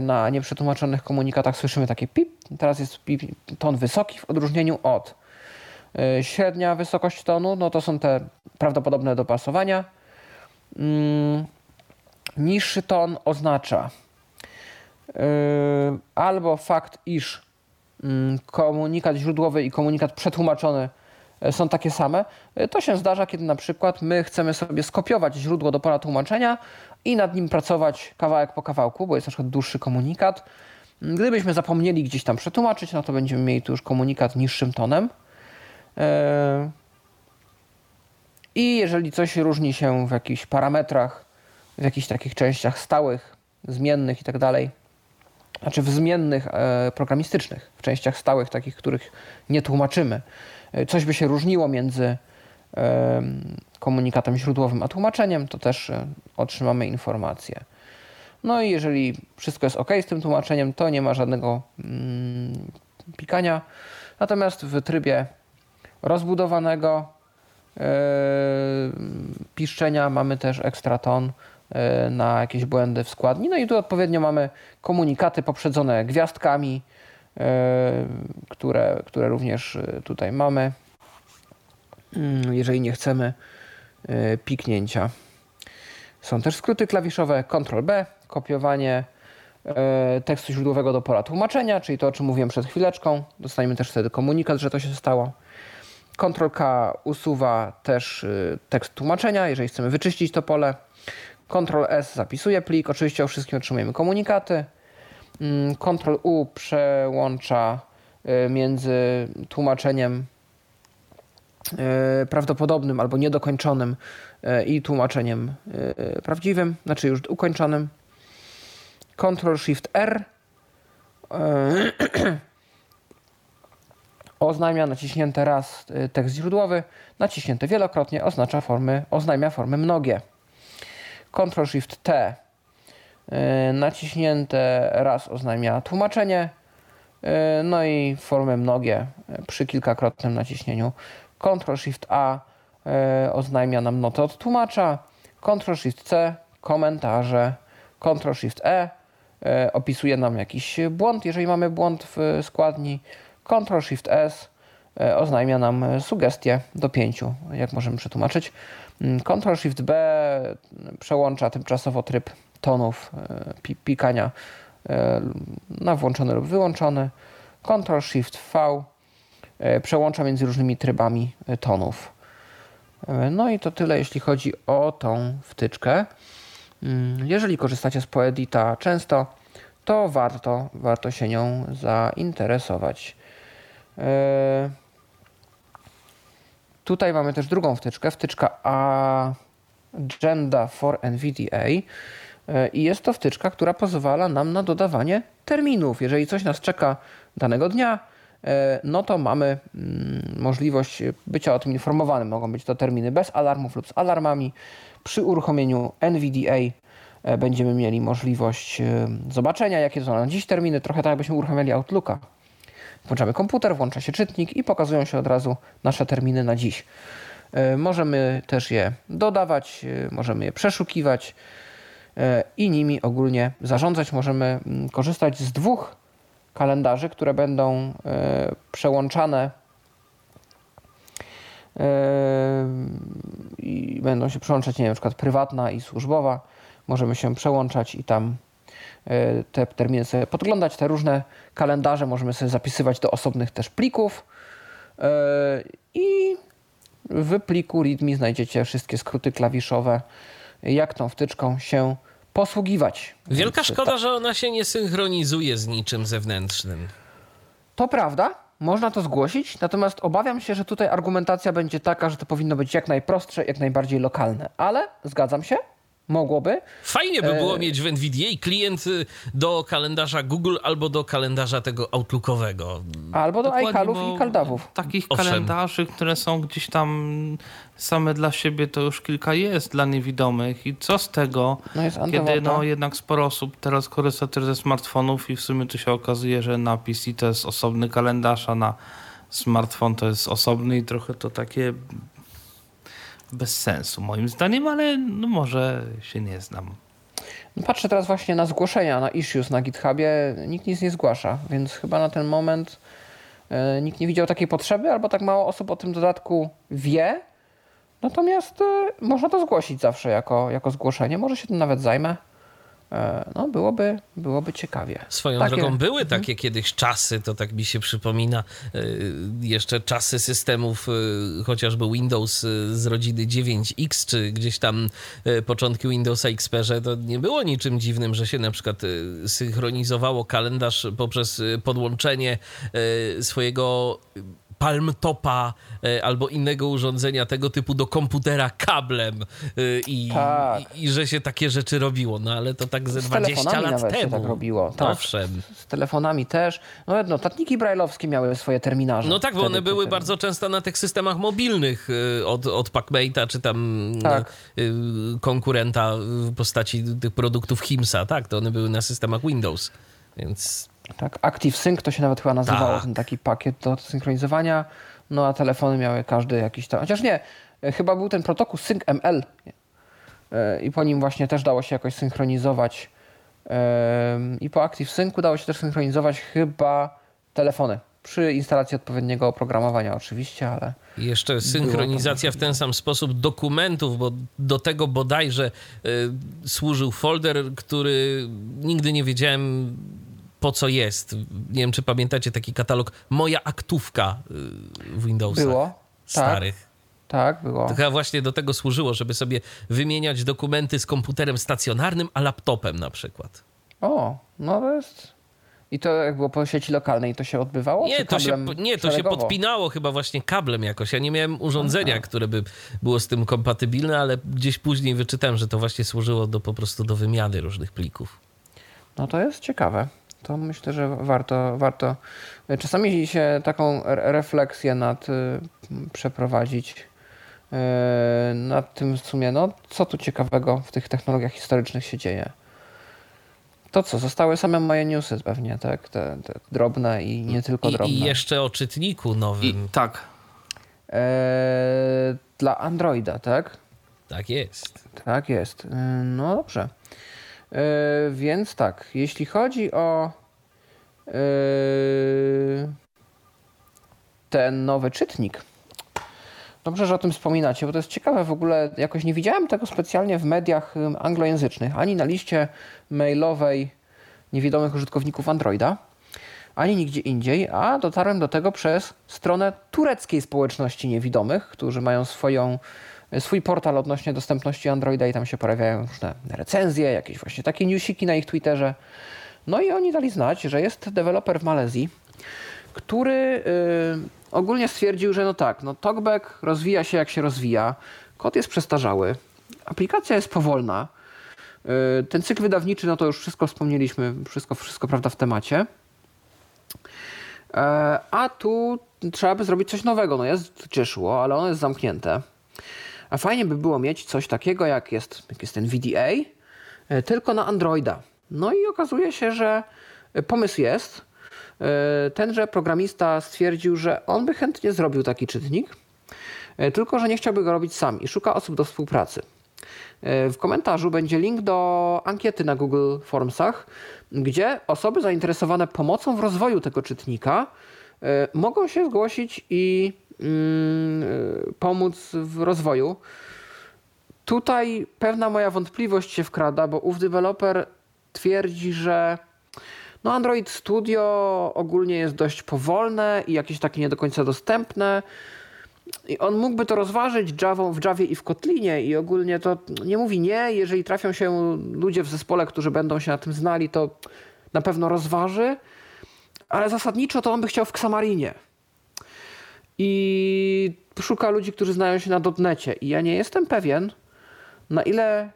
na nieprzetłumaczonych komunikatach słyszymy takie pip. Teraz jest pip, ton wysoki w odróżnieniu od średnia wysokość tonu, no to są te prawdopodobne dopasowania. Mm, niższy ton oznacza albo fakt, iż mm, komunikat źródłowy i komunikat przetłumaczony e, są takie same. E, to się zdarza, kiedy na przykład my chcemy sobie skopiować źródło do pola tłumaczenia i nad nim pracować kawałek po kawałku, bo jest na przykład dłuższy komunikat. Gdybyśmy zapomnieli gdzieś tam przetłumaczyć, no to będziemy mieli tu już komunikat niższym tonem. E, I jeżeli coś różni się w jakichś parametrach, w jakichś takich częściach stałych, zmiennych i tak dalej, znaczy w zmiennych e, programistycznych, w częściach stałych, takich, których nie tłumaczymy, e, coś by się różniło między e, komunikatem źródłowym a tłumaczeniem, to też otrzymamy informację. No i jeżeli wszystko jest ok z tym tłumaczeniem, to nie ma żadnego mm, pikania. Natomiast w trybie rozbudowanego piszczenia mamy też ekstra ton na jakieś błędy w składni. No i tu odpowiednio mamy komunikaty poprzedzone gwiazdkami, yy, które, które również tutaj mamy, mm, jeżeli nie chcemy piknięcia. Są też skróty klawiszowe Ctrl-B, kopiowanie e, tekstu źródłowego do pola tłumaczenia, czyli to, o czym mówiłem przed chwileczką. Dostaniemy też wtedy komunikat, że to się stało. Ctrl-K usuwa też e, tekst tłumaczenia, jeżeli chcemy wyczyścić to pole. Ctrl-S zapisuje plik, oczywiście o wszystkim otrzymujemy komunikaty. Mm, Ctrl-U przełącza e, między tłumaczeniem prawdopodobnym albo niedokończonym i tłumaczeniem prawdziwym, znaczy już ukończonym. Ctrl Shift R oznajmia naciśnięte raz tekst źródłowy, naciśnięte wielokrotnie oznacza formy, oznajmia formy mnogie. Ctrl Shift T e, naciśnięte raz oznajmia tłumaczenie, no i formy mnogie przy kilkakrotnym naciśnieniu. Ctrl Shift A oznajmia nam notę od tłumacza, Ctrl Shift C komentarze, Ctrl Shift E E, opisuje nam jakiś błąd. Jeżeli mamy błąd w składni, Ctrl Shift S e, oznajmia nam sugestie do pięciu, jak możemy przetłumaczyć. Mm, Ctrl Shift B przełącza tymczasowo tryb tonów e, pikania na włączony lub wyłączony. Ctrl Shift V przełącza między różnymi trybami tonów. No i to tyle, jeśli chodzi o tą wtyczkę. Mm, jeżeli korzystacie z Poedita często, to warto, warto się nią zainteresować. Tutaj mamy też drugą wtyczkę, wtyczka Agenda for NVDA. E, I jest to wtyczka, która pozwala nam na dodawanie terminów. Jeżeli coś nas czeka danego dnia, e, no to mamy mm, możliwość bycia o tym informowanym. Mogą być to terminy bez alarmów lub z alarmami. Przy uruchomieniu NVDA e, będziemy mieli możliwość zobaczenia, jakie są na dziś terminy, trochę tak jakbyśmy uruchamiali Outlooka. Włączamy komputer, włącza się czytnik i pokazują się od razu nasze terminy na dziś. E, możemy też je dodawać, możemy je przeszukiwać i nimi ogólnie zarządzać. Możemy mm, korzystać z dwóch kalendarzy, które będą przełączane i będą się przełączać, nie wiem, na przykład prywatna i służbowa. Możemy się przełączać i tam e, te terminy sobie podglądać, te różne kalendarze możemy sobie zapisywać do osobnych też plików e, i w pliku README znajdziecie wszystkie skróty klawiszowe, jak tą wtyczką się posługiwać. Wielka Więc szkoda, ta... że ona się nie synchronizuje z niczym zewnętrznym. To prawda, można to zgłosić, natomiast obawiam się, że tutaj argumentacja będzie taka, że to powinno być jak najprostsze, jak najbardziej lokalne. Ale zgadzam się, mogłoby. Fajnie by było e... mieć w NVDA klient y, do kalendarza Google albo do kalendarza tego Outlookowego. Albo do iCalów i Kaldawów. Takich Owszem. kalendarzy, które są gdzieś tam same dla siebie, to już kilka jest dla niewidomych. I co z tego, no kiedy no, jednak sporo osób teraz korzysta też ze smartfonów i w sumie to się okazuje, że na PC to jest osobny kalendarz, a na smartfon to jest osobny i trochę to takie bez sensu moim zdaniem, ale no może się nie znam. No patrzę teraz właśnie na zgłoszenia, na issues na GitHubie. Nikt nic nie zgłasza, więc chyba na ten moment e, nikt nie widział takiej potrzeby, albo tak mało osób o tym dodatku wie. Natomiast e, można to zgłosić zawsze jako, jako zgłoszenie. Może się tym nawet zajmę. E, no byłoby, byłoby ciekawie. Swoją takie... drogą były mhm. takie kiedyś czasy, to tak mi się przypomina, e, jeszcze czasy systemów e, chociażby Windows z rodziny 9X, czy gdzieś tam początki Windowsa XP, że to nie było niczym dziwnym, że się na przykład synchronizowało kalendarz poprzez podłączenie swojego Palm Topa e, albo innego urządzenia tego typu do komputera kablem i, tak. i, i, że się takie rzeczy robiło. No ale to tak ze z 20 lat nawet temu. Się tak robiło. Tak. Owszem. Z telefonami też. No notatniki brajlowskie miały swoje terminarze. No tak, bo one były bardzo często na tych systemach mobilnych od, od PacMate'a czy tam tak. konkurenta w postaci tych produktów Himsa. Tak, to one były na systemach Windows. Więc tak, ActiveSync to się nawet chyba nazywało, tak. ten taki pakiet do synchronizowania. No a telefony miały każdy jakiś tam. Chociaż nie, e, chyba był ten protokół SyncML e, i po nim właśnie też dało się jakoś synchronizować. I po ActiveSyncu dało się też synchronizować chyba telefony. Przy instalacji odpowiedniego oprogramowania oczywiście, ale... I jeszcze synchronizacja w ten sam sposób dokumentów, bo do tego bodajże y, służył folder, który nigdy nie wiedziałem po co jest. Nie wiem, czy pamiętacie taki katalog Moja aktówka y, w Windowsach. Było. Tak. Starych. Tak, tak było. To chyba właśnie do tego służyło, żeby sobie wymieniać dokumenty z komputerem stacjonarnym, a laptopem na przykład. O, no to jest... I to jak było po sieci lokalnej, to się odbywało? Nie, to się, nie, to się podpinało chyba właśnie kablem jakoś. Ja nie miałem urządzenia, Aha. które by było z tym kompatybilne, ale gdzieś później wyczytałem, że to właśnie służyło do, po prostu do wymiany różnych plików. No to jest ciekawe to myślę, że warto, warto czasami się taką refleksję nad y, przeprowadzić y, nad tym w sumie, no co tu ciekawego w tych technologiach historycznych się dzieje. To co, zostały same moje newsy pewnie, tak? Te, te drobne i nie tylko I, drobne. I jeszcze o czytniku nowym. I, tak. E, dla Androida, tak? Tak jest. Tak jest. Y, no dobrze. Yy, więc tak, jeśli chodzi o yy, ten nowy czytnik, dobrze, że o tym wspominacie, bo to jest ciekawe w ogóle. Jakoś nie widziałem tego specjalnie w mediach anglojęzycznych, ani na liście mailowej niewidomych użytkowników Androida, ani nigdzie indziej, a dotarłem do tego przez stronę tureckiej społeczności niewidomych, którzy mają swoją swój portal odnośnie dostępności Androida i tam się pojawiają różne recenzje, jakieś właśnie takie newsiki na ich Twitterze. No i oni dali znać, że jest deweloper w Malezji, który yy, ogólnie stwierdził, że no tak, no TalkBack rozwija się jak się rozwija, kod jest przestarzały, aplikacja jest powolna, yy, ten cykl wydawniczy, no to już wszystko wspomnieliśmy, wszystko, wszystko prawda w temacie. Yy, a tu trzeba by zrobić coś nowego. No jest Joshua, ale ono jest zamknięte. A fajnie by było mieć coś takiego, jak jest, jak jest ten VDA, e, tylko na Androida. No i okazuje się, że pomysł jest. E, tenże programista stwierdził, że on by chętnie zrobił taki czytnik, e, tylko że nie chciałby go robić sam i szuka osób do współpracy. W komentarzu będzie link do ankiety na Google Formsach, gdzie osoby zainteresowane pomocą w rozwoju tego czytnika mogą się zgłosić i pomóc w rozwoju. Tutaj pewna moja wątpliwość się wkrada, bo ów deweloper twierdzi, że no Android Studio ogólnie jest dość powolne i jakieś takie nie do końca dostępne. I on mógłby to rozważyć Java, w Javie i w Kotlinie i ogólnie to nie mówi nie. Jeżeli trafią się ludzie w zespole, którzy będą się na tym znali, to na pewno rozważy. Ale zasadniczo to on by chciał w Xamarinie i szuka ludzi, którzy znają się na dotnecie. I ja nie jestem pewien, na ile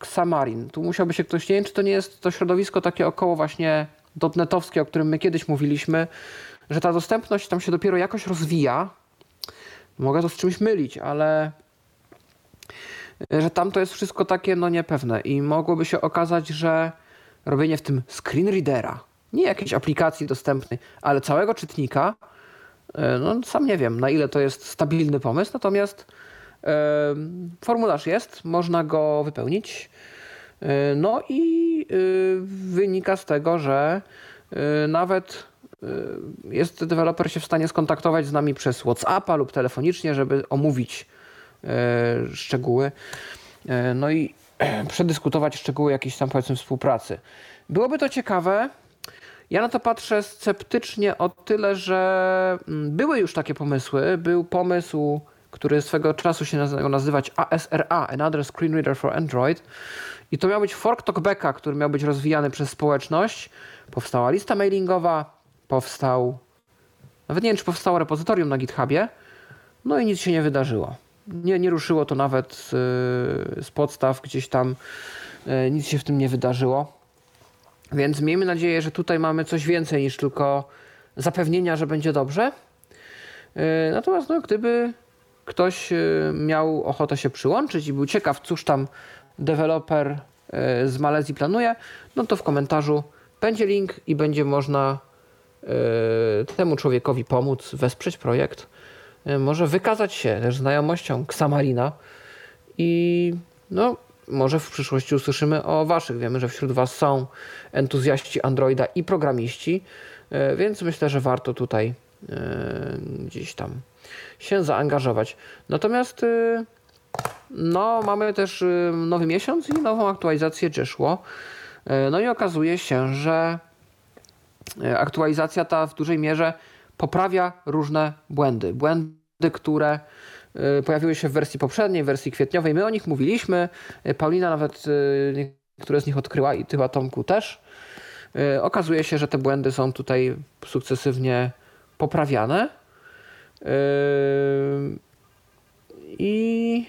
Xamarin, tu musiałby się ktoś, nie wiem, czy to nie jest to środowisko takie około właśnie dotnetowskie, o którym my kiedyś mówiliśmy, że ta dostępność tam się dopiero jakoś rozwija. Mogę to z czymś mylić, ale że tam to jest wszystko takie no niepewne i mogłoby się okazać, że robienie w tym screen readera, nie jakiejś aplikacji dostępnej, ale całego czytnika E, no, sam nie wiem, na ile to jest stabilny pomysł, natomiast e, formularz jest, można go wypełnić. E, no i wynika z tego, że nawet jest deweloper się w stanie skontaktować z nami przez WhatsAppa lub telefonicznie, żeby omówić szczegóły. No i przedyskutować szczegóły jakiejś tam powiedzmy współpracy. Byłoby to ciekawe, ja na to patrzę sceptycznie o tyle, że mm, były już takie pomysły. Był pomysł, który swego czasu się nazywał nazywać ASRA, Another Screen Reader for Android. I to miał być fork talkbacka, który miał być rozwijany przez społeczność. Powstała lista mailingowa, powstał Nawet nie wiem, czy powstało repozytorium na GitHubie, no i nic się nie wydarzyło. Nie, nie ruszyło to nawet z, z podstaw gdzieś tam, e, nic się w tym nie wydarzyło. Więc miejmy nadzieję, że tutaj mamy coś więcej niż tylko zapewnienia, że będzie dobrze. E, natomiast no, gdyby ktoś e, miał ochotę się przyłączyć i był ciekaw, cóż tam deweloper z Malezji planuje, no to w komentarzu będzie link i będzie można temu człowiekowi pomóc, wesprzeć projekt. Może wykazać się też znajomością Xamarina i no, może w przyszłości usłyszymy o Waszych. Wiemy, że wśród Was są entuzjaści Androida i programiści, e, więc myślę, że warto tutaj e, gdzieś tam się zaangażować. Natomiast e, no, mamy też nowy miesiąc i nową aktualizację Jeshło. No i okazuje się, że aktualizacja ta w dużej mierze poprawia różne błędy. Błędy, które pojawiły się w wersji poprzedniej, w wersji kwietniowej. My o nich mówiliśmy. Y, Paulina nawet y, niektóre z nich odkryła i tyła Tomku też. Okazuje się, że te błędy są tutaj sukcesywnie poprawiane. I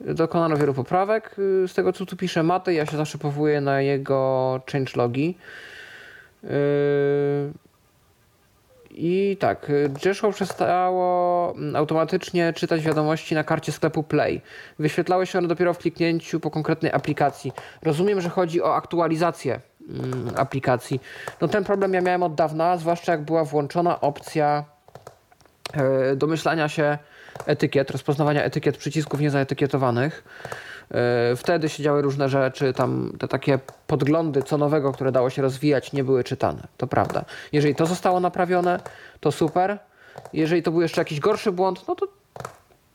dokonano wielu poprawek. Z tego co tu pisze Matej, ja się zawsze powołuję na jego changelogi. I tak, Jeshua przestało automatycznie czytać wiadomości na karcie sklepu Play. Wyświetlały się one dopiero w kliknięciu po konkretnej aplikacji. Rozumiem, że chodzi o aktualizację mm, aplikacji. No ten problem ja miałem od dawna, zwłaszcza jak była włączona opcja e, domyślania się etykiet, rozpoznawania etykiet przycisków niezaetykietowanych. E, wtedy się działy różne rzeczy, tam te takie podglądy co nowego, które dało się rozwijać, nie były czytane. To prawda. Jeżeli to zostało naprawione, to super. Jeżeli to był jeszcze jakiś gorszy błąd, no to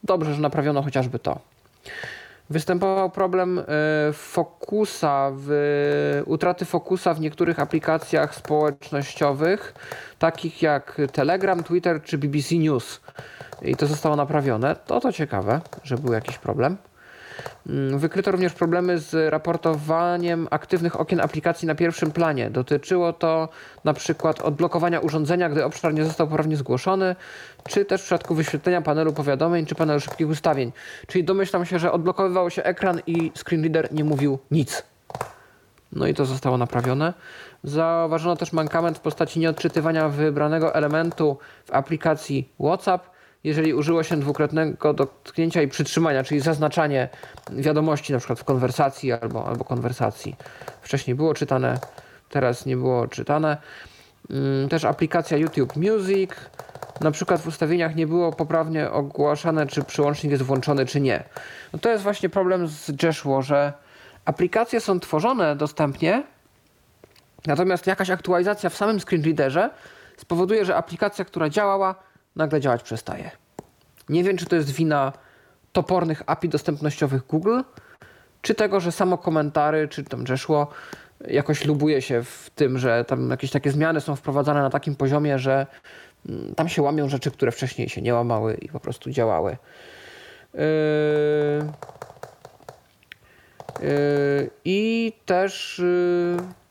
dobrze, że naprawiono chociażby to. Występował problem e, fokusa, w, utraty fokusa w niektórych aplikacjach społecznościowych, takich jak Telegram, Twitter czy BBC News. I to zostało naprawione. To to ciekawe, że był jakiś problem. Mm, wykryto również problemy z raportowaniem aktywnych okien aplikacji na pierwszym planie. Dotyczyło to na przykład odblokowania urządzenia, gdy obszar nie został poprawnie zgłoszony, czy też w przypadku wyświetlenia panelu powiadomień, czy panelu szybkich ustawień. Czyli domyślam się, że odblokowywał się ekran i screenreader nie mówił nic. No i to zostało naprawione. Zauważono też mankament w postaci nieodczytywania wybranego elementu w aplikacji WhatsApp jeżeli użyło się dwukrotnego dotknięcia i przytrzymania, czyli zaznaczanie wiadomości na przykład w konwersacji albo, albo konwersacji. Wcześniej było czytane, teraz nie było czytane. Mm, też aplikacja YouTube Music. Na przykład w ustawieniach nie było poprawnie ogłaszane, czy przyłącznik jest włączony, czy nie. No to jest właśnie problem z Jeshło, że aplikacje są tworzone dostępnie, natomiast jakaś aktualizacja w samym screenreaderze spowoduje, że aplikacja, która działała, nagle działać przestaje. Nie wiem, czy to jest wina topornych API dostępnościowych Google, czy tego, że samo komentary, czy tam Jeshło jakoś lubuje się w tym, że tam jakieś takie zmiany są wprowadzane na takim poziomie, że mm, tam się łamią rzeczy, które wcześniej się nie łamały i po prostu działały. Yy... Yy... I też. Yy...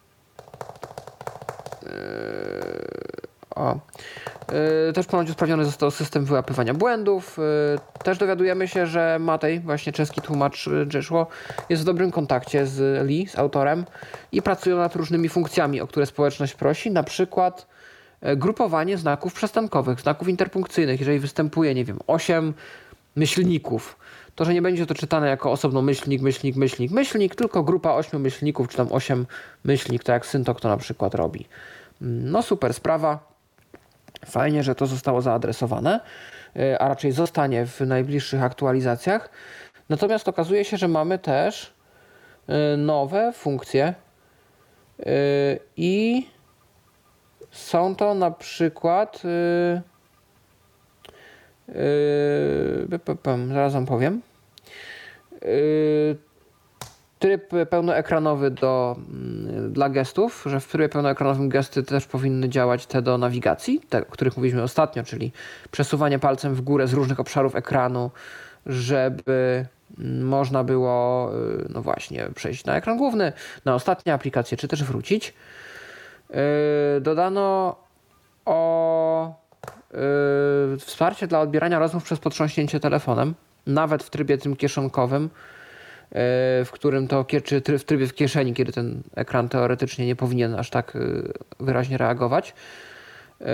E, też ponoć usprawniony został system wyłapywania błędów. E, też dowiadujemy się, że Matej, właśnie czeski tłumacz Jeshło, jest w dobrym kontakcie z Lee, z autorem i pracują nad różnymi funkcjami, o które społeczność prosi, na przykład grupowanie znaków przestankowych, znaków interpunkcyjnych. Jeżeli występuje, nie wiem, 8 myślników, to że nie będzie to czytane jako osobno myślnik, myślnik, myślnik, myślnik, tylko grupa 8 myślników, czy tam 8 myślnik, tak jak Syntok to na przykład robi. No super sprawa. Fajnie, że to zostało zaadresowane, e, a raczej zostanie w najbliższych aktualizacjach. Natomiast okazuje się, że mamy też e, nowe funkcje e, i są to na przykład zaraz wam powiem tryb pełnoekranowy do, mm, dla gestów, że w trybie pełnoekranowym gesty też powinny działać te do nawigacji, te, o których mówiliśmy ostatnio, czyli przesuwanie palcem w górę z różnych obszarów ekranu, żeby mm, można było, y, no właśnie, przejść na ekran główny, na ostatnie aplikacje, czy też wrócić. Yy, dodano o yy, wsparcie dla odbierania rozmów przez potrząśnięcie telefonem, nawet w trybie tym kieszonkowym, w którym to, czy w trybie w kieszeni, kiedy ten ekran teoretycznie nie powinien aż tak yy, wyraźnie reagować. Yy,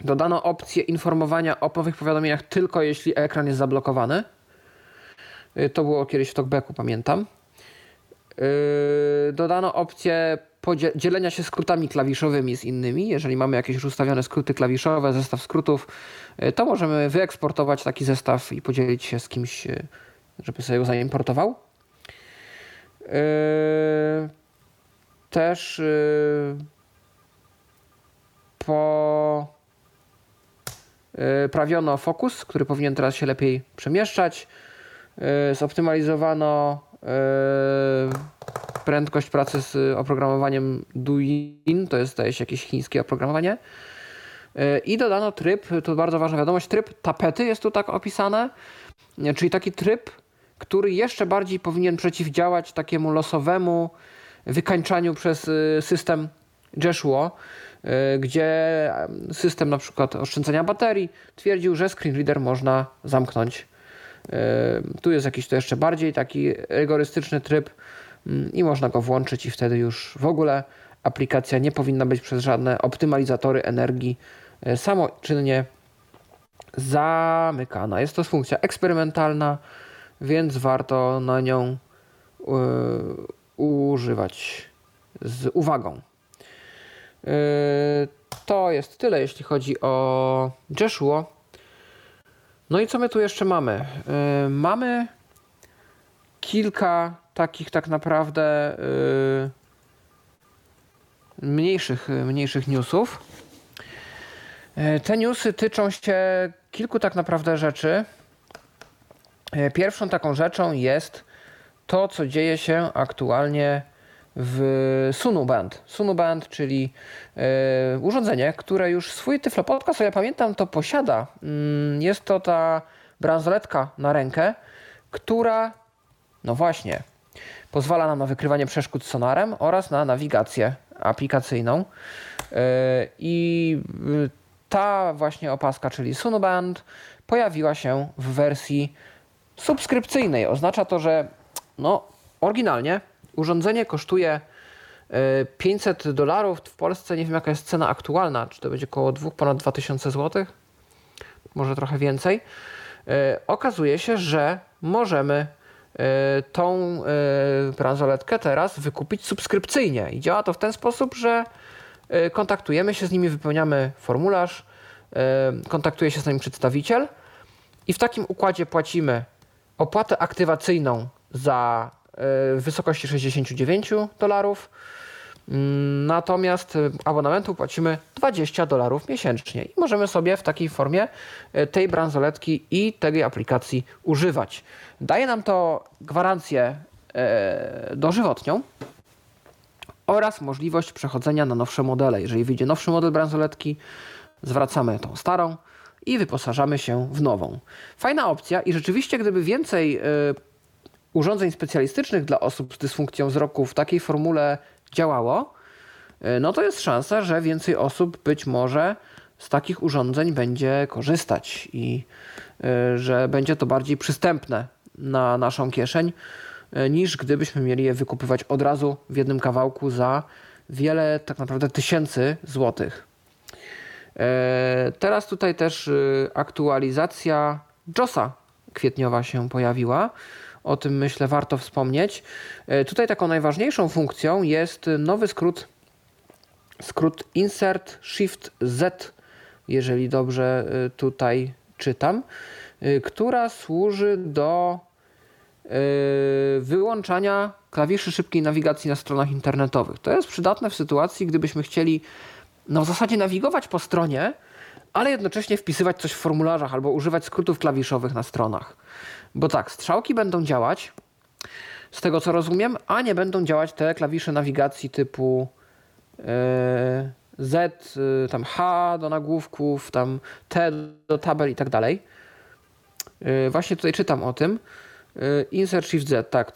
dodano opcję informowania o nowych powiadomieniach tylko jeśli ekran jest zablokowany. Yy, to było kiedyś w talkbacku, pamiętam. Dodano opcję dzielenia się skrótami klawiszowymi z innymi. Jeżeli mamy jakieś już ustawione skróty klawiszowe, zestaw skrótów, to możemy wyeksportować taki zestaw i podzielić się z kimś, żeby sobie go zaimportował. Też poprawiono fokus, który powinien teraz się lepiej przemieszczać. Zoptymalizowano prędkość pracy z oprogramowaniem Douyin, to jest zdaje się jakieś chińskie oprogramowanie. I dodano tryb, to bardzo ważna wiadomość, tryb tapety jest tu tak opisane, czyli taki tryb, który jeszcze bardziej powinien przeciwdziałać takiemu losowemu wykańczaniu przez system Joshua, gdzie system na przykład oszczędzania baterii twierdził, że screen reader można zamknąć tu jest jakiś to jeszcze bardziej taki rygorystyczny tryb mm, i można go włączyć i wtedy już w ogóle aplikacja nie powinna być przez żadne optymalizatory energii samoczynnie zamykana. Jest to funkcja eksperymentalna, więc warto na nią yy, używać z uwagą. Yy, to jest tyle, jeśli chodzi o Joshua. No i co my tu jeszcze mamy? Yy, mamy kilka takich tak naprawdę mniejszych, mniejszych newsów. Te newsy tyczą się kilku tak naprawdę rzeczy. Pierwszą taką rzeczą jest to, co dzieje się aktualnie w Sunuband. Sunuband, czyli e, urządzenie, które już swój Tyflo Podcast, ja pamiętam, to posiada. Mm, jest to ta bransoletka na rękę, która, no właśnie, pozwala nam na wykrywanie przeszkód sonarem oraz na nawigację aplikacyjną. E, I ta właśnie opaska, czyli Sunuband, pojawiła się w wersji subskrypcyjnej. Oznacza to, że no, oryginalnie Urządzenie kosztuje 500 e, dolarów. W Polsce nie wiem jaka jest cena aktualna, czy to będzie około 2, ponad 2000 zł, może trochę więcej. E, okazuje się, że możemy e, tą bransoletkę teraz wykupić subskrypcyjnie i działa to w ten sposób, że kontaktujemy się z nimi, wypełniamy formularz, kontaktuje się z nami przedstawiciel i w takim układzie płacimy opłatę aktywacyjną za w wysokości 69 dolarów. Mm, natomiast e, abonamentu płacimy 20 dolarów miesięcznie i możemy sobie w takiej formie e, tej bransoletki i tej aplikacji używać. Daje nam to gwarancję e, dożywotnią oraz możliwość przechodzenia na nowsze modele. Jeżeli wyjdzie nowszy model bransoletki, zwracamy tą starą i wyposażamy się w nową. Fajna opcja i rzeczywiście, gdyby więcej urządzeń specjalistycznych dla osób z dysfunkcją wzroku w takiej formule działało, e, no to jest szansa, że więcej osób być może z takich urządzeń będzie korzystać i e, że będzie to bardziej przystępne na naszą kieszeń, e, niż gdybyśmy mieli je wykupywać od razu w jednym kawałku za wiele, tak naprawdę tysięcy złotych. Teraz tutaj też aktualizacja JOSa kwietniowa się pojawiła. O tym myślę warto wspomnieć. E, tutaj taką najważniejszą funkcją jest nowy skrót, skrót Insert Shift Z, jeżeli dobrze e, tutaj czytam, e, która służy do wyłączania klawiszy szybkiej nawigacji na stronach internetowych. To jest przydatne w sytuacji, gdybyśmy chcieli no, w zasadzie nawigować po stronie, ale jednocześnie wpisywać coś w formularzach albo używać skrótów klawiszowych na stronach. Bo tak, strzałki będą działać, z tego co rozumiem, a nie będą działać te klawisze nawigacji typu yy, Z, yy, tam H do nagłówków, tam T do tabel i tak dalej. Yy, właśnie tutaj czytam o tym. Insert Shift Z, tak.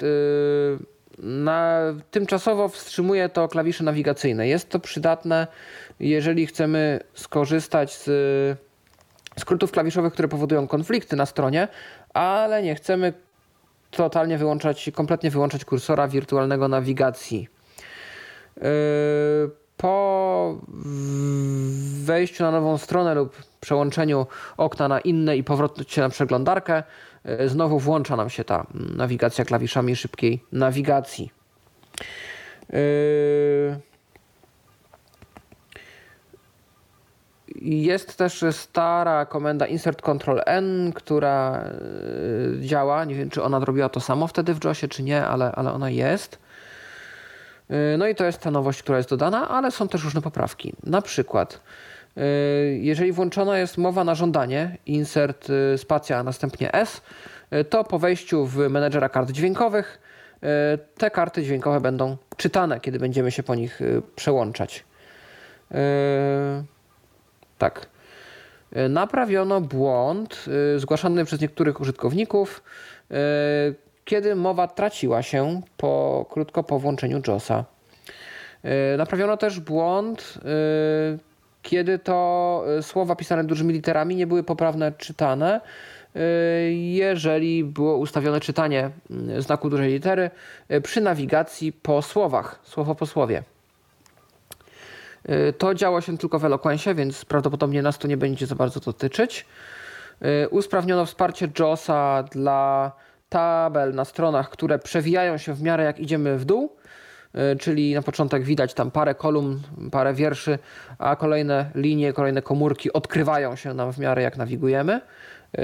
na, tymczasowo wstrzymuje to klawisze nawigacyjne. Jest to przydatne, jeżeli chcemy skorzystać z skrótów klawiszowych, które powodują konflikty na stronie, ale nie chcemy totalnie wyłączać, kompletnie wyłączać kursora wirtualnego nawigacji. Yy, po wejściu na nową stronę lub przełączeniu okna na inne i powrocie na przeglądarkę, yy, znowu włącza nam się ta nawigacja klawiszami szybkiej nawigacji. Yy, Jest też stara komenda insert control n, która e, działa. Nie wiem, czy ona robiła to samo wtedy w JOSie, czy nie, ale, ale ona jest. E, no i to jest ta nowość, która jest dodana, ale są też różne poprawki. Na przykład, e, jeżeli włączona jest mowa na żądanie, insert spacja, a następnie S, to po wejściu w menedżera kart dźwiękowych te karty dźwiękowe będą czytane, kiedy będziemy się po nich przełączać. Tak. E, naprawiono błąd e, zgłaszany przez niektórych użytkowników, e, kiedy mowa traciła się po, krótko po włączeniu JOSa. Naprawiono też błąd, kiedy to słowa pisane dużymi literami nie były poprawne czytane, jeżeli było ustawione czytanie mm, znaku dużej litery przy nawigacji po słowach, słowo po słowie. Y, to działo się tylko w Eloquencie, więc prawdopodobnie nas to nie będzie za bardzo dotyczyć. Y, usprawniono wsparcie JOSa dla tabel na stronach, które przewijają się w miarę jak idziemy w dół, y, czyli na początek widać tam parę kolumn, parę wierszy, a kolejne linie, kolejne komórki odkrywają się nam w miarę jak nawigujemy.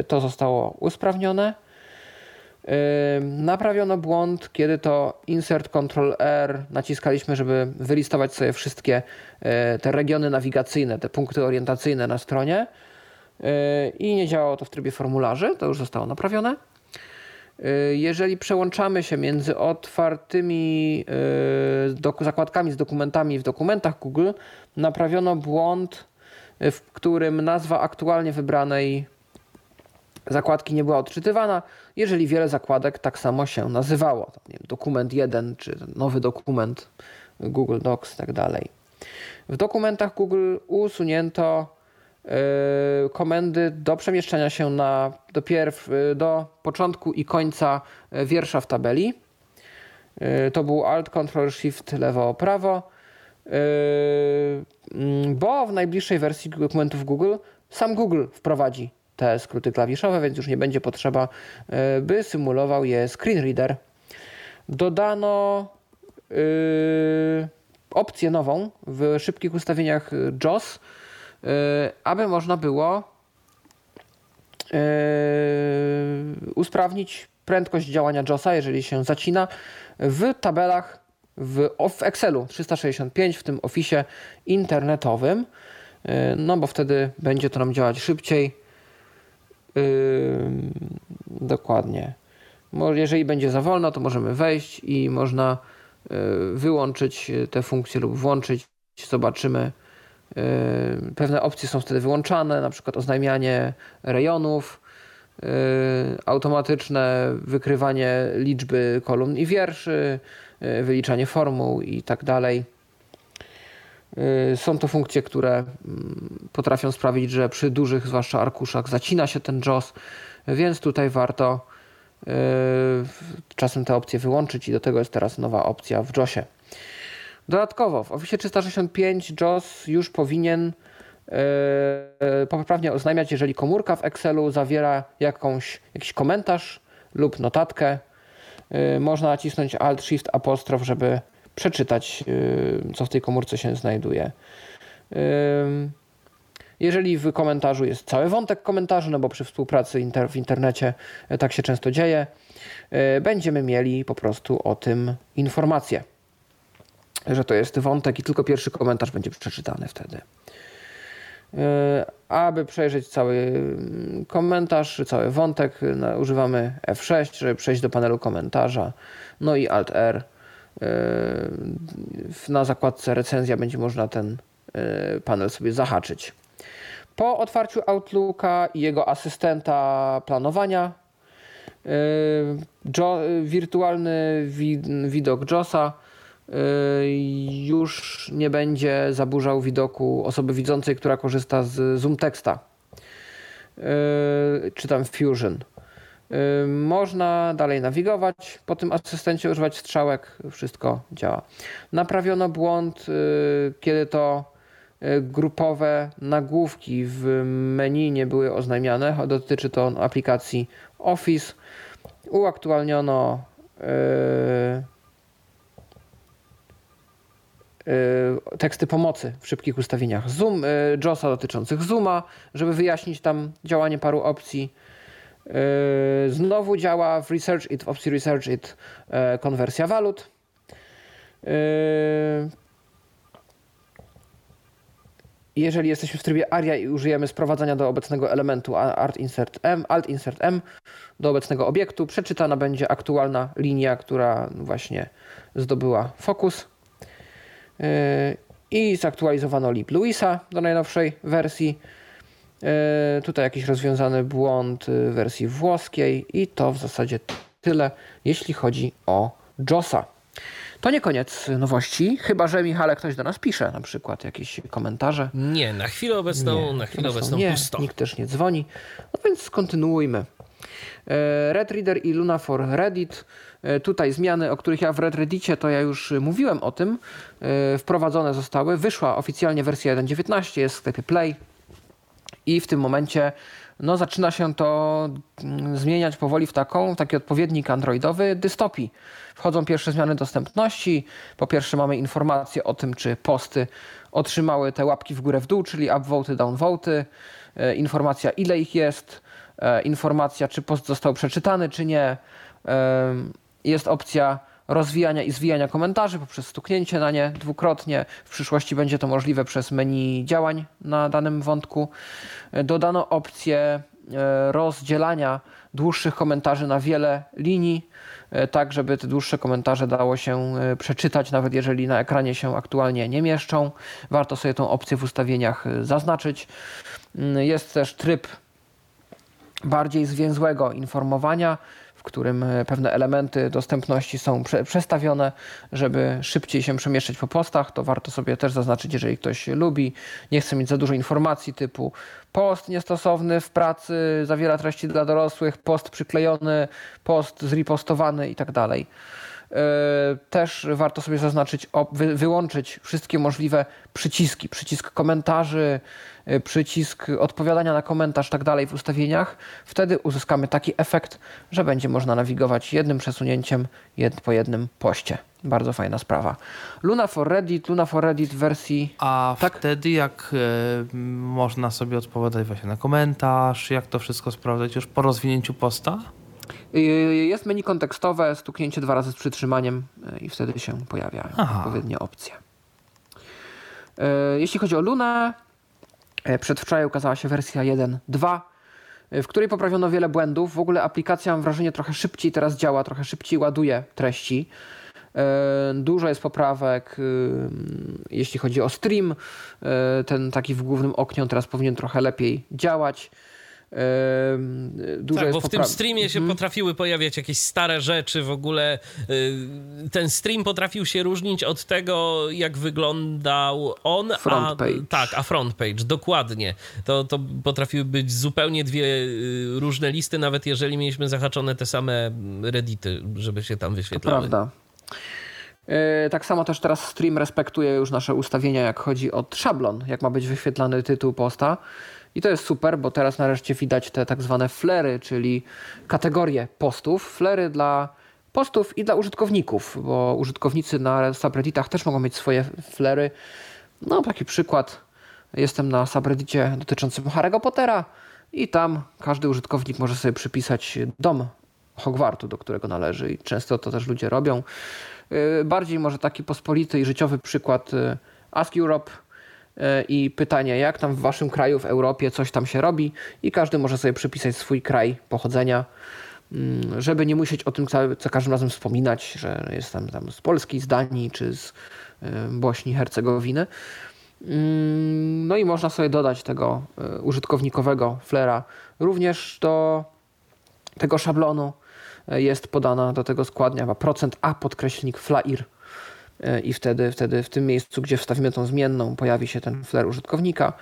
To zostało usprawnione. Naprawiono błąd, kiedy to insert Ctrl R naciskaliśmy, żeby wylistować sobie wszystkie e, te regiony nawigacyjne, te punkty orientacyjne na stronie e, i nie działało to w trybie formularzy, to już zostało naprawione. E, jeżeli przełączamy się między otwartymi zakładkami z dokumentami w dokumentach Google, naprawiono błąd, w którym nazwa aktualnie wybranej zakładki nie była odczytywana, jeżeli wiele zakładek tak samo się nazywało. Wiem, dokument 1 czy nowy dokument Google Docs i tak dalej. W dokumentach Google usunięto yy, komendy do przemieszczania się na, do, pierw, yy, do początku i końca wiersza w tabeli. Yy, to był Alt, Ctrl, Shift, lewo, prawo. Mm, bo w najbliższej wersji dokumentów Google sam Google wprowadzi te skróty klawiszowe, więc już nie będzie potrzeba, e, by symulował je screenreader. Dodano yy, opcję nową w szybkich ustawieniach JOS, yy, aby można było yy, usprawnić prędkość działania JOSa, jeżeli się zacina w tabelach w, w Excelu 365, w tym Office internetowym, no bo wtedy będzie to nam działać szybciej dokładnie. Jeżeli będzie za wolno, to możemy wejść i można y, wyłączyć te funkcje lub włączyć. Zobaczymy. Y, pewne opcje są wtedy wyłączane, na przykład oznajmianie rejonów, y, automatyczne wykrywanie liczby kolumn i wierszy, wyliczanie formuł i tak dalej. Y, są to funkcje, które mm, potrafią sprawić, że przy dużych, zwłaszcza arkuszach, zacina się ten JOS, więc tutaj warto y, czasem te opcje wyłączyć i do tego jest teraz nowa opcja w JOSie. Dodatkowo w Office 365 JOS już powinien y, poprawnie oznajmiać, jeżeli komórka w Excelu zawiera jakąś, jakiś komentarz lub notatkę. Można nacisnąć Alt Shift apostrof, żeby przeczytać, y, co w tej komórce się znajduje. Jeżeli w komentarzu jest cały wątek komentarzy, no bo przy współpracy inter w internecie e, tak się często dzieje, e, będziemy mieli po prostu o tym informację, że to jest wątek i tylko pierwszy komentarz będzie przeczytany wtedy. Aby przejrzeć cały mm, komentarz, cały wątek, używamy F6, żeby przejść do panelu komentarza, no i Alt R na zakładce recenzja będzie można ten e, panel sobie zahaczyć. Po otwarciu Outlooka i jego asystenta planowania Jo, wirtualny widok JOSa już nie będzie zaburzał widoku osoby widzącej, która korzysta z Zoom Texta czy tam Fusion. Można dalej nawigować po tym asystencie, używać strzałek, wszystko działa. Naprawiono błąd, kiedy to grupowe nagłówki w menu nie były oznajmiane. Dotyczy to aplikacji Office. Uaktualniono teksty pomocy w szybkich ustawieniach Zoom, JOSa dotyczących Zooma, żeby wyjaśnić tam działanie paru opcji. Znowu działa w Research It, w opcji Research It konwersja walut. Jeżeli jesteśmy w trybie ARIA i użyjemy sprowadzania do obecnego elementu Alt Insert M, Alt Insert M do obecnego obiektu, przeczytana będzie aktualna linia, która właśnie zdobyła fokus. I zaktualizowano lib Luisa do najnowszej wersji. Tutaj jakiś rozwiązany błąd w wersji włoskiej i to w zasadzie tyle, jeśli chodzi o JOSa. To nie koniec nowości, chyba że Michale ktoś do nas pisze, na przykład jakieś komentarze. Nie, na chwilę obecną, Nie, na chwilę obecną nie, pusto. Nikt też nie dzwoni. No więc kontynuujmy. Red Reader i Luna for Reddit. Tutaj zmiany, o których ja w Red Reddicie to ja już mówiłem o tym, wprowadzone zostały. Wyszła oficjalnie wersja 1.19, jest w sklepie Play i w tym momencie no, zaczyna się to zmieniać powoli w taką, taki odpowiednik androidowy dystopii. Wchodzą pierwsze zmiany dostępności. Po pierwsze mamy informacje o tym, czy posty otrzymały te łapki w górę w dół, czyli upvoty, downvoty. Informacja ile ich jest, informacja czy post został przeczytany, czy nie. Jest opcja rozwijania i zwijania komentarzy poprzez stuknięcie na nie dwukrotnie. W przyszłości będzie to możliwe przez menu działań na danym wątku. Dodano opcję rozdzielania dłuższych komentarzy na wiele linii, tak żeby te dłuższe komentarze dało się przeczytać, nawet jeżeli na ekranie się aktualnie nie mieszczą. Warto sobie tą opcję w ustawieniach zaznaczyć. Jest też tryb bardziej zwięzłego informowania, którym pewne elementy dostępności są prze, przestawione, żeby szybciej się przemieszczać po postach. To warto sobie też zaznaczyć, jeżeli ktoś lubi. Nie chce mieć za dużo informacji typu post niestosowny w pracy, zawiera treści dla dorosłych, post przyklejony, post zrepostowany i tak. Też warto sobie zaznaczyć, wyłączyć wszystkie możliwe przyciski, przycisk komentarzy, przycisk odpowiadania na komentarz, tak dalej w ustawieniach. Wtedy uzyskamy taki efekt, że będzie można nawigować jednym przesunięciem jed po jednym poście. Bardzo fajna sprawa. Luna for Reddit, Luna for Reddit w wersji... A tak? wtedy jak e, można sobie odpowiadać właśnie na komentarz, jak to wszystko sprawdzać już po rozwinięciu posta? Jest menu kontekstowe, stuknięcie dwa razy z przytrzymaniem i wtedy się pojawiają Aha. odpowiednie opcje. Jeśli chodzi o Lunę, przedwczoraj ukazała się wersja 1.2, w której poprawiono wiele błędów. W ogóle aplikacja, mam wrażenie, trochę szybciej teraz działa, trochę szybciej ładuje treści. Dużo jest poprawek, jeśli chodzi o stream. Ten taki w głównym oknie teraz powinien trochę lepiej działać. Dużo tak, bo w tym streamie się hmm. potrafiły pojawiać jakieś stare rzeczy, w ogóle ten stream potrafił się różnić od tego, jak wyglądał on, front a, page. tak, a front page, dokładnie. To, to potrafiły być zupełnie dwie y, różne listy, nawet jeżeli mieliśmy zahaczone te same reddity, żeby się tam wyświetlały. To prawda. Tak samo też teraz stream respektuje już nasze ustawienia, jak chodzi o szablon, jak ma być wyświetlany tytuł posta. I to jest super, bo teraz nareszcie widać te tak zwane flery, czyli kategorie postów. Flery dla postów i dla użytkowników, bo użytkownicy na subredditach też mogą mieć swoje flery. No, taki przykład. Jestem na subreddicie dotyczącym Harry'ego Pottera i tam każdy użytkownik może sobie przypisać dom Hogwartu, do którego należy i często to też ludzie robią. Y, bardziej może taki pospolity i życiowy przykład y, Ask Europe i pytanie, jak tam w waszym kraju, w Europie coś tam się robi i każdy może sobie przypisać swój kraj pochodzenia, mm, żeby nie musieć o tym co każdym razem wspominać, że jestem tam z Polski, z Danii czy z e, Bośni, Hercegowiny. Mm, no i można sobie dodać tego e, użytkownikowego flera również do tego szablonu. jest podana do tego składnia procent A podkreślnik flair i wtedy, wtedy w tym miejscu, gdzie wstawimy tą zmienną, pojawi się ten flair użytkownika.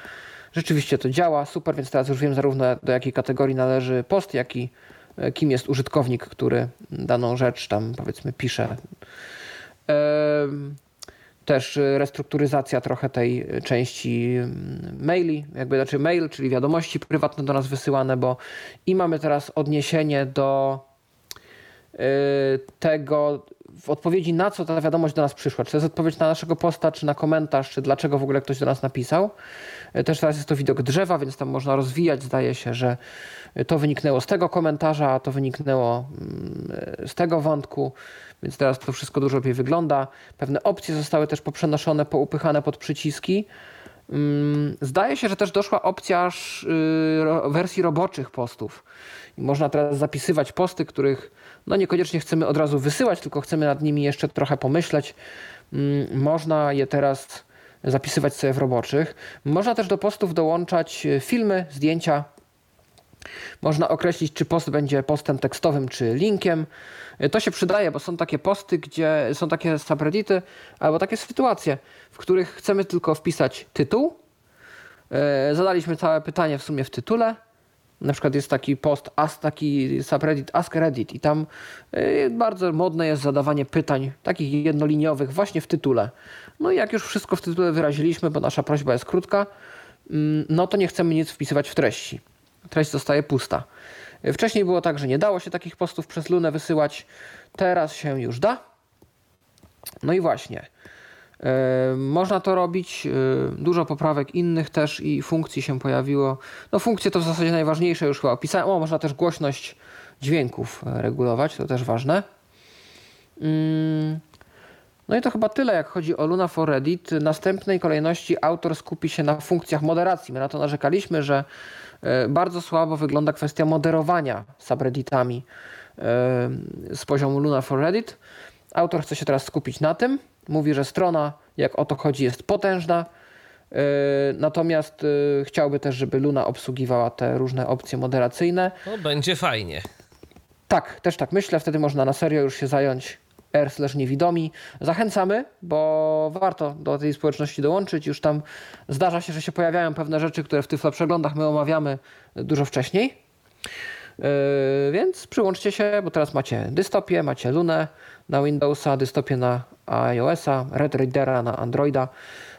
Rzeczywiście to działa, super, więc teraz już wiem zarówno do jakiej kategorii należy post, jak i kim jest użytkownik, który daną rzecz tam powiedzmy pisze. Też restrukturyzacja trochę tej części maili, jakby znaczy mail, czyli wiadomości prywatne do nas wysyłane, bo i mamy teraz odniesienie do y, tego, w odpowiedzi na co ta wiadomość do nas przyszła. Czy to jest odpowiedź na naszego posta, czy na komentarz, czy dlaczego w ogóle ktoś do nas napisał. Y, też teraz jest to widok drzewa, więc tam można rozwijać. Zdaje się, że to wyniknęło z tego komentarza, a to wyniknęło mm, z tego wątku. Więc teraz to wszystko dużo lepiej wygląda. Pewne opcje zostały też poprzenoszone, poupychane pod przyciski. Mm, zdaje się, że też doszła opcja y, wersji roboczych postów. można teraz zapisywać posty, których no niekoniecznie chcemy od razu wysyłać, tylko chcemy nad nimi jeszcze trochę pomyśleć. Mm, można je teraz zapisywać sobie w roboczych. Można też do postów dołączać y, filmy, zdjęcia, można określić, czy post będzie postem tekstowym, czy linkiem. To się przydaje, bo są takie posty, gdzie są takie subreddity, albo takie sytuacje, w których chcemy tylko wpisać tytuł. E, zadaliśmy całe pytanie w sumie w tytule. Na przykład jest taki post, taki subreddit Ask Reddit i tam e, bardzo modne jest zadawanie pytań, takich jednoliniowych, właśnie w tytule. No i jak już wszystko w tytule wyraziliśmy, bo nasza prośba jest krótka, mm, no to nie chcemy nic wpisywać w treści treść zostaje pusta. Wcześniej było tak, że nie dało się takich postów przez Lunę wysyłać, teraz się już da. No i właśnie. Yy, można to robić, yy, dużo poprawek innych też i funkcji się pojawiło. No funkcje to w zasadzie najważniejsze, już chyba opisałem. O, można też głośność dźwięków regulować, to też ważne. Yy. No i to chyba tyle, jak chodzi o Luna for Reddit. W następnej kolejności autor skupi się na funkcjach moderacji. My na to narzekaliśmy, że E, bardzo słabo wygląda kwestia moderowania subredditami e, z poziomu Luna for Reddit. Autor chce się teraz skupić na tym. Mówi, że strona, jak o to chodzi, jest potężna. E, natomiast chciałby też, żeby Luna obsługiwała te różne opcje moderacyjne. No, będzie fajnie. Tak, też tak myślę. Wtedy można na serio już się zająć r niewidomi. Zachęcamy, bo warto do tej społeczności dołączyć. Już tam zdarza się, że się pojawiają pewne rzeczy, które w Tyflo przeglądach my omawiamy dużo wcześniej. Yy, więc przyłączcie się, bo teraz macie dystopię, macie Lunę na Windowsa, dystopię na iOS-a, Red Readera na Androida.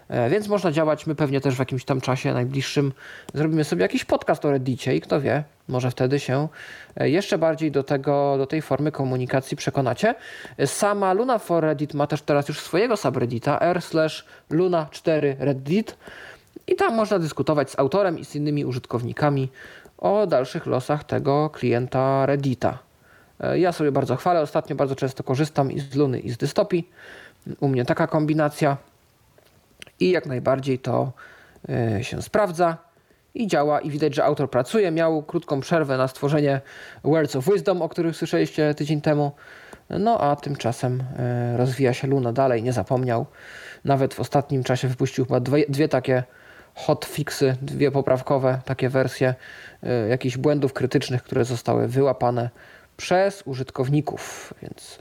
E, więc można działać. My pewnie też w jakimś tam czasie najbliższym zrobimy sobie jakiś podcast o Reddicie i kto wie, może wtedy się e, jeszcze bardziej do, tego, do tej formy komunikacji przekonacie. Sama Luna for Reddit ma też teraz już swojego subreddita r luna 4 reddit i tam można dyskutować z autorem i z innymi użytkownikami o dalszych losach tego klienta Reddita. E, ja sobie bardzo chwalę, ostatnio bardzo często korzystam i z Luny i z Dystopii. U mnie taka kombinacja i jak najbardziej to e, się sprawdza i działa i widać, że autor pracuje. Miał krótką przerwę na stworzenie Words of Wisdom, o których słyszeliście tydzień temu. No a tymczasem e, rozwija się Luna dalej, nie zapomniał. Nawet w ostatnim czasie wypuścił chyba dwie, dwie takie hotfixy, dwie poprawkowe takie wersje jakichś błędów krytycznych, które zostały wyłapane przez użytkowników, więc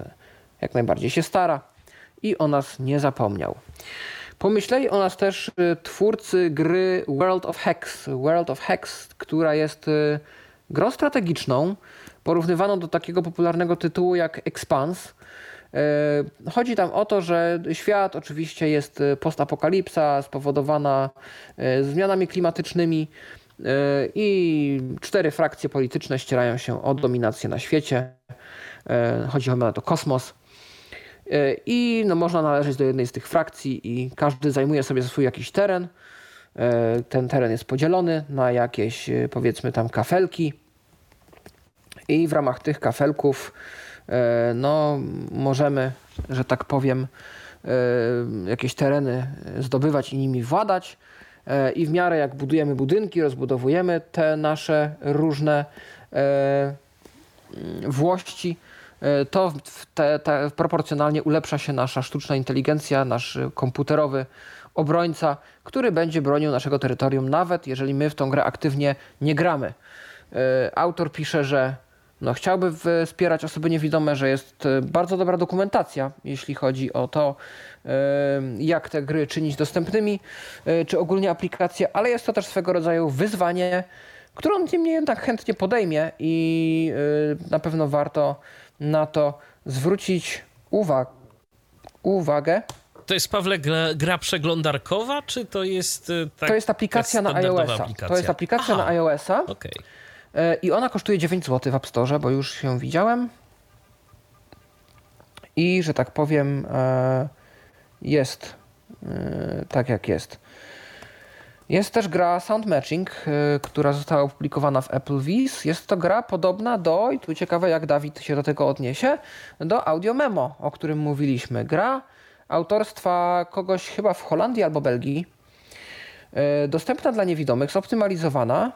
jak najbardziej się stara i o nas nie zapomniał. Pomyśleli o nas też y, twórcy gry World of Hex. World of Hex, która jest y, grą strategiczną, porównywaną do takiego popularnego tytułu jak Expanse. Chodzi tam o to, że świat oczywiście jest postapokalipsa spowodowana zmianami klimatycznymi i cztery frakcje polityczne ścierają się o dominację na świecie. Chodzi o to kosmos. E, I no, można należeć do jednej z tych frakcji i każdy zajmuje sobie swój jakiś teren. E, ten teren jest podzielony na jakieś e, powiedzmy tam kafelki. I w ramach tych kafelków no, możemy, że tak powiem, jakieś tereny zdobywać i nimi władać. I w miarę jak budujemy budynki, rozbudowujemy te nasze różne włości, E, to te, te proporcjonalnie ulepsza się nasza sztuczna inteligencja, nasz komputerowy obrońca, który będzie bronił naszego terytorium, nawet jeżeli my w tą grę aktywnie nie gramy. E, autor pisze, że no, chciałby wspierać osoby niewidome, że jest bardzo dobra dokumentacja, jeśli chodzi o to, jak te gry czynić dostępnymi, czy ogólnie aplikacje, ale jest to też swego rodzaju wyzwanie, które on niemniej jednak chętnie podejmie i na pewno warto na to zwrócić uwagę. uwagę. To jest, Pawle, gra, gra przeglądarkowa, czy to jest tak, To jest aplikacja na iOS-a. To jest aplikacja Aha. na iOS-a. Okay. E, I ona kosztuje 9 zł w App Store, bo już się widziałem. I, że tak powiem, e, jest tak jak jest. Jest też gra Sound Matching, y, która została opublikowana w Apple Vis. Jest to gra podobna do, i tu ciekawe jak Dawid się do tego odniesie, do Audio Memo, o którym mówiliśmy. Gra autorstwa kogoś chyba w Holandii albo Belgii. Y, dostępna dla niewidomych, zoptymalizowana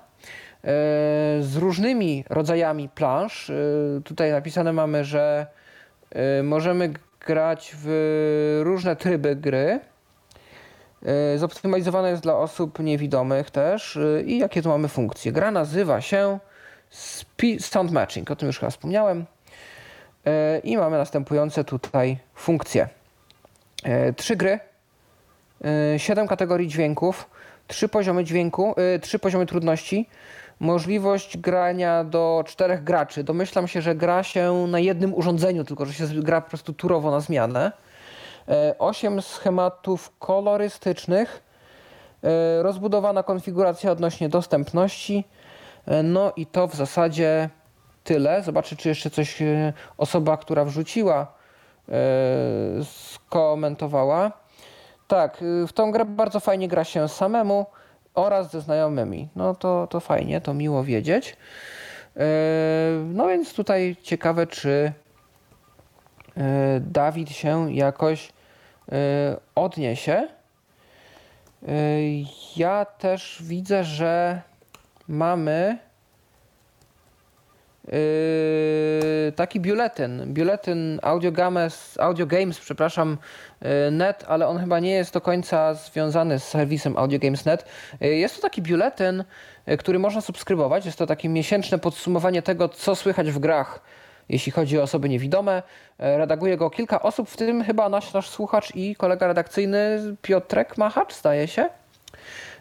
z różnymi rodzajami plansz. Tutaj napisane mamy, że możemy grać w różne tryby gry. E, zoptymalizowane jest dla osób niewidomych też. E, I jakie tu mamy funkcje? Gra nazywa się Sound Matching, o tym już chyba wspomniałem. E, I mamy następujące tutaj funkcje. Trzy gry, siedem kategorii dźwięków, trzy poziomy dźwięku, trzy poziomy trudności, możliwość grania do czterech graczy. Domyślam się, że gra się na jednym urządzeniu, tylko że się gra po prostu turowo na zmianę. 8 e, schematów kolorystycznych, e, rozbudowana konfiguracja odnośnie dostępności. E, no i to w zasadzie tyle. Zobaczę, czy jeszcze coś osoba, która wrzuciła, skomentowała. Tak, w tą grę bardzo fajnie gra się samemu oraz ze znajomymi. No to, to fajnie, to miło wiedzieć. No więc tutaj ciekawe, czy Dawid się jakoś Y, odniesie. Ja też widzę, że mamy taki biuletyn, biuletyn Audio Games, Audio Games, przepraszam, net, ale on chyba nie jest do końca związany z serwisem Audio Games Net. Jest to taki biuletyn, który można subskrybować. Jest to takie miesięczne podsumowanie tego, co słychać w grach jeśli chodzi o osoby niewidome. Redaguje go kilka osób, w tym chyba nasz, nasz słuchacz i kolega redakcyjny Piotrek Machacz, zdaje się.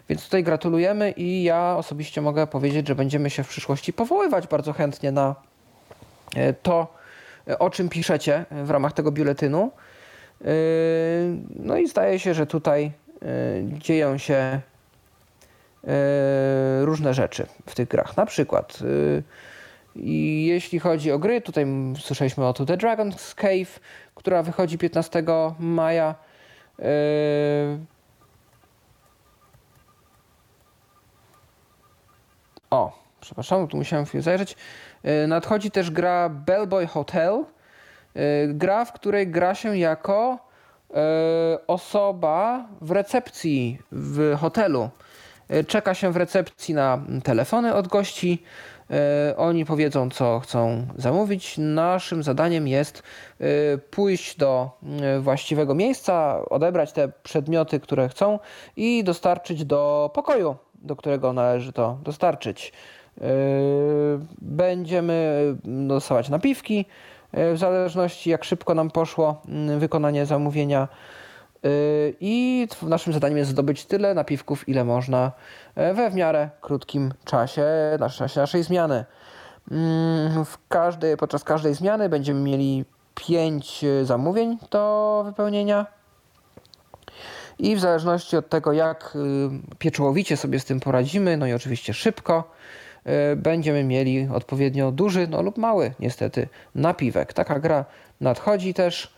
Więc tutaj gratulujemy i ja osobiście mogę powiedzieć, że będziemy się w przyszłości powoływać bardzo chętnie na e, to, e, o czym piszecie w ramach tego biuletynu. No i zdaje się, że tutaj dzieją się różne rzeczy w tych grach. Na przykład jeśli chodzi o gry, tutaj słyszeliśmy o The Dragon's Cave, która wychodzi 15 maja. O, przepraszam, tu musiałem chwilę zajrzeć. Yy, nadchodzi też gra Bellboy Hotel. Yy, gra, w której gra się jako osoba w recepcji w hotelu. Czeka się w recepcji na telefony od gości E, oni powiedzą, co chcą zamówić. Naszym zadaniem jest e, pójść do e, właściwego miejsca, odebrać te przedmioty, które chcą i dostarczyć do pokoju, do którego należy to dostarczyć. Będziemy dostawać napiwki, w zależności jak szybko nam poszło wykonanie zamówienia. I naszym zadaniem jest zdobyć tyle napiwków, ile można we w miarę krótkim czasie, na czasie naszej zmiany. Mm, w każdej, podczas każdej zmiany będziemy mieli 5 e, zamówień do wypełnienia. I w zależności od tego, jak e, pieczołowicie sobie z tym poradzimy, no i oczywiście szybko, będziemy mieli odpowiednio duży no lub mały, niestety, napiwek. Taka gra nadchodzi też.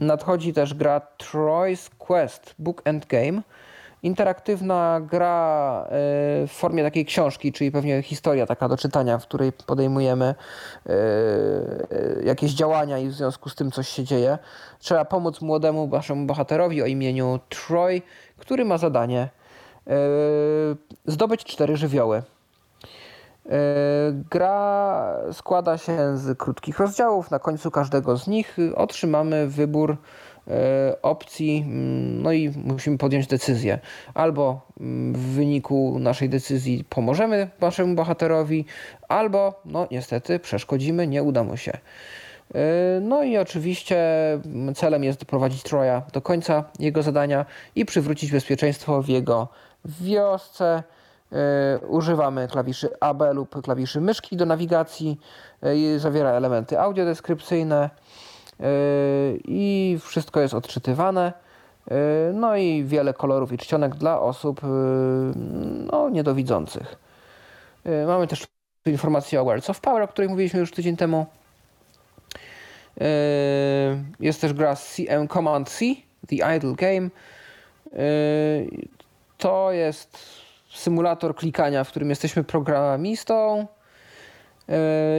Nadchodzi też gra Troy's Quest Book and Game interaktywna gra e, w formie takiej książki, czyli pewnie historia taka do czytania, w której podejmujemy e, e, jakieś działania i w związku z tym coś się dzieje. Trzeba pomóc młodemu naszemu bohaterowi o imieniu Troy, który ma zadanie zdobyć cztery żywioły. Gra składa się z krótkich rozdziałów. Na końcu każdego z nich otrzymamy wybór opcji, mm, no i musimy podjąć decyzję. Albo mm, w wyniku naszej decyzji pomożemy naszemu bohaterowi, albo no niestety przeszkodzimy, nie uda mu się. No i oczywiście celem jest doprowadzić Troja do końca jego zadania i przywrócić bezpieczeństwo w jego wiosce. Używamy klawiszy AB lub klawiszy myszki do nawigacji. Zawiera elementy audiodeskrypcyjne i wszystko jest odczytywane. No i wiele kolorów i czcionek dla osób no, niedowidzących. Mamy też informację o Words of Power, o której mówiliśmy już tydzień temu. Jest też gra CM Command C, The Idle Game. To jest symulator klikania, w którym jesteśmy programistą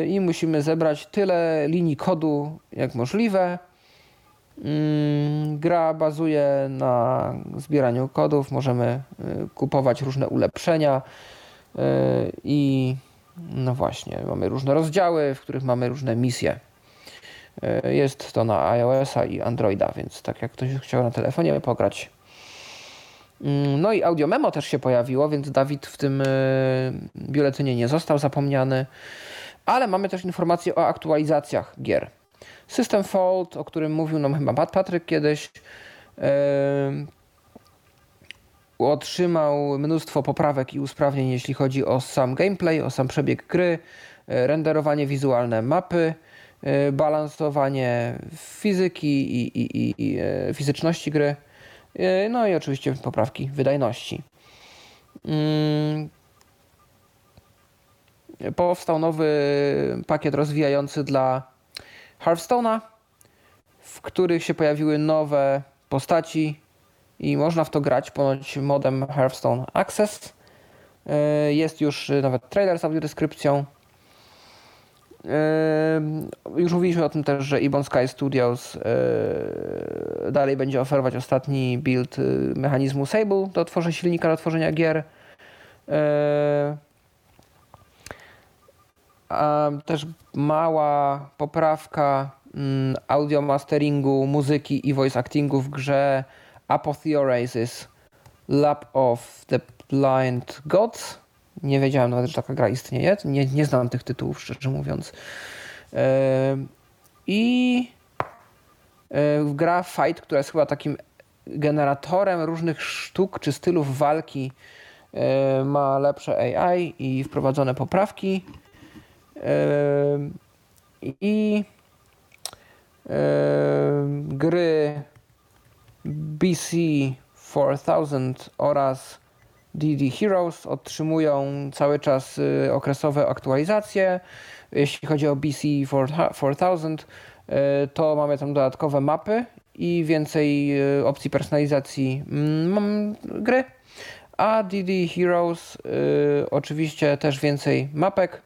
i musimy zebrać tyle linii kodu jak możliwe. Mm, gra bazuje na zbieraniu kodów, możemy kupować różne ulepszenia i no właśnie, mamy różne rozdziały, w których mamy różne misje. Jest to na iOS-a i Androida, więc tak jak ktoś chciał na telefonie pograć. Mm, no i audio memo też się pojawiło, więc Dawid w tym biuletynie nie został zapomniany. Ale mamy też informacje o aktualizacjach gier. System Fold, o którym mówił nam chyba Patryk kiedyś, yy, otrzymał mnóstwo poprawek i usprawnień, jeśli chodzi o sam gameplay, o sam przebieg gry, renderowanie wizualne mapy, yy, balansowanie fizyki i, i, i, i yy, fizyczności gry, no i oczywiście poprawki wydajności. Powstał nowy pakiet rozwijający dla Hearthstone'a, w których się pojawiły nowe postaci i można w to grać ponoć modem Hearthstone Access. Jest już nawet trailer z audiodeskrypcją. Już mówiliśmy o tym też, że Ibon Sky Studios dalej będzie oferować ostatni build mechanizmu Sable do tworzenia silnika do tworzenia gier. Też mała poprawka mm, audio masteringu, muzyki i voice actingu w grze Apotheosis Lab of the Blind Gods. Nie wiedziałem nawet, że taka gra istnieje. Nie, nie znam tych tytułów, szczerze mówiąc. I gra Fight, która jest chyba takim generatorem różnych sztuk czy stylów walki, ma lepsze AI i wprowadzone poprawki. I gry BC 4000 oraz DD Heroes otrzymują cały czas y, okresowe aktualizacje. Jeśli chodzi o BC 4000, y, to mamy tam dodatkowe mapy i więcej y, opcji personalizacji mm, gry. A DD Heroes oczywiście też więcej mapek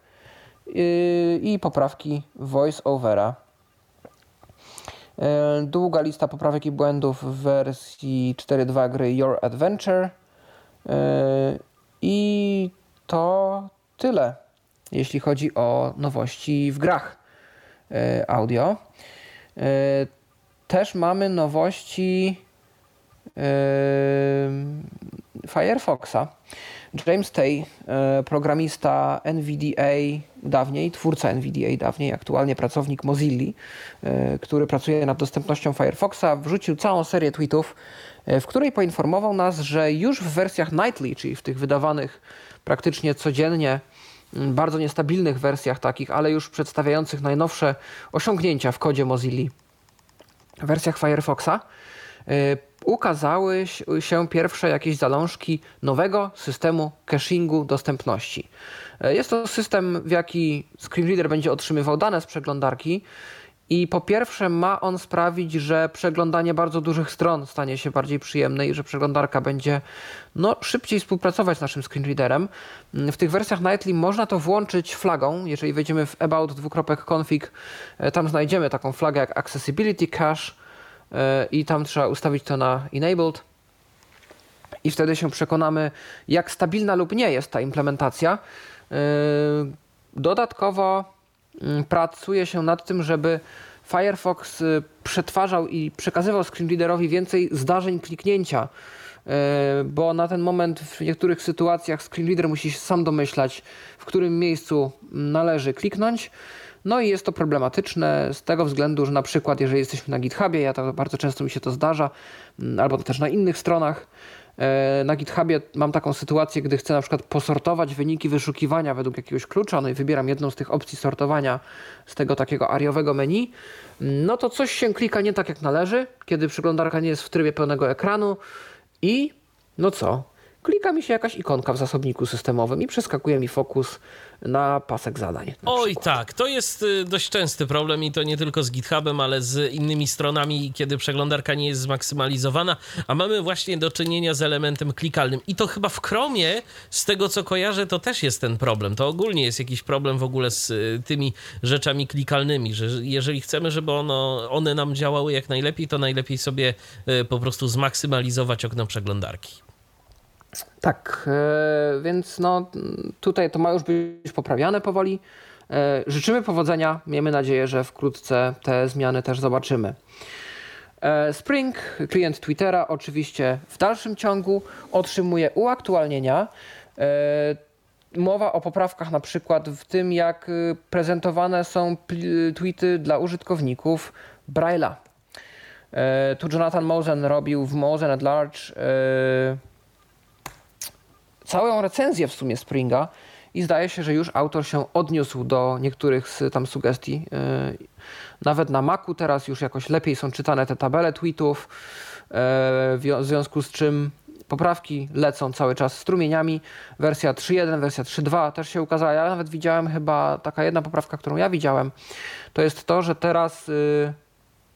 i poprawki voice-overa. Yy, długa lista poprawek i błędów w wersji 4.2 gry Your Adventure. Yy, I to tyle, jeśli chodzi o nowości w grach audio. Też mamy nowości Firefoxa. James Tay, e, programista NVDA dawniej, twórca NVDA dawniej, aktualnie pracownik Mozilla, e, który pracuje nad dostępnością Firefoxa, wrzucił całą serię tweetów, e, w której poinformował nas, że już w wersjach nightly, czyli w tych wydawanych praktycznie codziennie, bardzo niestabilnych wersjach takich, ale już przedstawiających najnowsze osiągnięcia w kodzie Mozilla, wersjach Firefoxa, ukazały się pierwsze jakieś zalążki nowego systemu cachingu dostępności. E, jest to system, w jaki screenreader będzie otrzymywał dane z przeglądarki i po pierwsze ma on sprawić, że przeglądanie bardzo dużych stron stanie się bardziej przyjemne i że przeglądarka będzie no, szybciej współpracować z naszym screenreaderem. W tych wersjach Nightly można to włączyć flagą. Jeżeli wejdziemy w about config, e, tam znajdziemy taką flagę jak accessibility cache i tam trzeba ustawić to na enabled i wtedy się przekonamy, jak stabilna lub nie jest ta implementacja. Dodatkowo mm, pracuje się nad tym, żeby Firefox przetwarzał i przekazywał screenreaderowi więcej zdarzeń kliknięcia, bo na ten moment w niektórych sytuacjach screenreader musi się sam domyślać, w którym miejscu należy kliknąć. No i jest to problematyczne z tego względu, że na przykład jeżeli jesteśmy na GitHubie, ja to bardzo często mi się to zdarza, albo też na innych stronach, E, na GitHubie mam taką sytuację, gdy chcę na przykład posortować wyniki wyszukiwania według jakiegoś klucza, no i wybieram jedną z tych opcji sortowania z tego takiego ariowego menu, no to coś się klika nie tak jak należy, kiedy przeglądarka nie jest w trybie pełnego ekranu i no co? Klika mi się jakaś ikonka w zasobniku systemowym i przeskakuje mi fokus na pasek zadań. Na Oj przykład. tak, to jest y, dość częsty problem i to nie tylko z GitHubem, ale z innymi stronami, kiedy przeglądarka nie jest zmaksymalizowana, a mamy właśnie do czynienia z elementem klikalnym. I to chyba w Chromie, z tego co kojarzę, to też jest ten problem. To ogólnie jest jakiś problem w ogóle z y, tymi rzeczami klikalnymi, że jeżeli chcemy, żeby ono, one nam działały jak najlepiej, to najlepiej sobie y, po prostu zmaksymalizować okno przeglądarki. Tak, e, więc no, tutaj to ma już być poprawiane powoli. E, życzymy powodzenia. Miejmy nadzieję, że wkrótce te zmiany też zobaczymy. E, Spring, klient Twittera, oczywiście w dalszym ciągu otrzymuje uaktualnienia. Mowa o poprawkach na przykład w tym, jak prezentowane są tweety dla użytkowników Braille'a. Tu Jonathan Mosen robił w Mosen at Large całą recenzję w sumie Springa i zdaje się, że już autor się odniósł do niektórych z tam sugestii. E, nawet na Macu teraz już jakoś lepiej są czytane te tabele tweetów, e, w związku z czym poprawki lecą cały czas strumieniami. Wersja 3.1, wersja 3.2 też się ukazała. Ja nawet widziałem chyba taka jedna poprawka, którą ja widziałem, to jest to, że teraz y,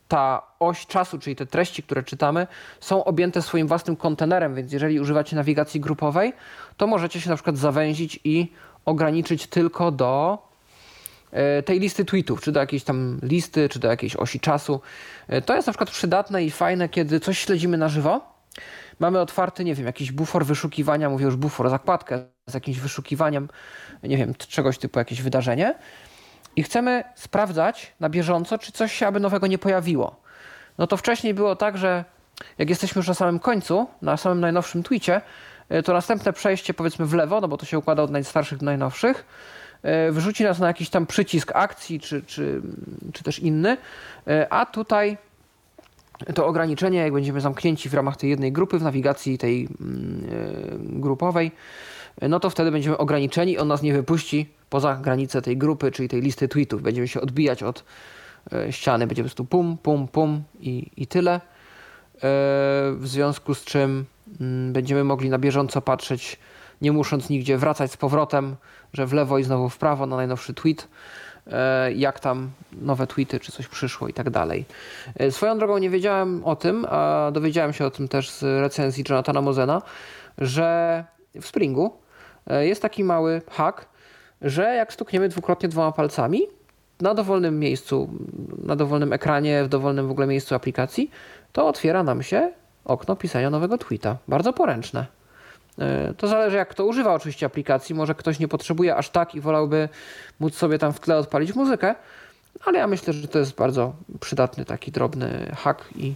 ta oś czasu, czyli te treści, które czytamy, są objęte swoim własnym kontenerem, więc jeżeli używacie nawigacji grupowej, to możecie się na przykład zawęzić i ograniczyć tylko do e, tej listy tweetów, czy do jakiejś tam listy, czy do jakiejś osi czasu. E, to jest na przykład przydatne i fajne, kiedy coś śledzimy na żywo. Mamy otwarty, nie wiem, jakiś bufor wyszukiwania, mówię już bufor, zakładkę z jakimś wyszukiwaniem, nie wiem, czegoś typu jakieś wydarzenie i chcemy sprawdzać na bieżąco, czy coś się aby nowego nie pojawiło. No to wcześniej było tak, że jak jesteśmy już na samym końcu, na samym najnowszym tweetie, to następne przejście powiedzmy w lewo, no bo to się układa od najstarszych do najnowszych, e, wyrzuci nas na jakiś tam przycisk akcji, czy, czy, czy też inny, e, a tutaj to ograniczenie, jak będziemy zamknięci w ramach tej jednej grupy w nawigacji tej mm, grupowej, no to wtedy będziemy ograniczeni, on nas nie wypuści poza granicę tej grupy, czyli tej listy tweetów. Będziemy się odbijać od e, ściany, będziemy tu pum, pum, pum i, i tyle. E, w związku z czym będziemy mogli na bieżąco patrzeć, nie musząc nigdzie wracać z powrotem, że w lewo i znowu w prawo na najnowszy tweet, e, jak tam nowe tweety, czy coś przyszło i tak dalej. Swoją drogą nie wiedziałem o tym, a dowiedziałem się o tym też z recenzji Jonathana Mozena, że w Springu jest taki mały hack, że jak stukniemy dwukrotnie dwoma palcami na dowolnym miejscu, na dowolnym ekranie, w dowolnym w ogóle miejscu aplikacji, to otwiera nam się okno pisania nowego tweeta. Bardzo poręczne. E, to zależy, jak kto używa oczywiście aplikacji. Może ktoś nie potrzebuje aż tak i wolałby móc sobie tam w tle odpalić muzykę, ale ja myślę, że to jest bardzo przydatny taki drobny hack i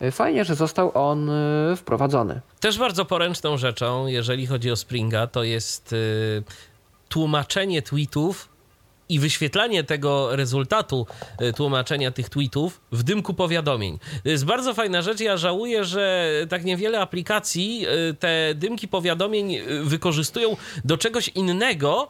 e, fajnie, że został on e, wprowadzony. Też bardzo poręczną rzeczą, jeżeli chodzi o Springa, to jest tłumaczenie tweetów i wyświetlanie tego rezultatu e, tłumaczenia tych tweetów w dymku powiadomień. To jest bardzo fajna rzecz. Ja żałuję, że tak niewiele aplikacji e, te dymki powiadomień e, wykorzystują do czegoś innego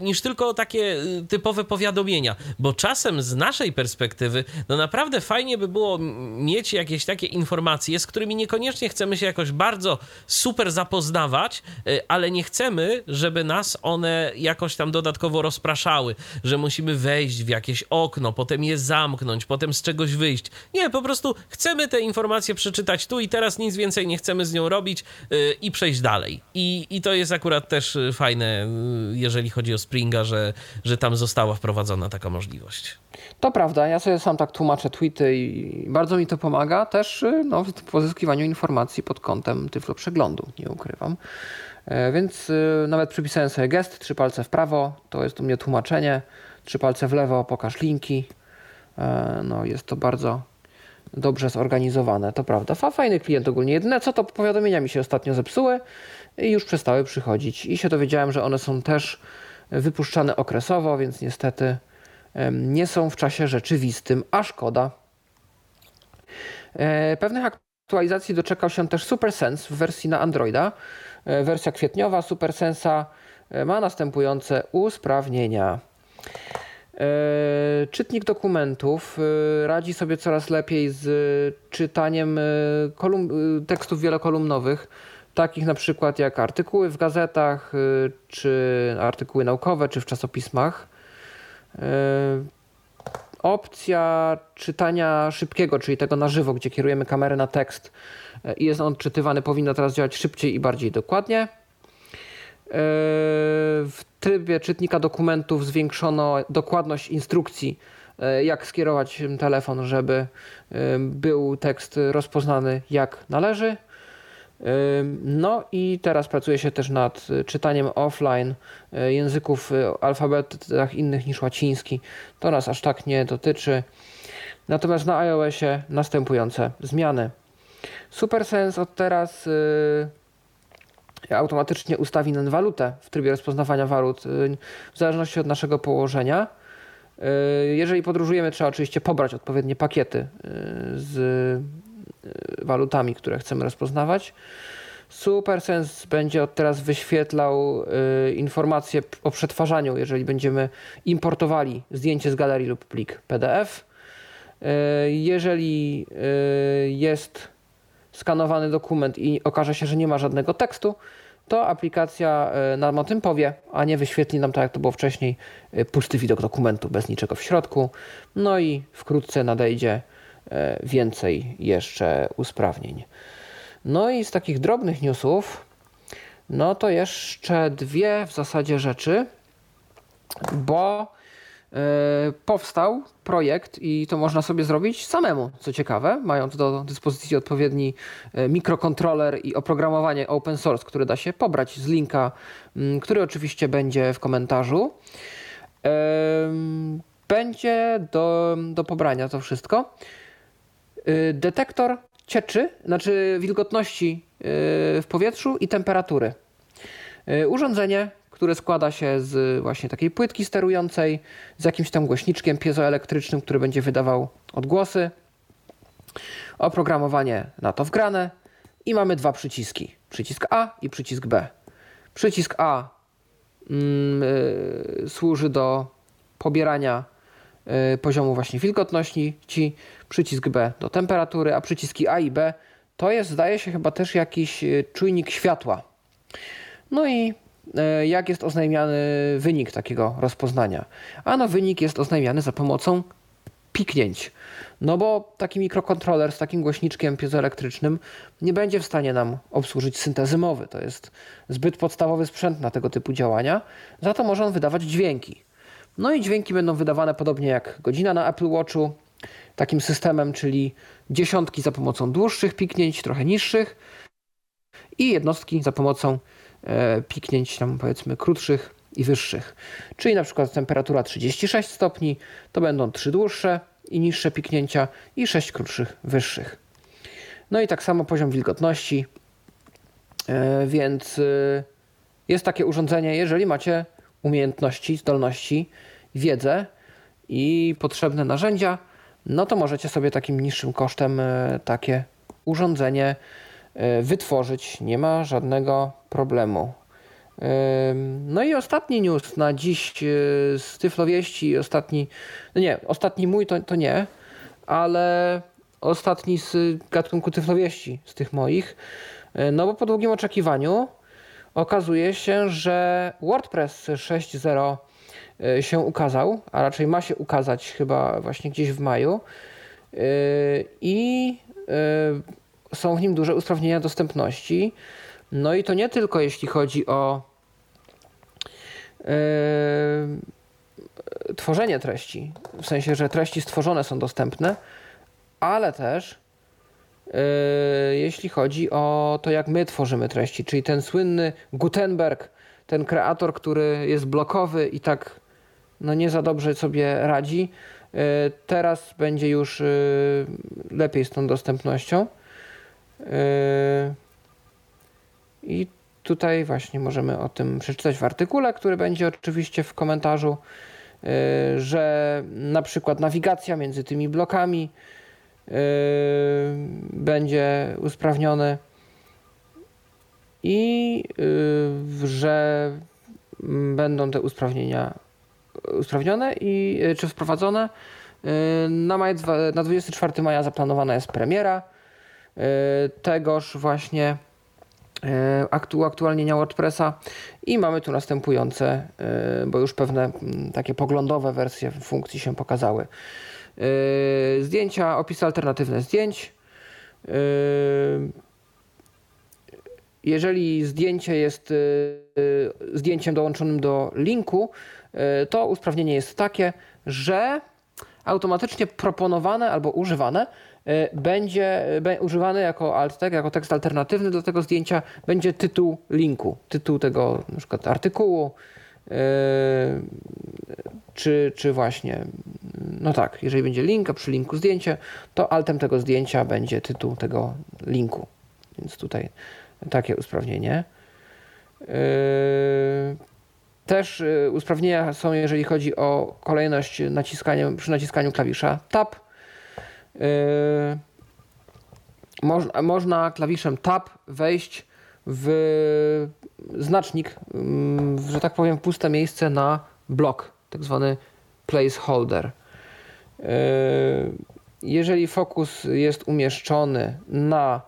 niż tylko takie typowe powiadomienia, bo czasem z naszej perspektywy, no naprawdę fajnie by było mieć jakieś takie informacje, z którymi niekoniecznie chcemy się jakoś bardzo super zapoznawać, ale nie chcemy, żeby nas one jakoś tam dodatkowo rozpraszały że musimy wejść w jakieś okno, potem je zamknąć, potem z czegoś wyjść. Nie, po prostu chcemy te informacje przeczytać tu i teraz, nic więcej nie chcemy z nią robić yy, i przejść dalej. I, I to jest akurat też y, fajne, yy, jeżeli chodzi o Springa, że, że tam została wprowadzona taka możliwość. To prawda, ja sobie sam tak tłumaczę tweety i bardzo mi to pomaga też y, no, w pozyskiwaniu informacji pod kątem tyflo przeglądu, nie ukrywam. E, więc y, nawet przypisałem sobie gest, trzy palce w prawo, to jest u mnie tłumaczenie, trzy palce w lewo, pokaż linki, No, jest to bardzo dobrze zorganizowane, to prawda. Fajny klient ogólnie. Jedyne co to powiadomienia mi się ostatnio zepsuły i już przestały przychodzić. I się dowiedziałem, że one są też wypuszczane okresowo, więc niestety nie są w czasie rzeczywistym, a szkoda. E, pewnych aktualizacji doczekał się też SuperSense w wersji na Androida. E, wersja kwietniowa SuperSense'a e, ma następujące usprawnienia. Czytnik dokumentów radzi sobie coraz lepiej z czytaniem tekstów wielokolumnowych, takich na przykład jak artykuły w gazetach, czy artykuły naukowe, czy w czasopismach. Opcja czytania szybkiego, czyli tego na żywo, gdzie kierujemy kamerę na tekst i jest on odczytywany, powinno teraz działać szybciej i bardziej dokładnie. W trybie czytnika dokumentów zwiększono dokładność instrukcji, jak skierować telefon, żeby był tekst rozpoznany jak należy. No i teraz pracuje się też nad czytaniem offline języków alfabetach innych niż łaciński. To nas aż tak nie dotyczy. Natomiast na iOSie następujące zmiany. SuperSense od teraz y, automatycznie ustawi nam walutę w trybie rozpoznawania walut w zależności od naszego położenia. Jeżeli podróżujemy, trzeba oczywiście pobrać odpowiednie pakiety z Y, walutami, które chcemy rozpoznawać. SuperSense będzie od teraz wyświetlał y, informacje o przetwarzaniu, jeżeli będziemy importowali zdjęcie z galerii lub plik PDF. Y, jeżeli jest skanowany dokument i okaże się, że nie ma żadnego tekstu, to aplikacja nam o tym powie, a nie wyświetli nam, tak jak to było wcześniej, pusty widok dokumentu bez niczego w środku. No i wkrótce nadejdzie E, więcej jeszcze usprawnień. No i z takich drobnych newsów, no to jeszcze dwie w zasadzie rzeczy, bo e, powstał projekt i to można sobie zrobić samemu, co ciekawe, mając do dyspozycji odpowiedni e, mikrokontroler i oprogramowanie open source, które da się pobrać z linka, który oczywiście będzie w komentarzu. Będzie do, do pobrania to wszystko. Detektor cieczy, znaczy wilgotności w powietrzu i temperatury. Urządzenie, które składa się z właśnie takiej płytki sterującej, z jakimś tam głośniczkiem piezoelektrycznym, który będzie wydawał odgłosy. Oprogramowanie na to wgrane i mamy dwa przyciski. Przycisk A i przycisk B. Przycisk A mm, y, służy do pobierania y, poziomu właśnie wilgotności, ci przycisk B do temperatury, a przyciski A i B to jest, zdaje się, chyba też jakiś e, czujnik światła. No i jak jest oznajmiany wynik takiego rozpoznania? Ano wynik jest oznajmiany za pomocą piknięć. No bo taki mikrokontroler z takim głośniczkiem piezoelektrycznym nie będzie w stanie nam obsłużyć syntezy mowy. To jest zbyt podstawowy sprzęt na tego typu działania. Za to może on wydawać dźwięki. No i dźwięki będą wydawane podobnie jak godzina na Apple Watchu, takim systemem, czyli dziesiątki za pomocą dłuższych piknięć, trochę niższych i jednostki za pomocą e, piknięć tam powiedzmy krótszych i wyższych. Czyli na przykład temperatura 36 stopni to będą trzy dłuższe i niższe piknięcia i 6 krótszych wyższych. No i tak samo poziom wilgotności, e, więc e, jest takie urządzenie, jeżeli macie umiejętności, zdolności, wiedzę i potrzebne narzędzia, no to możecie sobie takim niższym kosztem e, takie urządzenie e, wytworzyć. Nie ma żadnego problemu. No i ostatni news na dziś e, z Tyflowieści, ostatni, no nie, ostatni mój to, to nie, ale ostatni z gatunku Tyflowieści, z tych moich, no bo po długim oczekiwaniu okazuje się, że WordPress 6.0 E, się ukazał, a raczej ma się ukazać chyba właśnie gdzieś w maju. E, I e, są w nim duże usprawnienia dostępności. No i to nie tylko jeśli chodzi o tworzenie treści, w sensie, że treści stworzone są dostępne, ale też jeśli chodzi o to, jak my tworzymy treści, czyli ten słynny Gutenberg, ten kreator, który jest blokowy i tak no nie za dobrze sobie radzi, Teraz będzie już lepiej z tą dostępnością. I tutaj właśnie możemy o tym przeczytać w artykule, który będzie oczywiście w komentarzu, że na przykład nawigacja między tymi blokami będzie usprawnione i że będą te usprawnienia usprawnione i czy wprowadzone. Na, maj, na 24 maja zaplanowana jest premiera tegoż właśnie aktu, aktualnienia WordPressa i mamy tu następujące, bo już pewne takie poglądowe wersje funkcji się pokazały. Zdjęcia, opisy alternatywne zdjęć. Jeżeli zdjęcie jest zdjęciem dołączonym do linku, to usprawnienie jest takie, że automatycznie proponowane albo używane będzie używany jako alt tag, jako tekst alternatywny do tego zdjęcia będzie tytuł linku, tytuł tego na przykład artykułu, czy, czy właśnie, no tak, jeżeli będzie link, a przy linku zdjęcie, to altem tego zdjęcia będzie tytuł tego linku. Więc tutaj takie usprawnienie. Też usprawnienia są, jeżeli chodzi o kolejność naciskania, przy naciskaniu klawisza Tab. Można, można klawiszem Tab wejść w znacznik, że tak powiem, puste miejsce na blok, tak zwany placeholder. Jeżeli fokus jest umieszczony na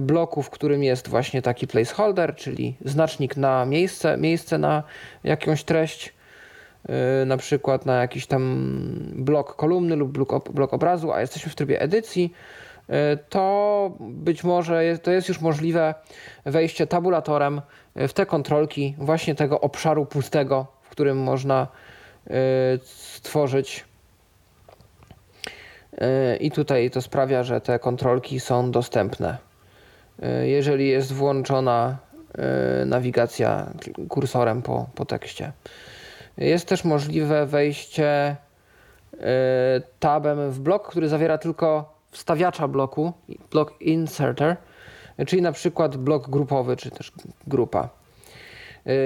bloku, w którym jest właśnie taki placeholder, czyli znacznik na miejsce, miejsce na jakąś treść, na przykład na jakiś tam blok kolumny lub blok, obrazu, a jesteśmy w trybie edycji, to być może to jest już możliwe wejście tabulatorem w te kontrolki właśnie tego obszaru pustego, w którym można stworzyć. I tutaj to sprawia, że te kontrolki są dostępne. Jeżeli jest włączona nawigacja kursorem po, po tekście. Jest też możliwe wejście tabem w blok, który zawiera tylko wstawiacza bloku, blok inserter, czyli na przykład blok grupowy, czy też grupa.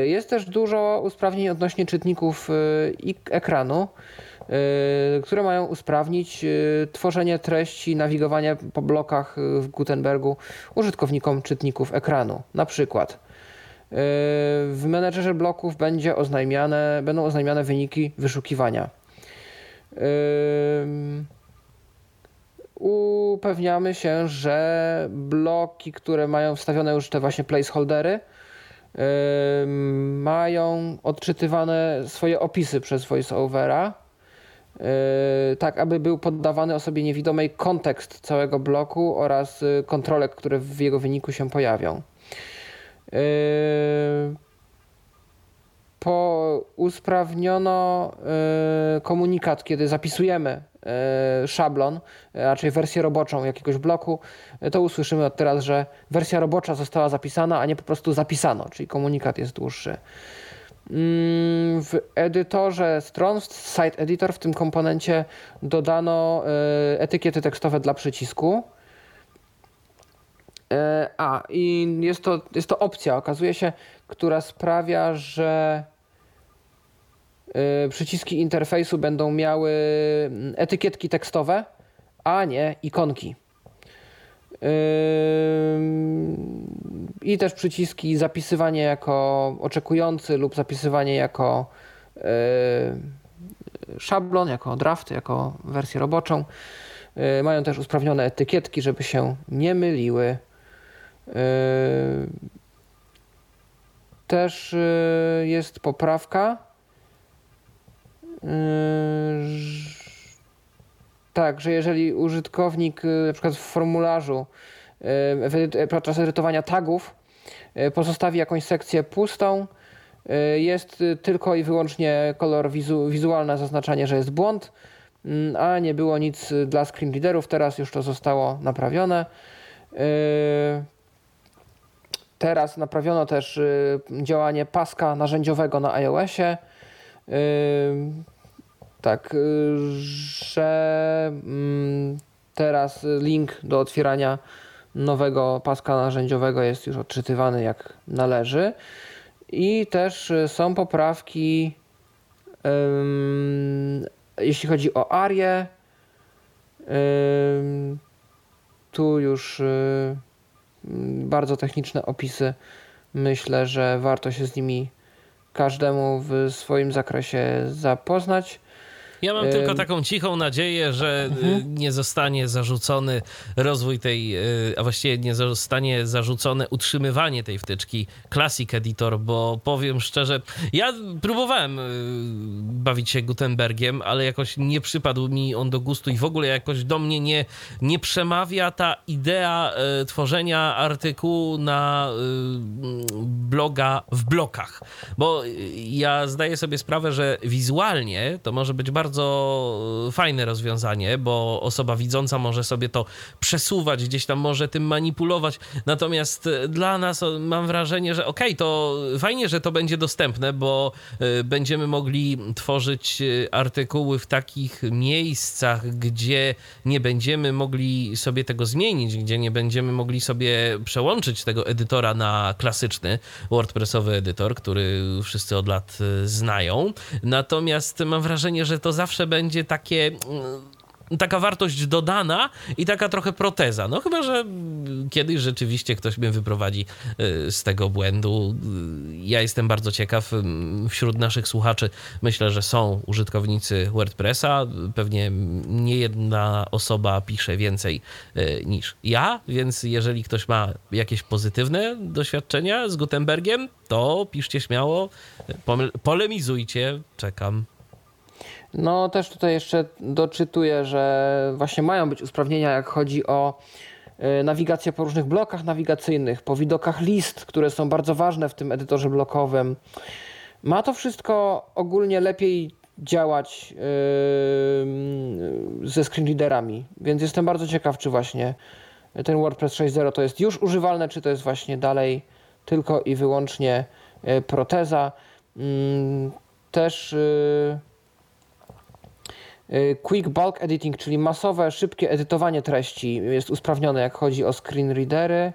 Jest też dużo usprawnień odnośnie czytników ekranu, które mają usprawnić tworzenie treści, nawigowanie po blokach w Gutenbergu użytkownikom czytników ekranu. Na przykład w menedżerze bloków będzie oznajmiane, będą oznajmiane wyniki wyszukiwania. Upewniamy się, że bloki, które mają wstawione już te właśnie placeholdery, mają odczytywane swoje opisy przez voiceovera, tak aby był poddawany osobie niewidomej kontekst całego bloku oraz kontrolek, które w jego wyniku się pojawią. Po usprawniono komunikat, kiedy zapisujemy szablon, raczej wersję roboczą jakiegoś bloku, to usłyszymy od teraz, że wersja robocza została zapisana, a nie po prostu zapisano, czyli komunikat jest dłuższy. W edytorze stron, w Site Editor, w tym komponencie dodano etykiety tekstowe dla przycisku. A, i jest to, jest to opcja, okazuje się, która sprawia, że przyciski interfejsu będą miały etykietki tekstowe, a nie ikonki. I też przyciski zapisywanie jako oczekujący lub zapisywanie jako szablon, jako draft, jako wersję roboczą. Mają też usprawnione etykietki, żeby się nie myliły. Też jest poprawka. Tak, że jeżeli użytkownik na przykład w formularzu podczas edytowania tagów pozostawi jakąś sekcję pustą, jest tylko i wyłącznie kolor wizu, wizualne zaznaczanie, że jest błąd, a nie było nic dla screen readerów. Teraz już to zostało naprawione. Teraz naprawiono też działanie paska narzędziowego na iOSie. tak, y, że mm, teraz link do otwierania nowego paska narzędziowego jest już odczytywany jak należy. I też y, są poprawki, jeśli chodzi o Arię. Tu już y, bardzo techniczne opisy. Myślę, że warto się z nimi każdemu w swoim zakresie zapoznać. Ja mam tylko taką cichą nadzieję, że y, mhm. nie zostanie zarzucony rozwój tej, y, a właściwie nie zostanie zarzucone utrzymywanie tej wtyczki Classic Editor, bo powiem szczerze, ja próbowałem y, bawić się Gutenbergiem, ale jakoś nie przypadł mi on do gustu i w ogóle jakoś do mnie nie, nie przemawia ta idea tworzenia artykułu na bloga w blokach, bo ja zdaję sobie sprawę, że wizualnie to może być bardzo bardzo fajne rozwiązanie, bo osoba widząca może sobie to przesuwać, gdzieś tam może tym manipulować. Natomiast e, dla nas mam wrażenie, że okej, okay, to fajnie, że to będzie dostępne, bo e, będziemy mogli tworzyć e, artykuły w takich miejscach, gdzie nie będziemy mogli sobie tego zmienić, gdzie nie będziemy mogli sobie przełączyć tego edytora na klasyczny WordPressowy edytor, który wszyscy od lat znają. Natomiast mam wrażenie, że to zawsze będzie takie mm, taka wartość dodana i taka trochę proteza. No chyba, że kiedyś rzeczywiście ktoś mnie wyprowadzi y, z tego błędu. Y, ja jestem bardzo ciekaw. Mm, wśród naszych słuchaczy myślę, że są użytkownicy WordPressa. Pewnie nie jedna osoba pisze więcej y, niż ja, więc jeżeli ktoś ma jakieś pozytywne doświadczenia z Gutenbergiem, to piszcie śmiało, polemizujcie, czekam. No też tutaj jeszcze doczytuję, że właśnie mają być usprawnienia, jak chodzi o y, nawigację po różnych blokach nawigacyjnych, po widokach list, które są bardzo ważne w tym edytorze blokowym. Ma to wszystko ogólnie lepiej działać yy, ze screenreaderami, więc jestem bardzo ciekaw, czy właśnie ten WordPress 6.0 to jest już używalne, czy to jest właśnie dalej tylko i wyłącznie y, proteza. Yy, też yy, quick Bulk Editing, czyli masowe, szybkie edytowanie treści jest usprawnione, jak chodzi o screen readery.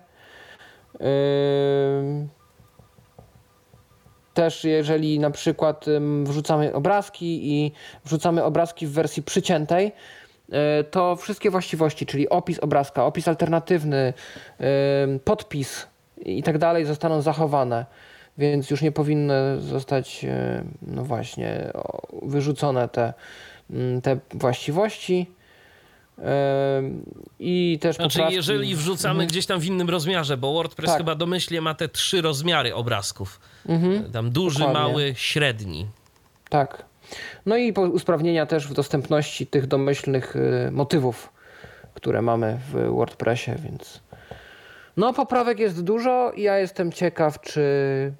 Y, też jeżeli na przykład wrzucamy obrazki i wrzucamy obrazki w wersji przyciętej, y, to wszystkie właściwości, czyli opis obrazka, opis alternatywny, podpis i tak dalej zostaną zachowane, więc już nie powinny zostać no właśnie wyrzucone te te właściwości. I też znaczy, poprawki... jeżeli wrzucamy mhm. gdzieś tam w innym rozmiarze, bo WordPress tak. chyba domyślnie ma te trzy rozmiary obrazków. Mhm. Tam duży, Dokładnie. mały, średni. Tak. No i usprawnienia też w dostępności tych domyślnych y, motywów, które mamy w WordPressie, więc no poprawek jest dużo i ja jestem ciekaw, czy,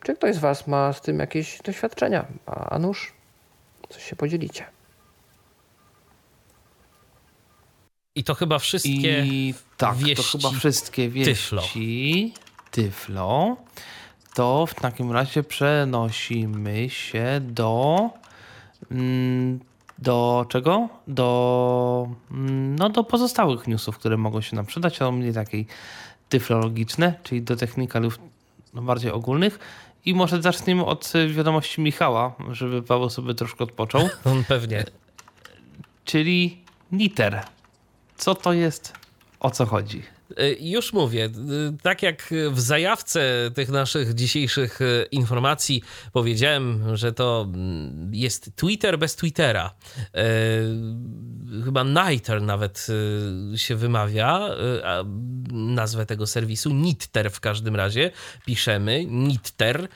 czy ktoś z Was ma z tym jakieś doświadczenia. A nuż, coś się podzielicie. I to chyba wszystkie I tak, wieści to chyba wszystkie wieści Tyflo. Tyflo. To w takim razie przenosimy się do mm, do czego? Do mm, no do pozostałych newsów, które mogą się nam przydać, ale mniej takiej tyflologiczne, czyli do technikalów no, bardziej ogólnych. I może zaczniemy od wiadomości Michała, żeby Paweł sobie troszkę odpoczął. On pewnie. Czyli Niter co to jest, o co chodzi? E, już mówię, e, tak jak w zajawce tych naszych dzisiejszych e, informacji powiedziałem, że to mm, jest Twitter bez Twittera. Chyba Niter nawet się wymawia, nazwę tego serwisu, Nitter w każdym razie. Piszemy Nitter.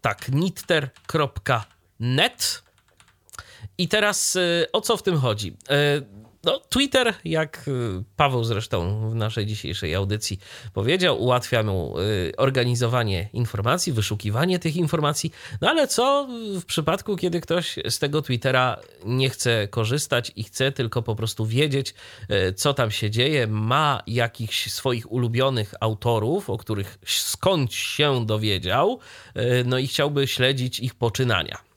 Tak, nitter.net i teraz y, o co w tym chodzi? Y, no, Twitter, jak y, Paweł zresztą w naszej dzisiejszej audycji powiedział, ułatwia mu organizowanie informacji, wyszukiwanie tych informacji. No ale co w przypadku, kiedy ktoś z tego Twittera nie chce korzystać i chce tylko po prostu wiedzieć, co tam się dzieje, ma jakichś swoich ulubionych autorów, o których skąd się dowiedział, no i chciałby śledzić ich poczynania.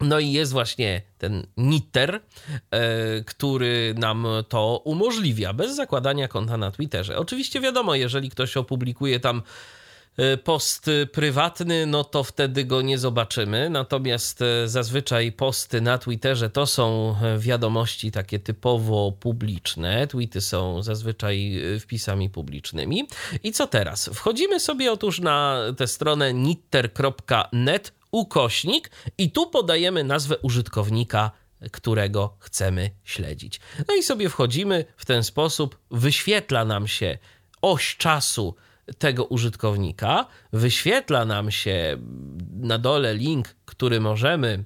No i jest właśnie ten Nitter, który nam to umożliwia bez zakładania konta na Twitterze. Oczywiście wiadomo, jeżeli ktoś opublikuje tam E, post prywatny, no to wtedy go nie zobaczymy. Natomiast e, zazwyczaj posty na Twitterze to są e, wiadomości takie typowo publiczne. Tweety są zazwyczaj wpisami publicznymi. I co teraz? Wchodzimy sobie otóż na tę stronę nitter.net ukośnik i tu podajemy nazwę użytkownika którego chcemy śledzić. No i sobie wchodzimy w ten sposób, wyświetla nam się oś czasu tego użytkownika, wyświetla nam się na dole link, który możemy,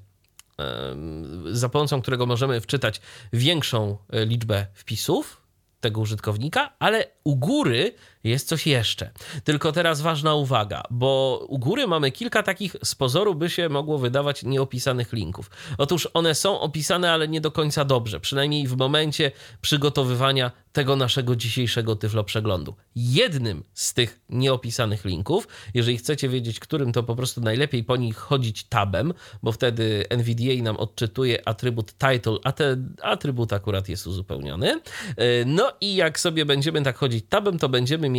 za pomocą którego możemy wczytać większą liczbę wpisów tego użytkownika, ale u góry jest coś jeszcze. Tylko teraz ważna uwaga, bo u góry mamy kilka takich z pozoru by się mogło wydawać nieopisanych linków. Otóż one są opisane, ale nie do końca dobrze, przynajmniej w momencie przygotowywania tego naszego dzisiejszego Tyflo przeglądu. Jednym z tych nieopisanych linków, jeżeli chcecie wiedzieć, którym to po prostu najlepiej po nich chodzić tabem, bo wtedy NVDA nam odczytuje atrybut title, a ten atrybut akurat jest uzupełniony. No i jak sobie będziemy tak chodzić tabem, to będziemy mieli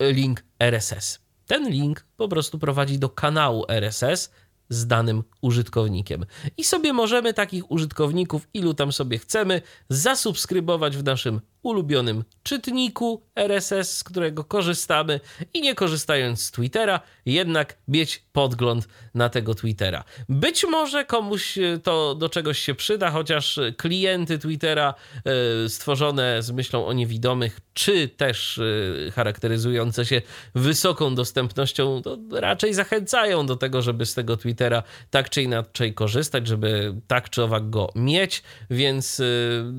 link RSS. Ten link po prostu prowadzi do kanału RSS z danym użytkownikiem. I sobie możemy takich użytkowników, ilu tam sobie chcemy, zasubskrybować w naszym ulubionym czytniku RSS, z którego korzystamy i nie korzystając z Twittera, jednak mieć podgląd na tego Twittera. Być może komuś e, to do czegoś się przyda, chociaż klienty Twittera e, stworzone z myślą o niewidomych, czy też e, charakteryzujące się wysoką dostępnością, to raczej zachęcają do tego, żeby z tego Twittera tak czy inaczej korzystać, żeby tak czy owak go mieć, więc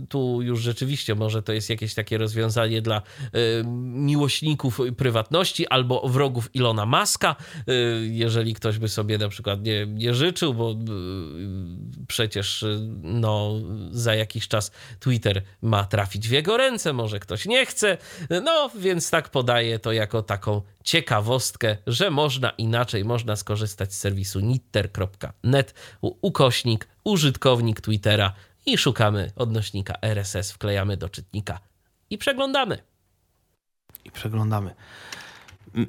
tu już rzeczywiście może to jest jakieś takie rozwiązanie dla y, miłośników prywatności albo wrogów Ilona Maska, y, jeżeli ktoś by sobie na przykład nie, nie życzył, bo y, przecież no, za jakiś czas Twitter ma trafić w jego ręce, może ktoś nie chce, no więc tak podaję to jako taką ciekawostkę, że można inaczej, można skorzystać z serwisu nitter.net, ukośnik, użytkownik Twittera i szukamy odnośnika RSS, wklejamy do czytnika i przeglądamy. I przeglądamy.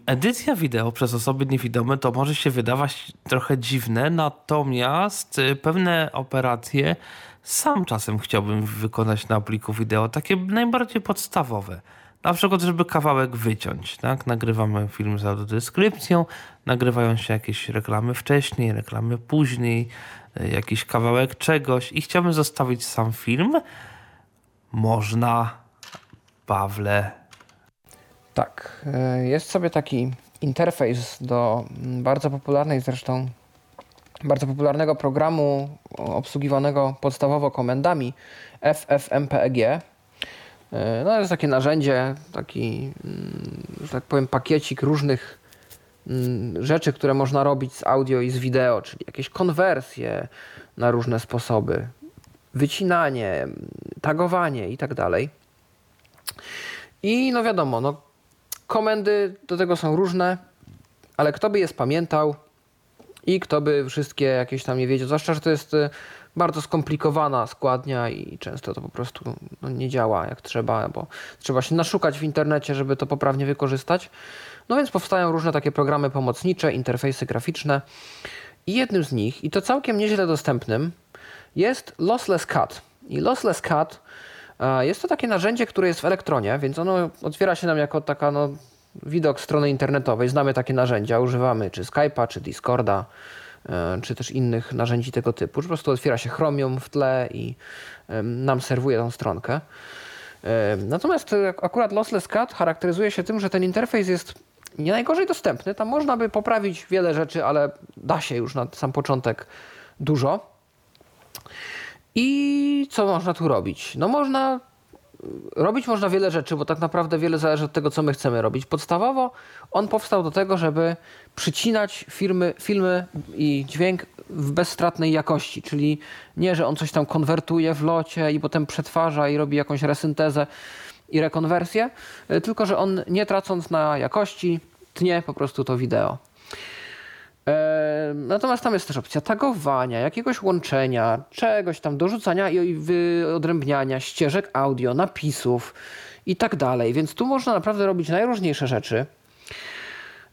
Edycja wideo przez osoby niewidome to może się wydawać trochę dziwne, natomiast y, pewne operacje sam czasem chciałbym wykonać na pliku wideo, takie najbardziej podstawowe. Na przykład, żeby kawałek wyciąć. Tak? Nagrywamy film z audiodeskrypcją, nagrywają się jakieś reklamy wcześniej, reklamy później, y, jakiś kawałek czegoś i chciałbym zostawić sam film. Można, Pawle. Tak, y, jest sobie taki interfejs do bardzo popularnej zresztą bardzo popularnego programu obsługiwanego podstawowo komendami FFmpeg E, no jest takie narzędzie, taki, mm, że tak powiem, pakiecik różnych mm, rzeczy, które można robić z audio i z wideo, czyli jakieś konwersje na różne sposoby, wycinanie, tagowanie i tak dalej. I no wiadomo, no, komendy do tego są różne, ale kto by je pamiętał i kto by wszystkie jakieś tam nie wiedział, zwłaszcza, że to jest bardzo skomplikowana składnia i często to po prostu no, nie działa jak trzeba, bo trzeba się naszukać w internecie, żeby to poprawnie wykorzystać. No więc powstają różne takie programy pomocnicze, interfejsy graficzne i jednym z nich, i to całkiem nieźle dostępnym, jest Lossless Cut. I Lossless Cut e, jest to takie narzędzie, które jest w elektronie, więc ono otwiera się nam jako taka no, widok strony internetowej. Znamy takie narzędzia, używamy czy Skype'a, czy Discorda, czy też innych narzędzi tego typu. Po prostu otwiera się Chromium w tle i nam serwuje tą stronkę. E, natomiast akurat Lossless Cut charakteryzuje się tym, że ten interfejs jest nie najgorzej dostępny. Tam można by poprawić wiele rzeczy, ale da się już na sam początek dużo. I co można tu robić? No można robić można wiele rzeczy, bo tak naprawdę wiele zależy od tego, co my chcemy robić. Podstawowo on powstał do tego, żeby przycinać firmy, filmy i dźwięk w bezstratnej jakości, czyli nie, że on coś tam konwertuje w locie i potem przetwarza i robi jakąś resyntezę i rekonwersję, tylko że on nie tracąc na jakości tnie po prostu to wideo. E, natomiast tam jest też opcja tagowania, jakiegoś łączenia, czegoś tam, dorzucania i wyodrębniania ścieżek audio, napisów i tak dalej. Więc tu można naprawdę robić najróżniejsze rzeczy.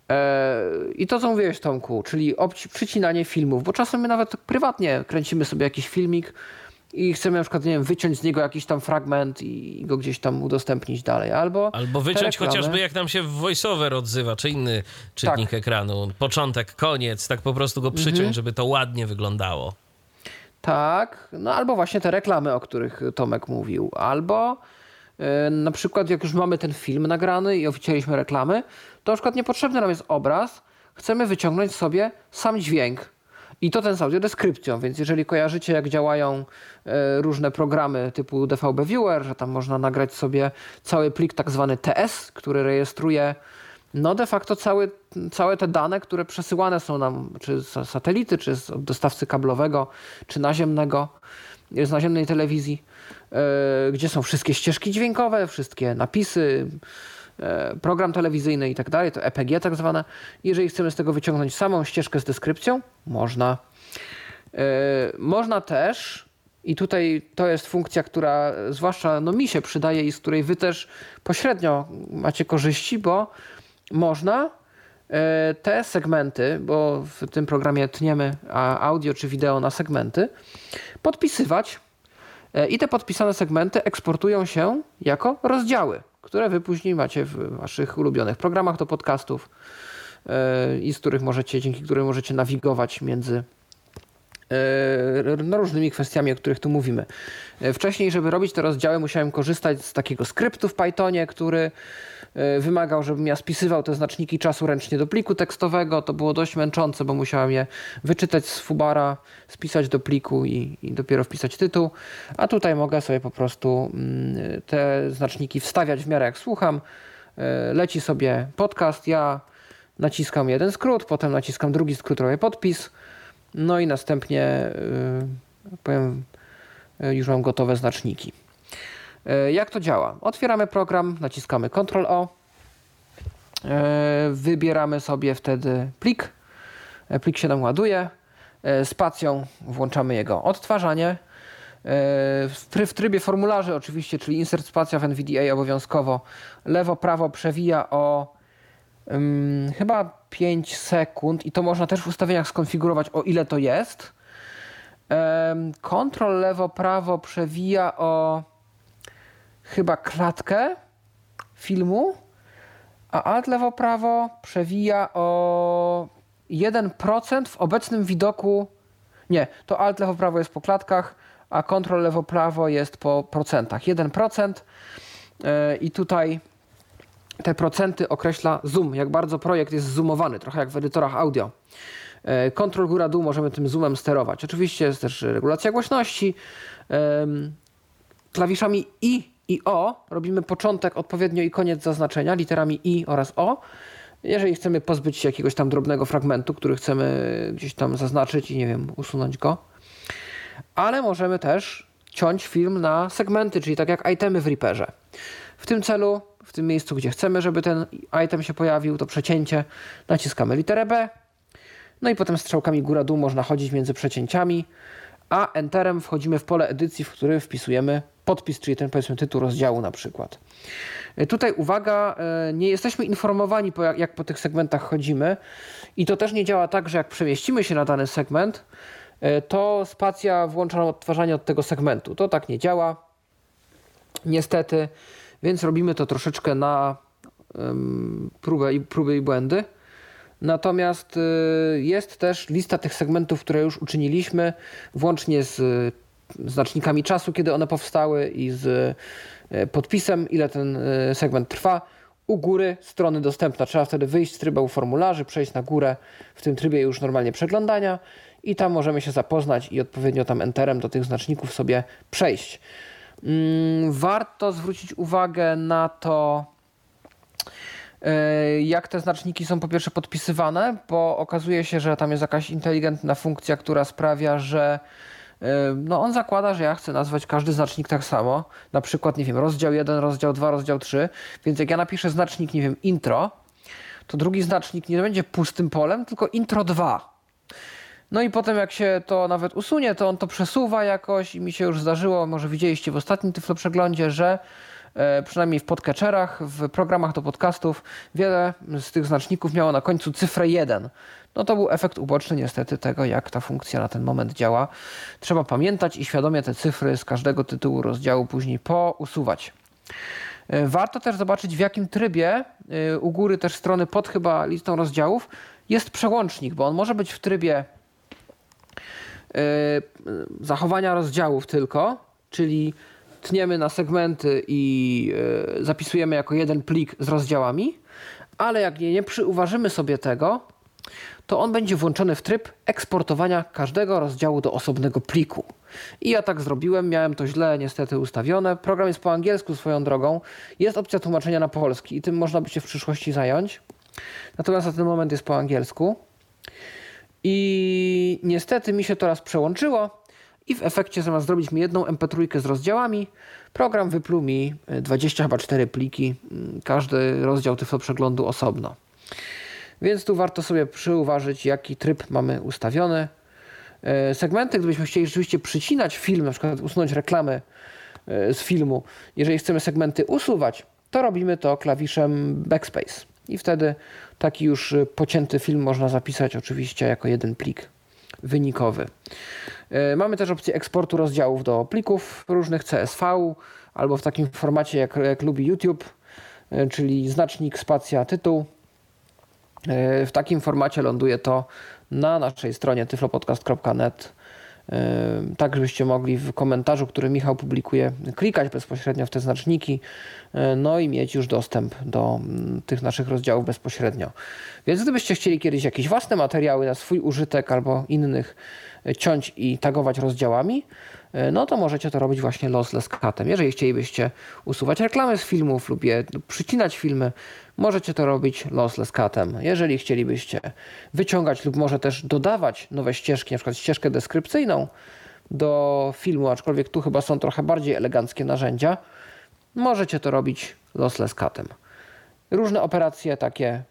E, I to, co mówiłeś, Tomku, czyli przycinanie filmów, bo czasem my nawet prywatnie kręcimy sobie jakiś filmik i chcemy na przykład, nie wiem, wyciąć z niego jakiś tam fragment i go gdzieś tam udostępnić dalej, albo... Albo wyciąć chociażby jak nam się voiceover odzywa, czy inny czytnik tak. ekranu, początek, koniec, tak po prostu go przyciąć, mhm. żeby to ładnie wyglądało. Tak, no albo właśnie te reklamy, o których Tomek mówił, albo yy, na przykład jak już mamy ten film nagrany i oficjaliśmy reklamy, to na przykład niepotrzebny nam jest obraz, chcemy wyciągnąć sobie sam dźwięk, i to ten z audiodeskrypcją, więc jeżeli kojarzycie, jak działają e, różne programy typu DVB Viewer, że tam można nagrać sobie cały plik tak zwany TS, który rejestruje no de facto cały, całe te dane, które przesyłane są nam, czy z satelity, czy z dostawcy kablowego, czy naziemnego, z naziemnej telewizji, yy, gdzie są wszystkie ścieżki dźwiękowe, wszystkie napisy, E, program telewizyjny i tak dalej, to EPG tak zwane. Jeżeli chcemy z tego wyciągnąć samą ścieżkę z deskrypcją, można. E, można też, i tutaj to jest funkcja, która zwłaszcza no, mi się przydaje i z której wy też pośrednio macie korzyści, bo można e, te segmenty, bo w tym programie tniemy audio czy wideo na segmenty, podpisywać i te podpisane segmenty eksportują się jako rozdziały które wy później macie w waszych ulubionych programach do podcastów e, i z których możecie, dzięki którym możecie nawigować między e, no, różnymi kwestiami, o których tu mówimy. E, wcześniej, żeby robić te rozdziały, musiałem korzystać z takiego skryptu w Pythonie, który wymagał, żebym ja spisywał te znaczniki czasu ręcznie do pliku tekstowego. To było dość męczące, bo musiałem je wyczytać z Fubara, spisać do pliku i, i dopiero wpisać tytuł. A tutaj mogę sobie po prostu mm, te znaczniki wstawiać w miarę jak słucham. E, leci sobie podcast, ja naciskam jeden skrót, potem naciskam drugi skrót, robię podpis. No i następnie e, powiem, już mam gotowe znaczniki. E, jak to działa? Otwieramy program, naciskamy Ctrl O, e, wybieramy sobie wtedy plik. E, plik się nam ładuje. Spacją włączamy jego odtwarzanie. W trybie formularzy oczywiście, czyli insert spacja w NVDA obowiązkowo. Lewo, prawo przewija o um, chyba 5 sekund i to można też w ustawieniach skonfigurować o ile to jest. Um, lewo, prawo przewija o chyba klatkę filmu, a alt lewo prawo przewija o 1% w obecnym widoku. Nie, to alt lewo prawo jest po klatkach, a kontrol lewo prawo jest po procentach. 1% e, i tutaj te procenty określa zoom, jak bardzo projekt jest zoomowany, trochę jak w edytorach audio. Kontrol góra-dół możemy tym zoomem sterować. Oczywiście jest też regulacja głośności. Klawiszami I i O robimy początek odpowiednio i koniec zaznaczenia literami I oraz O. Jeżeli chcemy pozbyć się jakiegoś tam drobnego fragmentu, który chcemy gdzieś tam zaznaczyć i nie wiem, usunąć go. Ale możemy też ciąć film na segmenty, czyli tak jak itemy w Reaperze. W tym celu, w tym miejscu, gdzie chcemy, żeby ten item się pojawił, to przecięcie, naciskamy literę B. No i potem strzałkami góra-dół można chodzić między przecięciami, a Enterem wchodzimy w pole edycji, w którym wpisujemy podpis, czyli ten powiedzmy tytuł rozdziału na przykład. E, tutaj uwaga, e, nie jesteśmy informowani po jak, po tych segmentach chodzimy i to też nie działa tak, że jak przemieścimy się na dany segment, e, to spacja włącza nam odtwarzanie od tego segmentu. To tak nie działa. Niestety, więc robimy to troszeczkę na um, próbę, i, próby i błędy. Natomiast jest też lista tych segmentów, które już uczyniliśmy, włącznie z znacznikami czasu, kiedy one powstały i z e, podpisem, ile ten e, segment trwa. U góry strony dostępna. Trzeba wtedy wyjść z trybu formularzy, przejść na górę w tym trybie już normalnie przeglądania i tam możemy się zapoznać i odpowiednio tam enterem do tych znaczników sobie przejść. Mm, warto zwrócić uwagę na to, e, jak te znaczniki są po pierwsze podpisywane, bo okazuje się, że tam jest jakaś inteligentna funkcja, która sprawia, że no on zakłada, że ja chcę nazwać każdy znacznik tak samo. Na przykład, nie wiem, rozdział 1, rozdział 2, rozdział 3. Więc jak ja napiszę znacznik, nie wiem, intro, to drugi znacznik nie będzie pustym polem, tylko intro 2. No i potem jak się to nawet usunie, to on to przesuwa jakoś i mi się już zdarzyło, może widzieliście w ostatnim Tyflo przeglądzie, że przynajmniej w podcatcherach, w programach do podcastów, wiele z tych znaczników miało na końcu cyfrę 1. No to był efekt uboczny niestety tego, jak ta funkcja na ten moment działa. Trzeba pamiętać i świadomie te cyfry z każdego tytułu rozdziału później pousuwać. E, warto też zobaczyć, w jakim trybie e, u góry też strony pod chyba listą rozdziałów jest przełącznik, bo on może być w trybie e, zachowania rozdziałów tylko, czyli tniemy na segmenty i zapisujemy jako jeden plik z rozdziałami, ale jak nie, nie przyuważymy sobie tego, to on będzie włączony w tryb eksportowania każdego rozdziału do osobnego pliku. I ja tak zrobiłem, miałem to źle niestety ustawione. Program jest po angielsku swoją drogą. Jest opcja tłumaczenia na polski i tym można by się w przyszłości zająć. Natomiast na ten moment jest po angielsku. I niestety mi się to raz przełączyło i w efekcie zamiast zrobić mi jedną MP3 z rozdziałami, program wypluł mi 20 chyba 4 pliki, mm, każdy rozdział Tyflo przeglądu osobno. Więc tu warto sobie przyuważyć, jaki tryb mamy ustawiony. E, segmenty, gdybyśmy chcieli rzeczywiście przycinać film, na przykład usunąć reklamy e, z filmu, jeżeli chcemy segmenty usuwać, to robimy to klawiszem backspace. I wtedy taki już pocięty film można zapisać oczywiście jako jeden plik wynikowy. E, mamy też opcję eksportu rozdziałów do plików różnych CSV albo w takim formacie jak, jak lubi YouTube, czyli znacznik, spacja, tytuł. E, w takim formacie ląduje to na naszej stronie tyflopodcast.net. E, tak, żebyście mogli w komentarzu, który Michał publikuje, klikać bezpośrednio w te znaczniki, e, no i mieć już dostęp do tych naszych rozdziałów bezpośrednio. Więc gdybyście chcieli kiedyś jakieś własne materiały na swój użytek albo innych ciąć i tagować rozdziałami, no to możecie to robić właśnie lossless cutem. Jeżeli chcielibyście usuwać reklamy z filmów lub je przycinać filmy, możecie to robić lossless cutem. Jeżeli chcielibyście wyciągać lub może też dodawać nowe ścieżki, na przykład ścieżkę deskrypcyjną do filmu, aczkolwiek tu chyba są trochę bardziej eleganckie narzędzia, możecie to robić lossless cutem. Różne operacje takie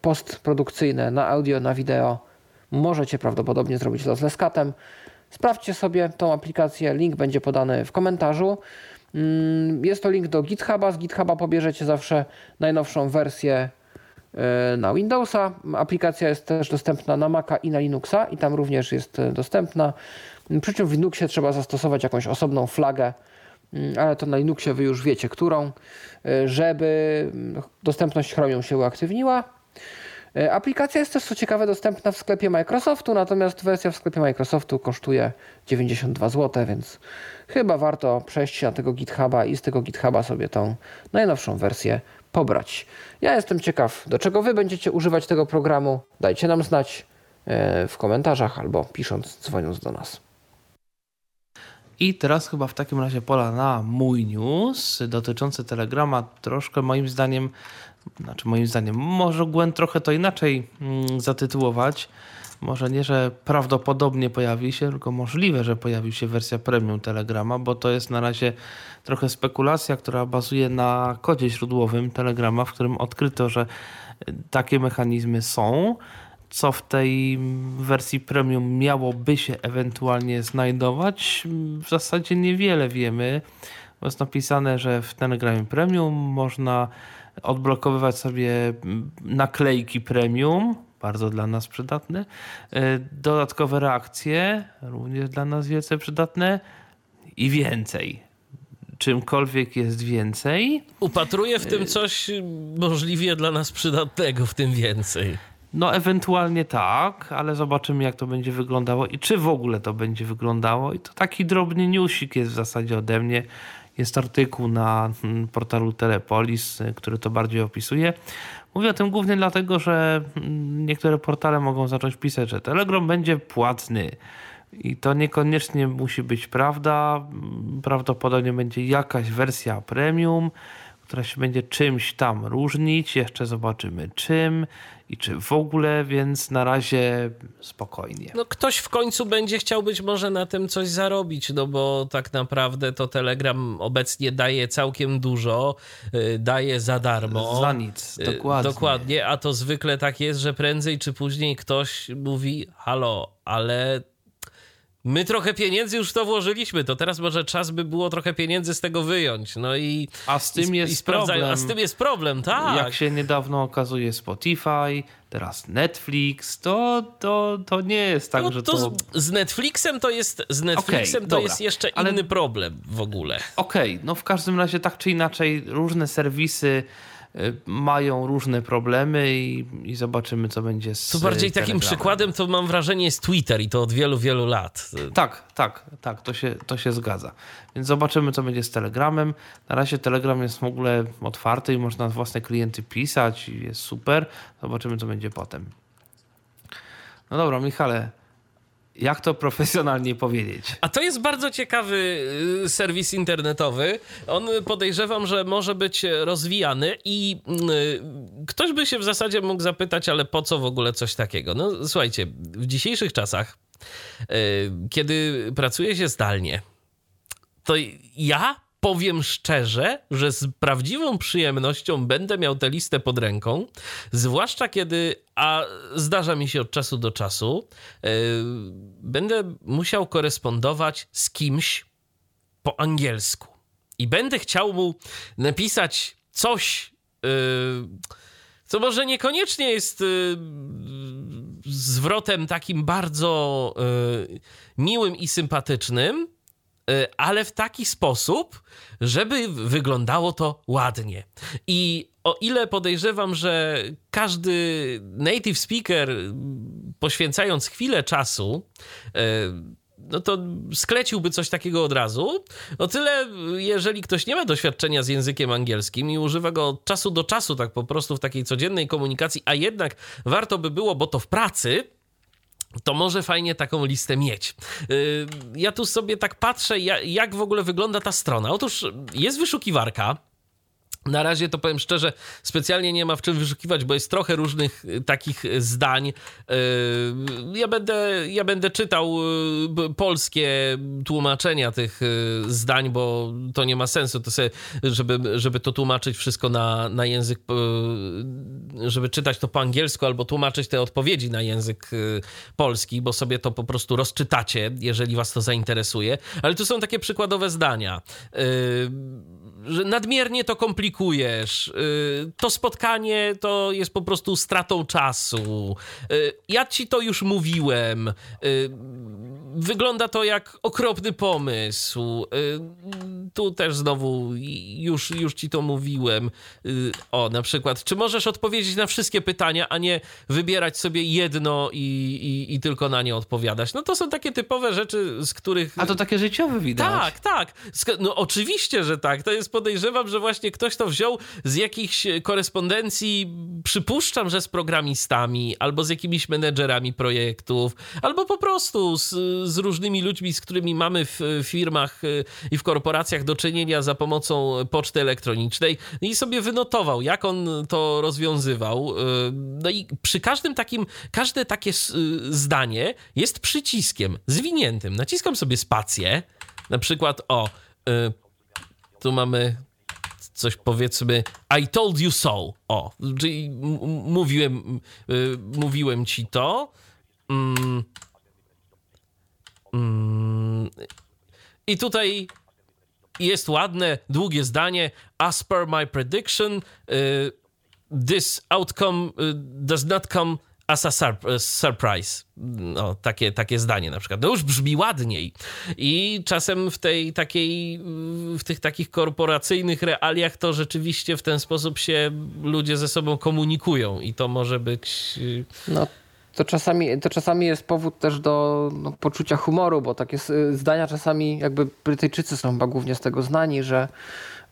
postprodukcyjne na audio, na wideo możecie prawdopodobnie zrobić lossless cutem. Sprawdźcie sobie tą aplikację, link będzie podany w komentarzu. Mm, jest to link do GitHuba. Z GitHuba pobierzecie zawsze najnowszą wersję e, na Windowsa. Aplikacja jest też dostępna na Maca i na Linuxa i tam również jest e, dostępna. Przy czym w Linuxie trzeba zastosować jakąś osobną flagę, mm, ale to na Linuxie wy już wiecie którą, e, żeby mm, dostępność Chromium się uaktywniła. E, aplikacja jest też, co ciekawe, dostępna w sklepie Microsoftu, natomiast wersja w sklepie Microsoftu kosztuje 92 zł, więc chyba warto przejść na tego GitHuba i z tego GitHuba sobie tą najnowszą wersję pobrać. Ja jestem ciekaw, do czego Wy będziecie używać tego programu. Dajcie nam znać e, w komentarzach albo pisząc, dzwoniąc do nas. I teraz chyba w takim razie pola na mój news dotyczący Telegrama. Troszkę moim zdaniem znaczy moim zdaniem, może Gwen trochę to inaczej mm, zatytułować. Może nie, że prawdopodobnie pojawi się, tylko możliwe, że pojawi się wersja premium Telegrama, bo to jest na razie trochę spekulacja, która bazuje na kodzie źródłowym Telegrama, w którym odkryto, że takie mechanizmy są. Co w tej wersji premium miałoby się ewentualnie znajdować? W zasadzie niewiele wiemy. Jest napisane, że w Telegramie premium można odblokowywać sobie naklejki premium, bardzo dla nas przydatne, e, dodatkowe reakcje, również dla nas wielce przydatne i więcej. Czymkolwiek jest więcej. Upatruję w tym coś możliwie dla nas przydatnego, w tym więcej. No, ewentualnie tak, ale zobaczymy, jak to będzie wyglądało i czy w ogóle to będzie wyglądało. I to taki drobny newsik jest w zasadzie ode mnie. Jest artykuł na hmm, portalu Telepolis, y, który to bardziej opisuje. Mówię o tym głównie dlatego, że hmm, niektóre portale mogą zacząć pisać, że Telegram będzie płatny. I to niekoniecznie musi być prawda. Prawdopodobnie będzie jakaś wersja premium, która się będzie czymś tam różnić. Jeszcze zobaczymy czym i czy w ogóle, więc na razie spokojnie. No ktoś w końcu będzie chciał być może na tym coś zarobić, no bo tak naprawdę to Telegram obecnie daje całkiem dużo, y, daje za darmo. Za nic, Y, dokładnie. Dokładnie, a to zwykle tak jest, że prędzej czy później ktoś mówi, halo, ale my trochę pieniędzy już w to włożyliśmy, to teraz może czas by było trochę pieniędzy z tego wyjąć. No i A z tym i, jest i problem. A z tym jest problem, tak. Jak się niedawno okazuje Spotify, teraz Netflix, to, to, to nie jest tak, no, że to to... z, Netflixem to jest z Netflixem to dobra, jest jeszcze ale- inny problem w ogóle. Okej, no w każdym razie tak czy inaczej różne serwisy mają różne problemy i, i zobaczymy, co będzie z Tu bardziej takim Telegramem. przykładem to mam wrażenie jest Twitter i to od wielu, wielu lat. Tak, tak, tak, to się, to się zgadza. Więc zobaczymy, co będzie z Telegramem. Na razie Telegram jest w ogóle otwarty i można na własne klienty pisać i jest super. Zobaczymy, co będzie potem. No dobra, Michale, jak to profesjonalnie powiedzieć? A to jest bardzo ciekawy y, serwis internetowy. On y, podejrzewam, że może być rozwijany i y, ktoś by się w zasadzie mógł zapytać, ale po co w ogóle coś takiego? No słuchajcie, w dzisiejszych czasach, kiedy pracuje się zdalnie, to ja powiem szczerze, że z prawdziwą przyjemnością będę miał tę listę pod ręką, zwłaszcza kiedy, a zdarza mi się od czasu do czasu, yy, będę musiał korespondować z kimś po angielsku. I będę chciał mu napisać coś, yy, co może niekoniecznie jest yy, zwrotem takim bardzo miłym i sympatycznym, ale w taki sposób, żeby wyglądało to ładnie. I o ile podejrzewam, że każdy native speaker, poświęcając chwilę czasu, y, no to skleciłby coś takiego od razu. O tyle, y, jeżeli ktoś nie ma doświadczenia z językiem angielskim i używa go od czasu do czasu, tak po prostu w takiej codziennej komunikacji, a jednak warto by było, bo to w pracy, to może fajnie taką listę mieć. Yy, Ja tu sobie tak patrzę, ja- jak w ogóle wygląda ta strona. Otóż jest wyszukiwarka. Na razie to powiem szczerze, specjalnie nie ma w czym wyszukiwać, bo jest trochę różnych y, takich y, zdań. Yy, Ja będę, ja będę czytał y, polskie tłumaczenia tych y, zdań, bo to nie ma sensu, to sobie, żeby, żeby to tłumaczyć wszystko na, na język, y, żeby czytać to po angielsku albo tłumaczyć te odpowiedzi na język y, polski, bo sobie to po prostu rozczytacie, jeżeli was to zainteresuje. Ale tu są takie przykładowe zdania. Y, że nadmiernie to komplikujesz. y, To spotkanie to jest po prostu stratą czasu. y, Ja ci to już mówiłem. Wygląda to jak okropny pomysł. y, Tu też znowu już, już ci to mówiłem. Y, O, na przykład, czy możesz odpowiedzieć na wszystkie pytania, a nie wybierać sobie jedno i, i, i tylko na nie odpowiadać? No to są takie typowe rzeczy, z których. A to takie życiowe widać. Tak, tak. No oczywiście, że tak. To jest podejrzewam, że właśnie ktoś to wziął z jakichś korespondencji, przypuszczam, że z programistami, albo z jakimiś menedżerami projektów, albo po prostu z, z różnymi ludźmi, z którymi mamy w firmach e, i w korporacjach do czynienia za pomocą poczty elektronicznej i sobie wynotował, jak on to rozwiązywał. E, No i przy każdym takim, każde takie s- zdanie jest przyciskiem zwiniętym. Naciskam sobie spację, na przykład o, y, tu mamy coś powiedzmy I told you so. O, czyli mówiłem, y, mówiłem ci to. Mm, I tutaj jest ładne, długie zdanie. As per my prediction, y, this outcome y, does not come as a sur- surprise. No, takie, takie zdanie na przykład. No już brzmi ładniej. I czasem w tej takiej, w tych takich korporacyjnych realiach to rzeczywiście w ten sposób się ludzie ze sobą komunikują i to może być... y, No, to czasami, to czasami jest powód też do no, poczucia humoru, bo takie zdania czasami, jakby Brytyjczycy są chyba głównie z tego znani, że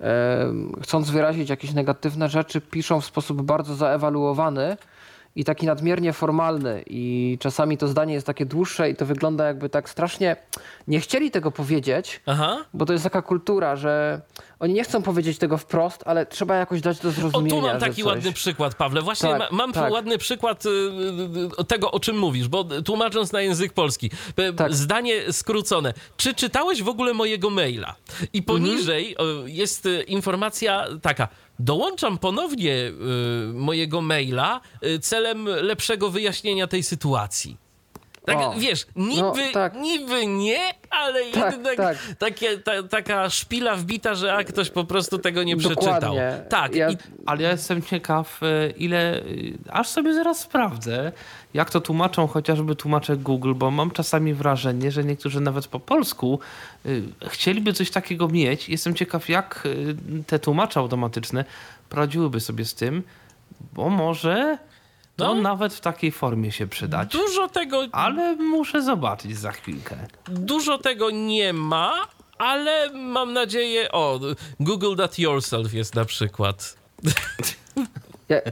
e, chcąc wyrazić jakieś negatywne rzeczy, piszą w sposób bardzo zaewaluowany i taki nadmiernie formalny i czasami to zdanie jest takie dłuższe i to wygląda jakby tak strasznie nie chcieli tego powiedzieć, Aha. bo to jest taka kultura, że oni nie chcą powiedzieć tego wprost, ale trzeba jakoś dać do O, zrozumienia. tu mam taki coś... ładny przykład, Pawle. Właśnie Tak, ma, mam tak. ładny przykład y, y, y, tego, o czym mówisz, bo tłumacząc na język polski, Tak. zdanie skrócone. Czy czytałeś w ogóle mojego maila? I poniżej Mhm. jest informacja taka. Dołączam ponownie y, mojego maila y, celem lepszego wyjaśnienia tej sytuacji. Tak, O, wiesz, niby, no, tak. niby nie, ale Tak, jednak tak. Takie, ta, taka szpila wbita, że a ktoś po prostu tego nie przeczytał. Dokładnie. Tak, Ja- i Ale ja jestem ciekaw, e, ile. e, Aż sobie zaraz sprawdzę, jak to tłumaczą chociażby tłumacze Google, bo mam czasami wrażenie, że niektórzy nawet po polsku e, chcieliby coś takiego mieć. Jestem ciekaw, jak e, te tłumacze automatyczne poradziłyby sobie z tym, bo może to No. nawet w takiej formie się przydać. Dużo tego, Ale muszę zobaczyć za chwilkę. dużo tego nie ma, ale mam nadzieję. O, Google That Yourself jest na przykład.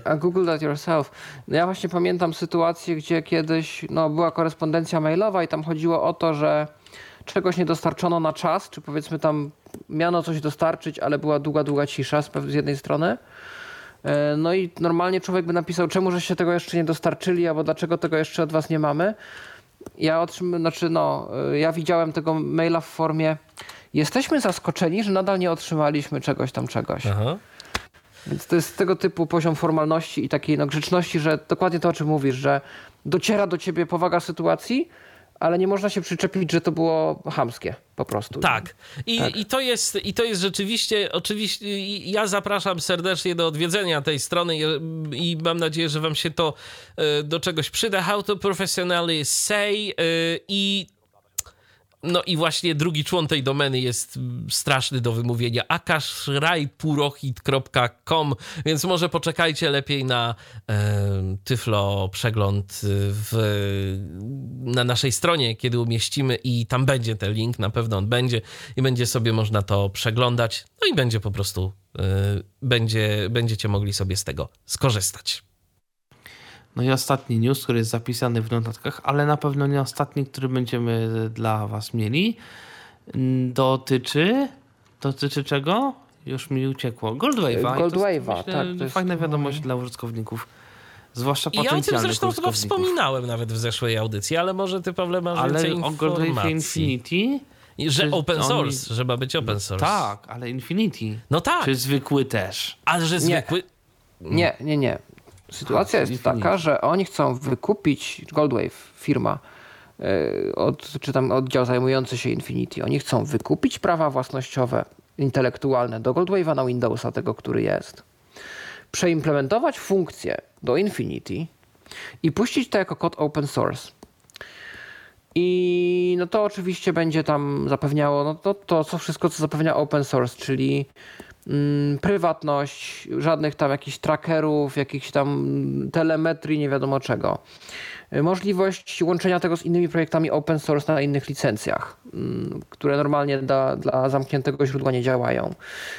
A Google that yourself. Ja właśnie pamiętam sytuację, gdzie kiedyś no, była korespondencja mailowa i tam chodziło o to, że czegoś nie dostarczono na czas, czy powiedzmy tam miano coś dostarczyć, ale była długa, długa cisza z, jednej strony. E, No i normalnie człowiek by napisał, czemu żeście tego jeszcze nie dostarczyli, albo dlaczego tego jeszcze od was nie mamy. Ja otrzym, znaczy no, e, ja widziałem tego maila w formie jesteśmy zaskoczeni, że nadal nie otrzymaliśmy czegoś tam czegoś. Aha. Więc to jest tego typu poziom formalności i takiej no, grzeczności, że dokładnie to, o czym mówisz, że dociera do ciebie powaga sytuacji, ale nie można się przyczepić, że to było chamskie po prostu. Tak. I, Tak. I, to jest, I to jest rzeczywiście, oczywiście, ja zapraszam serdecznie do odwiedzenia tej strony i, i mam nadzieję, że Wam się to e, do czegoś przyda. How to professionally say e, i no i właśnie drugi człon tej domeny jest straszny do wymówienia. akashrajpurohit.com więc może poczekajcie lepiej na e, Tyflo przegląd w, na naszej stronie, kiedy umieścimy i tam będzie ten link, na pewno on będzie i będzie sobie można to przeglądać, no i będzie po prostu, e, będzie, będziecie mogli sobie z tego skorzystać. No i ostatni news, który jest zapisany w notatkach, ale na pewno nie ostatni, który będziemy dla Was mieli, dotyczy. Dotyczy czego? Już mi uciekło. Goldwave'a. I to jest, Goldwave'a, myślę, tak, to jest- Fajna wiadomość dla użytkowników. Zwłaszcza I ja o tym zresztą chyba wspominałem nawet w zeszłej audycji, ale może ty, Pawle, masz Ale więcej o Goldwave'ie informacji. Infinity? I Że Czy open oni- source, że ma być open source. Tak, ale Infinity. No tak, Czy zwykły też? ale że zwykły... Nie, nie, nie. Sytuacja jest taka, że oni chcą wykupić Goldwave, firma, e, od, czy tam oddział zajmujący się Infinity. Oni chcą wykupić prawa własnościowe, intelektualne do Goldwave'a na Windowsa, tego, który jest. Przeimplementować funkcje do Infinity i puścić to jako kod open source. I no to oczywiście będzie tam zapewniało no to, to co wszystko, co zapewnia open source, czyli prywatność, żadnych tam jakichś trackerów, jakichś tam mm, telemetrii, nie wiadomo czego. Y, Możliwość łączenia tego z innymi projektami open source na innych licencjach, mm, które normalnie dla, dla zamkniętego źródła nie działają.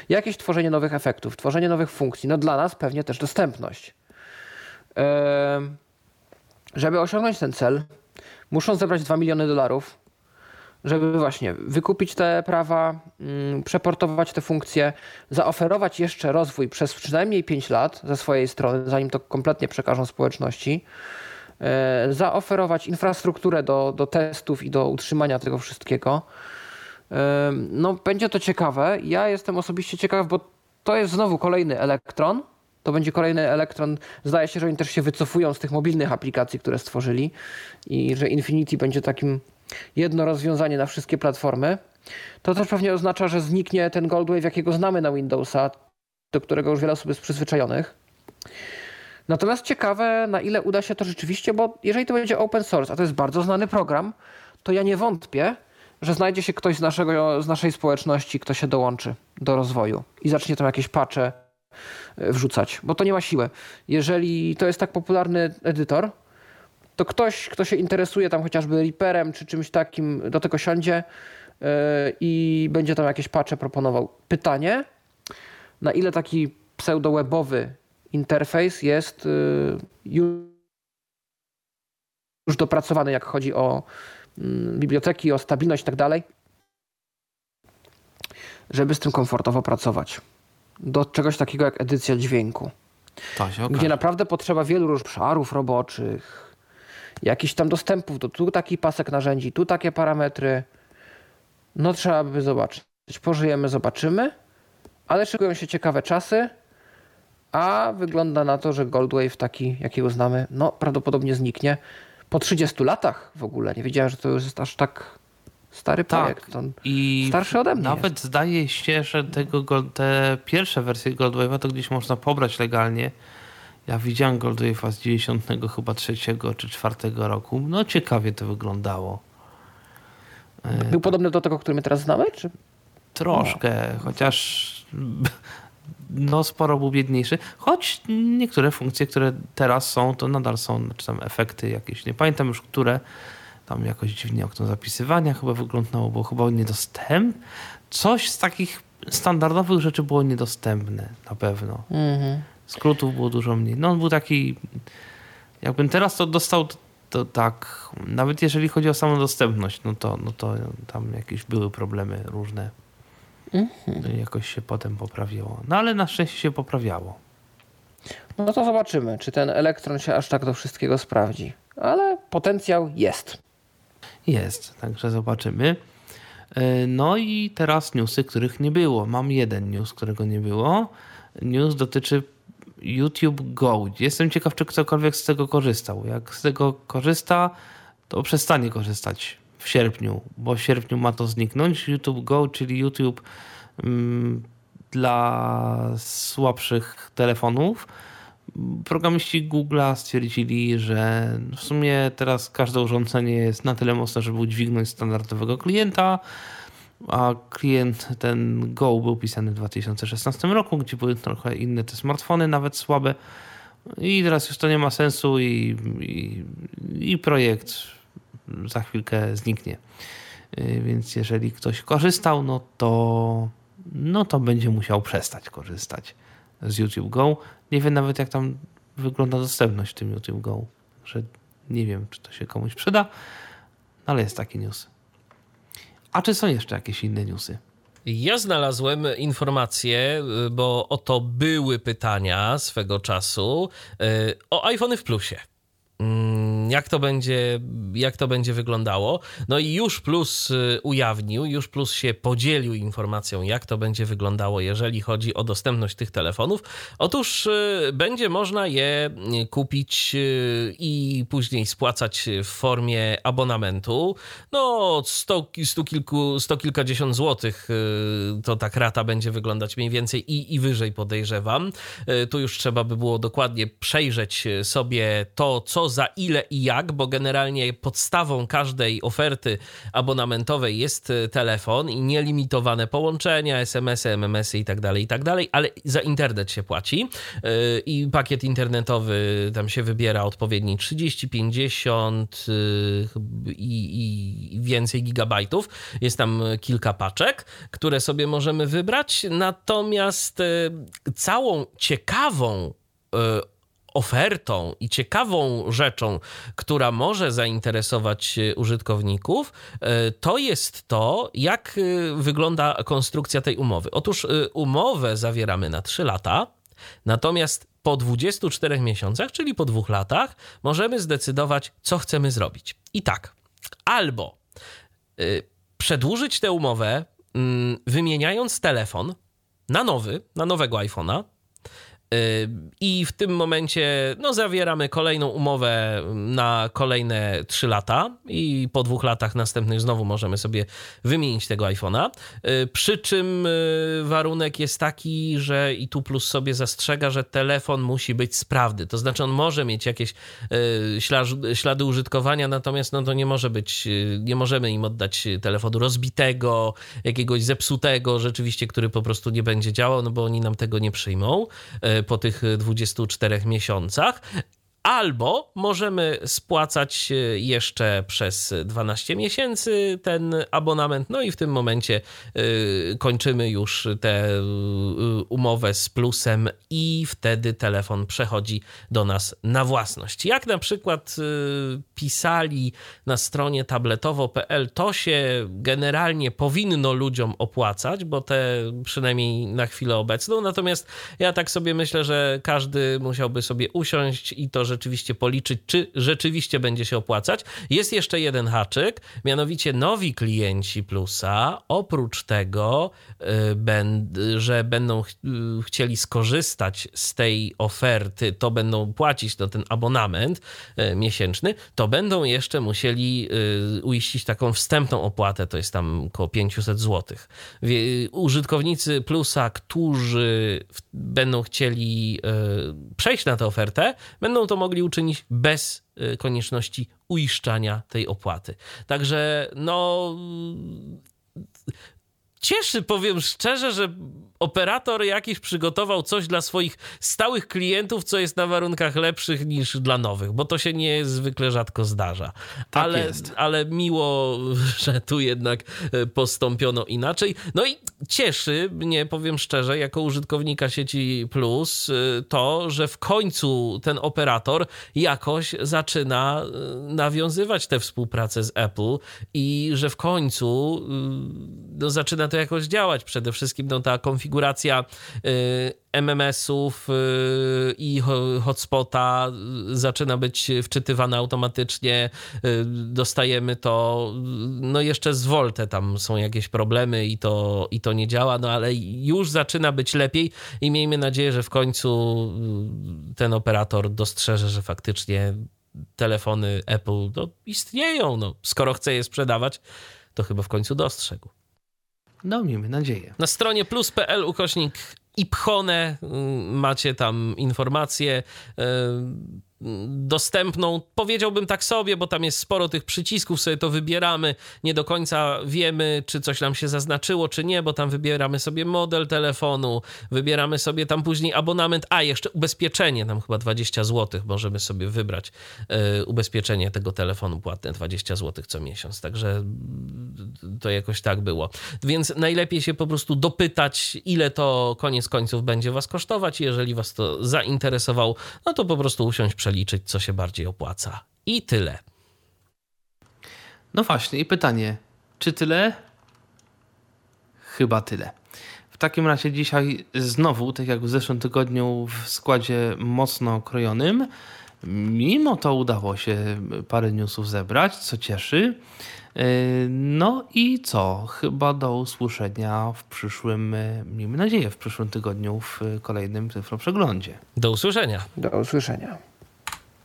Jakieś tworzenie nowych efektów, tworzenie nowych funkcji. No dla nas pewnie też dostępność. Żeby osiągnąć ten cel, muszą zebrać 2 miliony dolarów, żeby właśnie wykupić te prawa, mm, przeportować te funkcje, zaoferować jeszcze rozwój przez przynajmniej 5 lat ze swojej strony, zanim to kompletnie przekażą społeczności, e, zaoferować infrastrukturę do, do testów i do utrzymania tego wszystkiego. E, No, będzie to ciekawe. Ja jestem osobiście ciekaw, bo to jest znowu kolejny elektron. To będzie kolejny elektron. Zdaje się, że oni też się wycofują z tych mobilnych aplikacji, które stworzyli i że Infinity będzie takim jedno rozwiązanie na wszystkie platformy. To też pewnie oznacza, że zniknie ten Goldwave, jakiego znamy na Windowsa, do którego już wiele osób jest przyzwyczajonych. Natomiast ciekawe, na ile uda się to rzeczywiście, bo jeżeli to będzie open source, a to jest bardzo znany program, to ja nie wątpię, że znajdzie się ktoś z, naszego, z naszej społeczności, kto się dołączy do rozwoju i zacznie tam jakieś patche e, wrzucać, bo to nie ma siły. Jeżeli to jest tak popularny edytor, to ktoś, kto się interesuje tam chociażby Reaperem czy czymś takim, do tego siądzie yy, i będzie tam jakieś patche proponował. Pytanie, na ile taki pseudo-webowy interfejs jest yy, już dopracowany, jak chodzi o mm, biblioteki, o stabilność i tak dalej, żeby z tym komfortowo pracować. Do czegoś takiego jak edycja dźwięku, gdzie naprawdę potrzeba wielu różnych obszarów roboczych, jakichś tam dostępów, do tu taki pasek narzędzi, tu takie parametry. No trzeba by zobaczyć. Pożyjemy, zobaczymy, ale szykują się ciekawe czasy, a wygląda na to, że Goldwave taki, jakiego znamy, no prawdopodobnie zniknie po 30 latach w ogóle. Nie wiedziałem, że to już jest aż tak stary Tak. projekt. I starszy ode mnie Nawet zdaje się, że tego, te pierwsze wersje Goldwave'a to gdzieś można pobrać legalnie. Ja widziałem Goldwave'a z 90 chyba trzeciego czy czwartego roku. No ciekawie to wyglądało. Był podobny do tego, który my teraz znamy? Czy? Troszkę, chociaż no sporo był biedniejszy. Choć niektóre funkcje, które teraz są, to nadal są, czy tam efekty jakieś, nie pamiętam już które, tam jakoś dziwnie okno zapisywania chyba wyglądało, było chyba niedostępne. Coś z takich standardowych rzeczy było niedostępne, na pewno. Mhm. Skrótów było dużo mniej. No on był taki, jakbym teraz to dostał, to, tak, nawet jeżeli chodzi o samą dostępność, no to, no to tam jakieś były problemy różne. I jakoś się potem poprawiło. No ale na szczęście się poprawiało. No to zobaczymy, czy ten elektron się aż tak do wszystkiego sprawdzi. Ale potencjał jest. Jest, także zobaczymy. E, No i teraz newsy, których nie było. Mam jeden news, którego nie było. News dotyczy YouTube Go. Jestem ciekaw, czy ktokolwiek z tego korzystał. Jak z tego korzysta, to przestanie korzystać w sierpniu, bo w sierpniu ma to zniknąć. YouTube Go, czyli YouTube mm, dla słabszych telefonów. Programiści Google'a stwierdzili, że w sumie teraz każde urządzenie jest na tyle mocne, żeby udźwignąć standardowego klienta, a klient ten Go był pisany w 2016 roku, gdzie były trochę inne te smartfony, nawet słabe. I teraz już to nie ma sensu i, i, i projekt za chwilkę zniknie. Yy, Więc jeżeli ktoś korzystał, no to, no to będzie musiał przestać korzystać z YouTube Go. Nie wiem nawet jak tam wygląda dostępność w tym YouTube Go, że nie wiem czy to się komuś przyda, no ale jest taki news. A czy są jeszcze jakieś inne newsy? Ja znalazłem informacje, y, bo o to były pytania swego czasu y, o iPhony w plusie. Jak to, będzie, jak to będzie wyglądało? No i już plus y, ujawnił, już plus się podzielił informacją, jak to będzie wyglądało, jeżeli chodzi o dostępność tych telefonów. Otóż y, będzie można je y, kupić i później spłacać w formie abonamentu. No, sto, sto, kilku, sto kilkadziesiąt złotych to tak rata będzie wyglądać mniej więcej i, i wyżej podejrzewam. Tu już trzeba by było dokładnie przejrzeć sobie to, co za ile i jak, bo generalnie podstawą każdej oferty abonamentowej jest y, telefon i nielimitowane połączenia, SMS-y, MMS-y i tak dalej, i tak ale za internet się płaci y, i pakiet internetowy tam się wybiera odpowiedni 30, 50 y, i, i więcej gigabajtów. Jest tam kilka paczek, które sobie możemy wybrać, natomiast całą ciekawą ofertą i ciekawą rzeczą, która może zainteresować e, użytkowników, e, to jest to, jak e, wygląda konstrukcja tej umowy. Otóż umowę zawieramy na 3 lata, natomiast po 24 miesiącach, czyli po dwóch latach, możemy zdecydować, co chcemy zrobić. I tak, albo przedłużyć tę umowę, mm, wymieniając telefon na nowy, na nowego iPhone'a. I w tym momencie no, zawieramy kolejną umowę na kolejne 3 lata, i po dwóch latach następnych znowu możemy sobie wymienić tego iPhone'a. Y, Przy czym y, warunek jest taki, że i tu plus sobie zastrzega, że telefon musi być sprawny. To znaczy, on może mieć jakieś y, ślad- ślady użytkowania, natomiast no, to nie może być, nie możemy im oddać telefonu rozbitego, jakiegoś zepsutego, rzeczywiście, który po prostu nie będzie działał, no bo oni nam tego nie przyjmą po tych 24 miesiącach. Albo możemy spłacać jeszcze przez 12 miesięcy ten abonament, no i w tym momencie kończymy już tę umowę z plusem i wtedy telefon przechodzi do nas na własność. Jak na przykład pisali na stronie tabletowo.pl, to się generalnie powinno ludziom opłacać, bo te przynajmniej na chwilę obecną. Natomiast ja tak sobie myślę, że każdy musiałby sobie usiąść i to rzeczywiście policzyć, czy rzeczywiście będzie się opłacać. Jest jeszcze jeden haczyk, mianowicie nowi klienci Plusa, oprócz tego, że będą y, chcieli skorzystać z tej oferty, to będą płacić no, ten abonament y, miesięczny, to będą jeszcze musieli uiścić taką wstępną opłatę, to jest tam około 500 zł. Użytkownicy Plusa, którzy będą chcieli przejść na tę ofertę, będą to mogli uczynić bez konieczności uiszczania tej opłaty. Także no cieszy, powiem szczerze, że operator jakiś przygotował coś dla swoich stałych klientów, co jest na warunkach lepszych niż dla nowych, bo to się zwykle rzadko zdarza. Tak ale, jest. ale miło, że tu jednak e, postąpiono inaczej. No i cieszy mnie, powiem szczerze, jako użytkownika sieci Plus, e, to, że w końcu ten operator jakoś zaczyna e, nawiązywać tę współpracę z Apple i że w końcu no, zaczyna to jakoś działać. Przede wszystkim no, ta konfiguracja konfiguracja y, MMS-ów y, i hotspota zaczyna być wczytywana automatycznie. Y, dostajemy to, no jeszcze z Volte tam są jakieś problemy i to, i to nie działa, no ale już zaczyna być lepiej i miejmy nadzieję, że w końcu ten operator dostrzeże, że faktycznie telefony Apple no, istnieją. No, skoro chce je sprzedawać, to chyba w końcu dostrzegł. No, miejmy nadzieję. Na stronie plus.pl ukośnik Ipchone mm, macie tam informacje dostępną, powiedziałbym tak sobie, bo tam jest sporo tych przycisków, sobie to wybieramy, nie do końca wiemy, czy coś nam się zaznaczyło, czy nie, bo tam wybieramy sobie model telefonu, wybieramy sobie tam później abonament, a jeszcze ubezpieczenie, tam chyba 20 zł możemy sobie wybrać y, ubezpieczenie tego telefonu płatne, 20 zł co miesiąc, także to jakoś tak było. Więc najlepiej się po prostu dopytać, ile to koniec końców będzie was kosztować, jeżeli was to zainteresowało, no to po prostu usiąść przy przeliczyć, co się bardziej opłaca. I tyle. No właśnie, i pytanie, czy tyle? Chyba tyle. W takim razie dzisiaj znowu, tak jak w zeszłym tygodniu, w składzie mocno krojonym. Mimo to udało się parę newsów zebrać, co cieszy. No i co? Chyba do usłyszenia w przyszłym, miejmy nadzieję, w przyszłym tygodniu w kolejnym Tyflo Przeglądzie. Do usłyszenia. Do usłyszenia.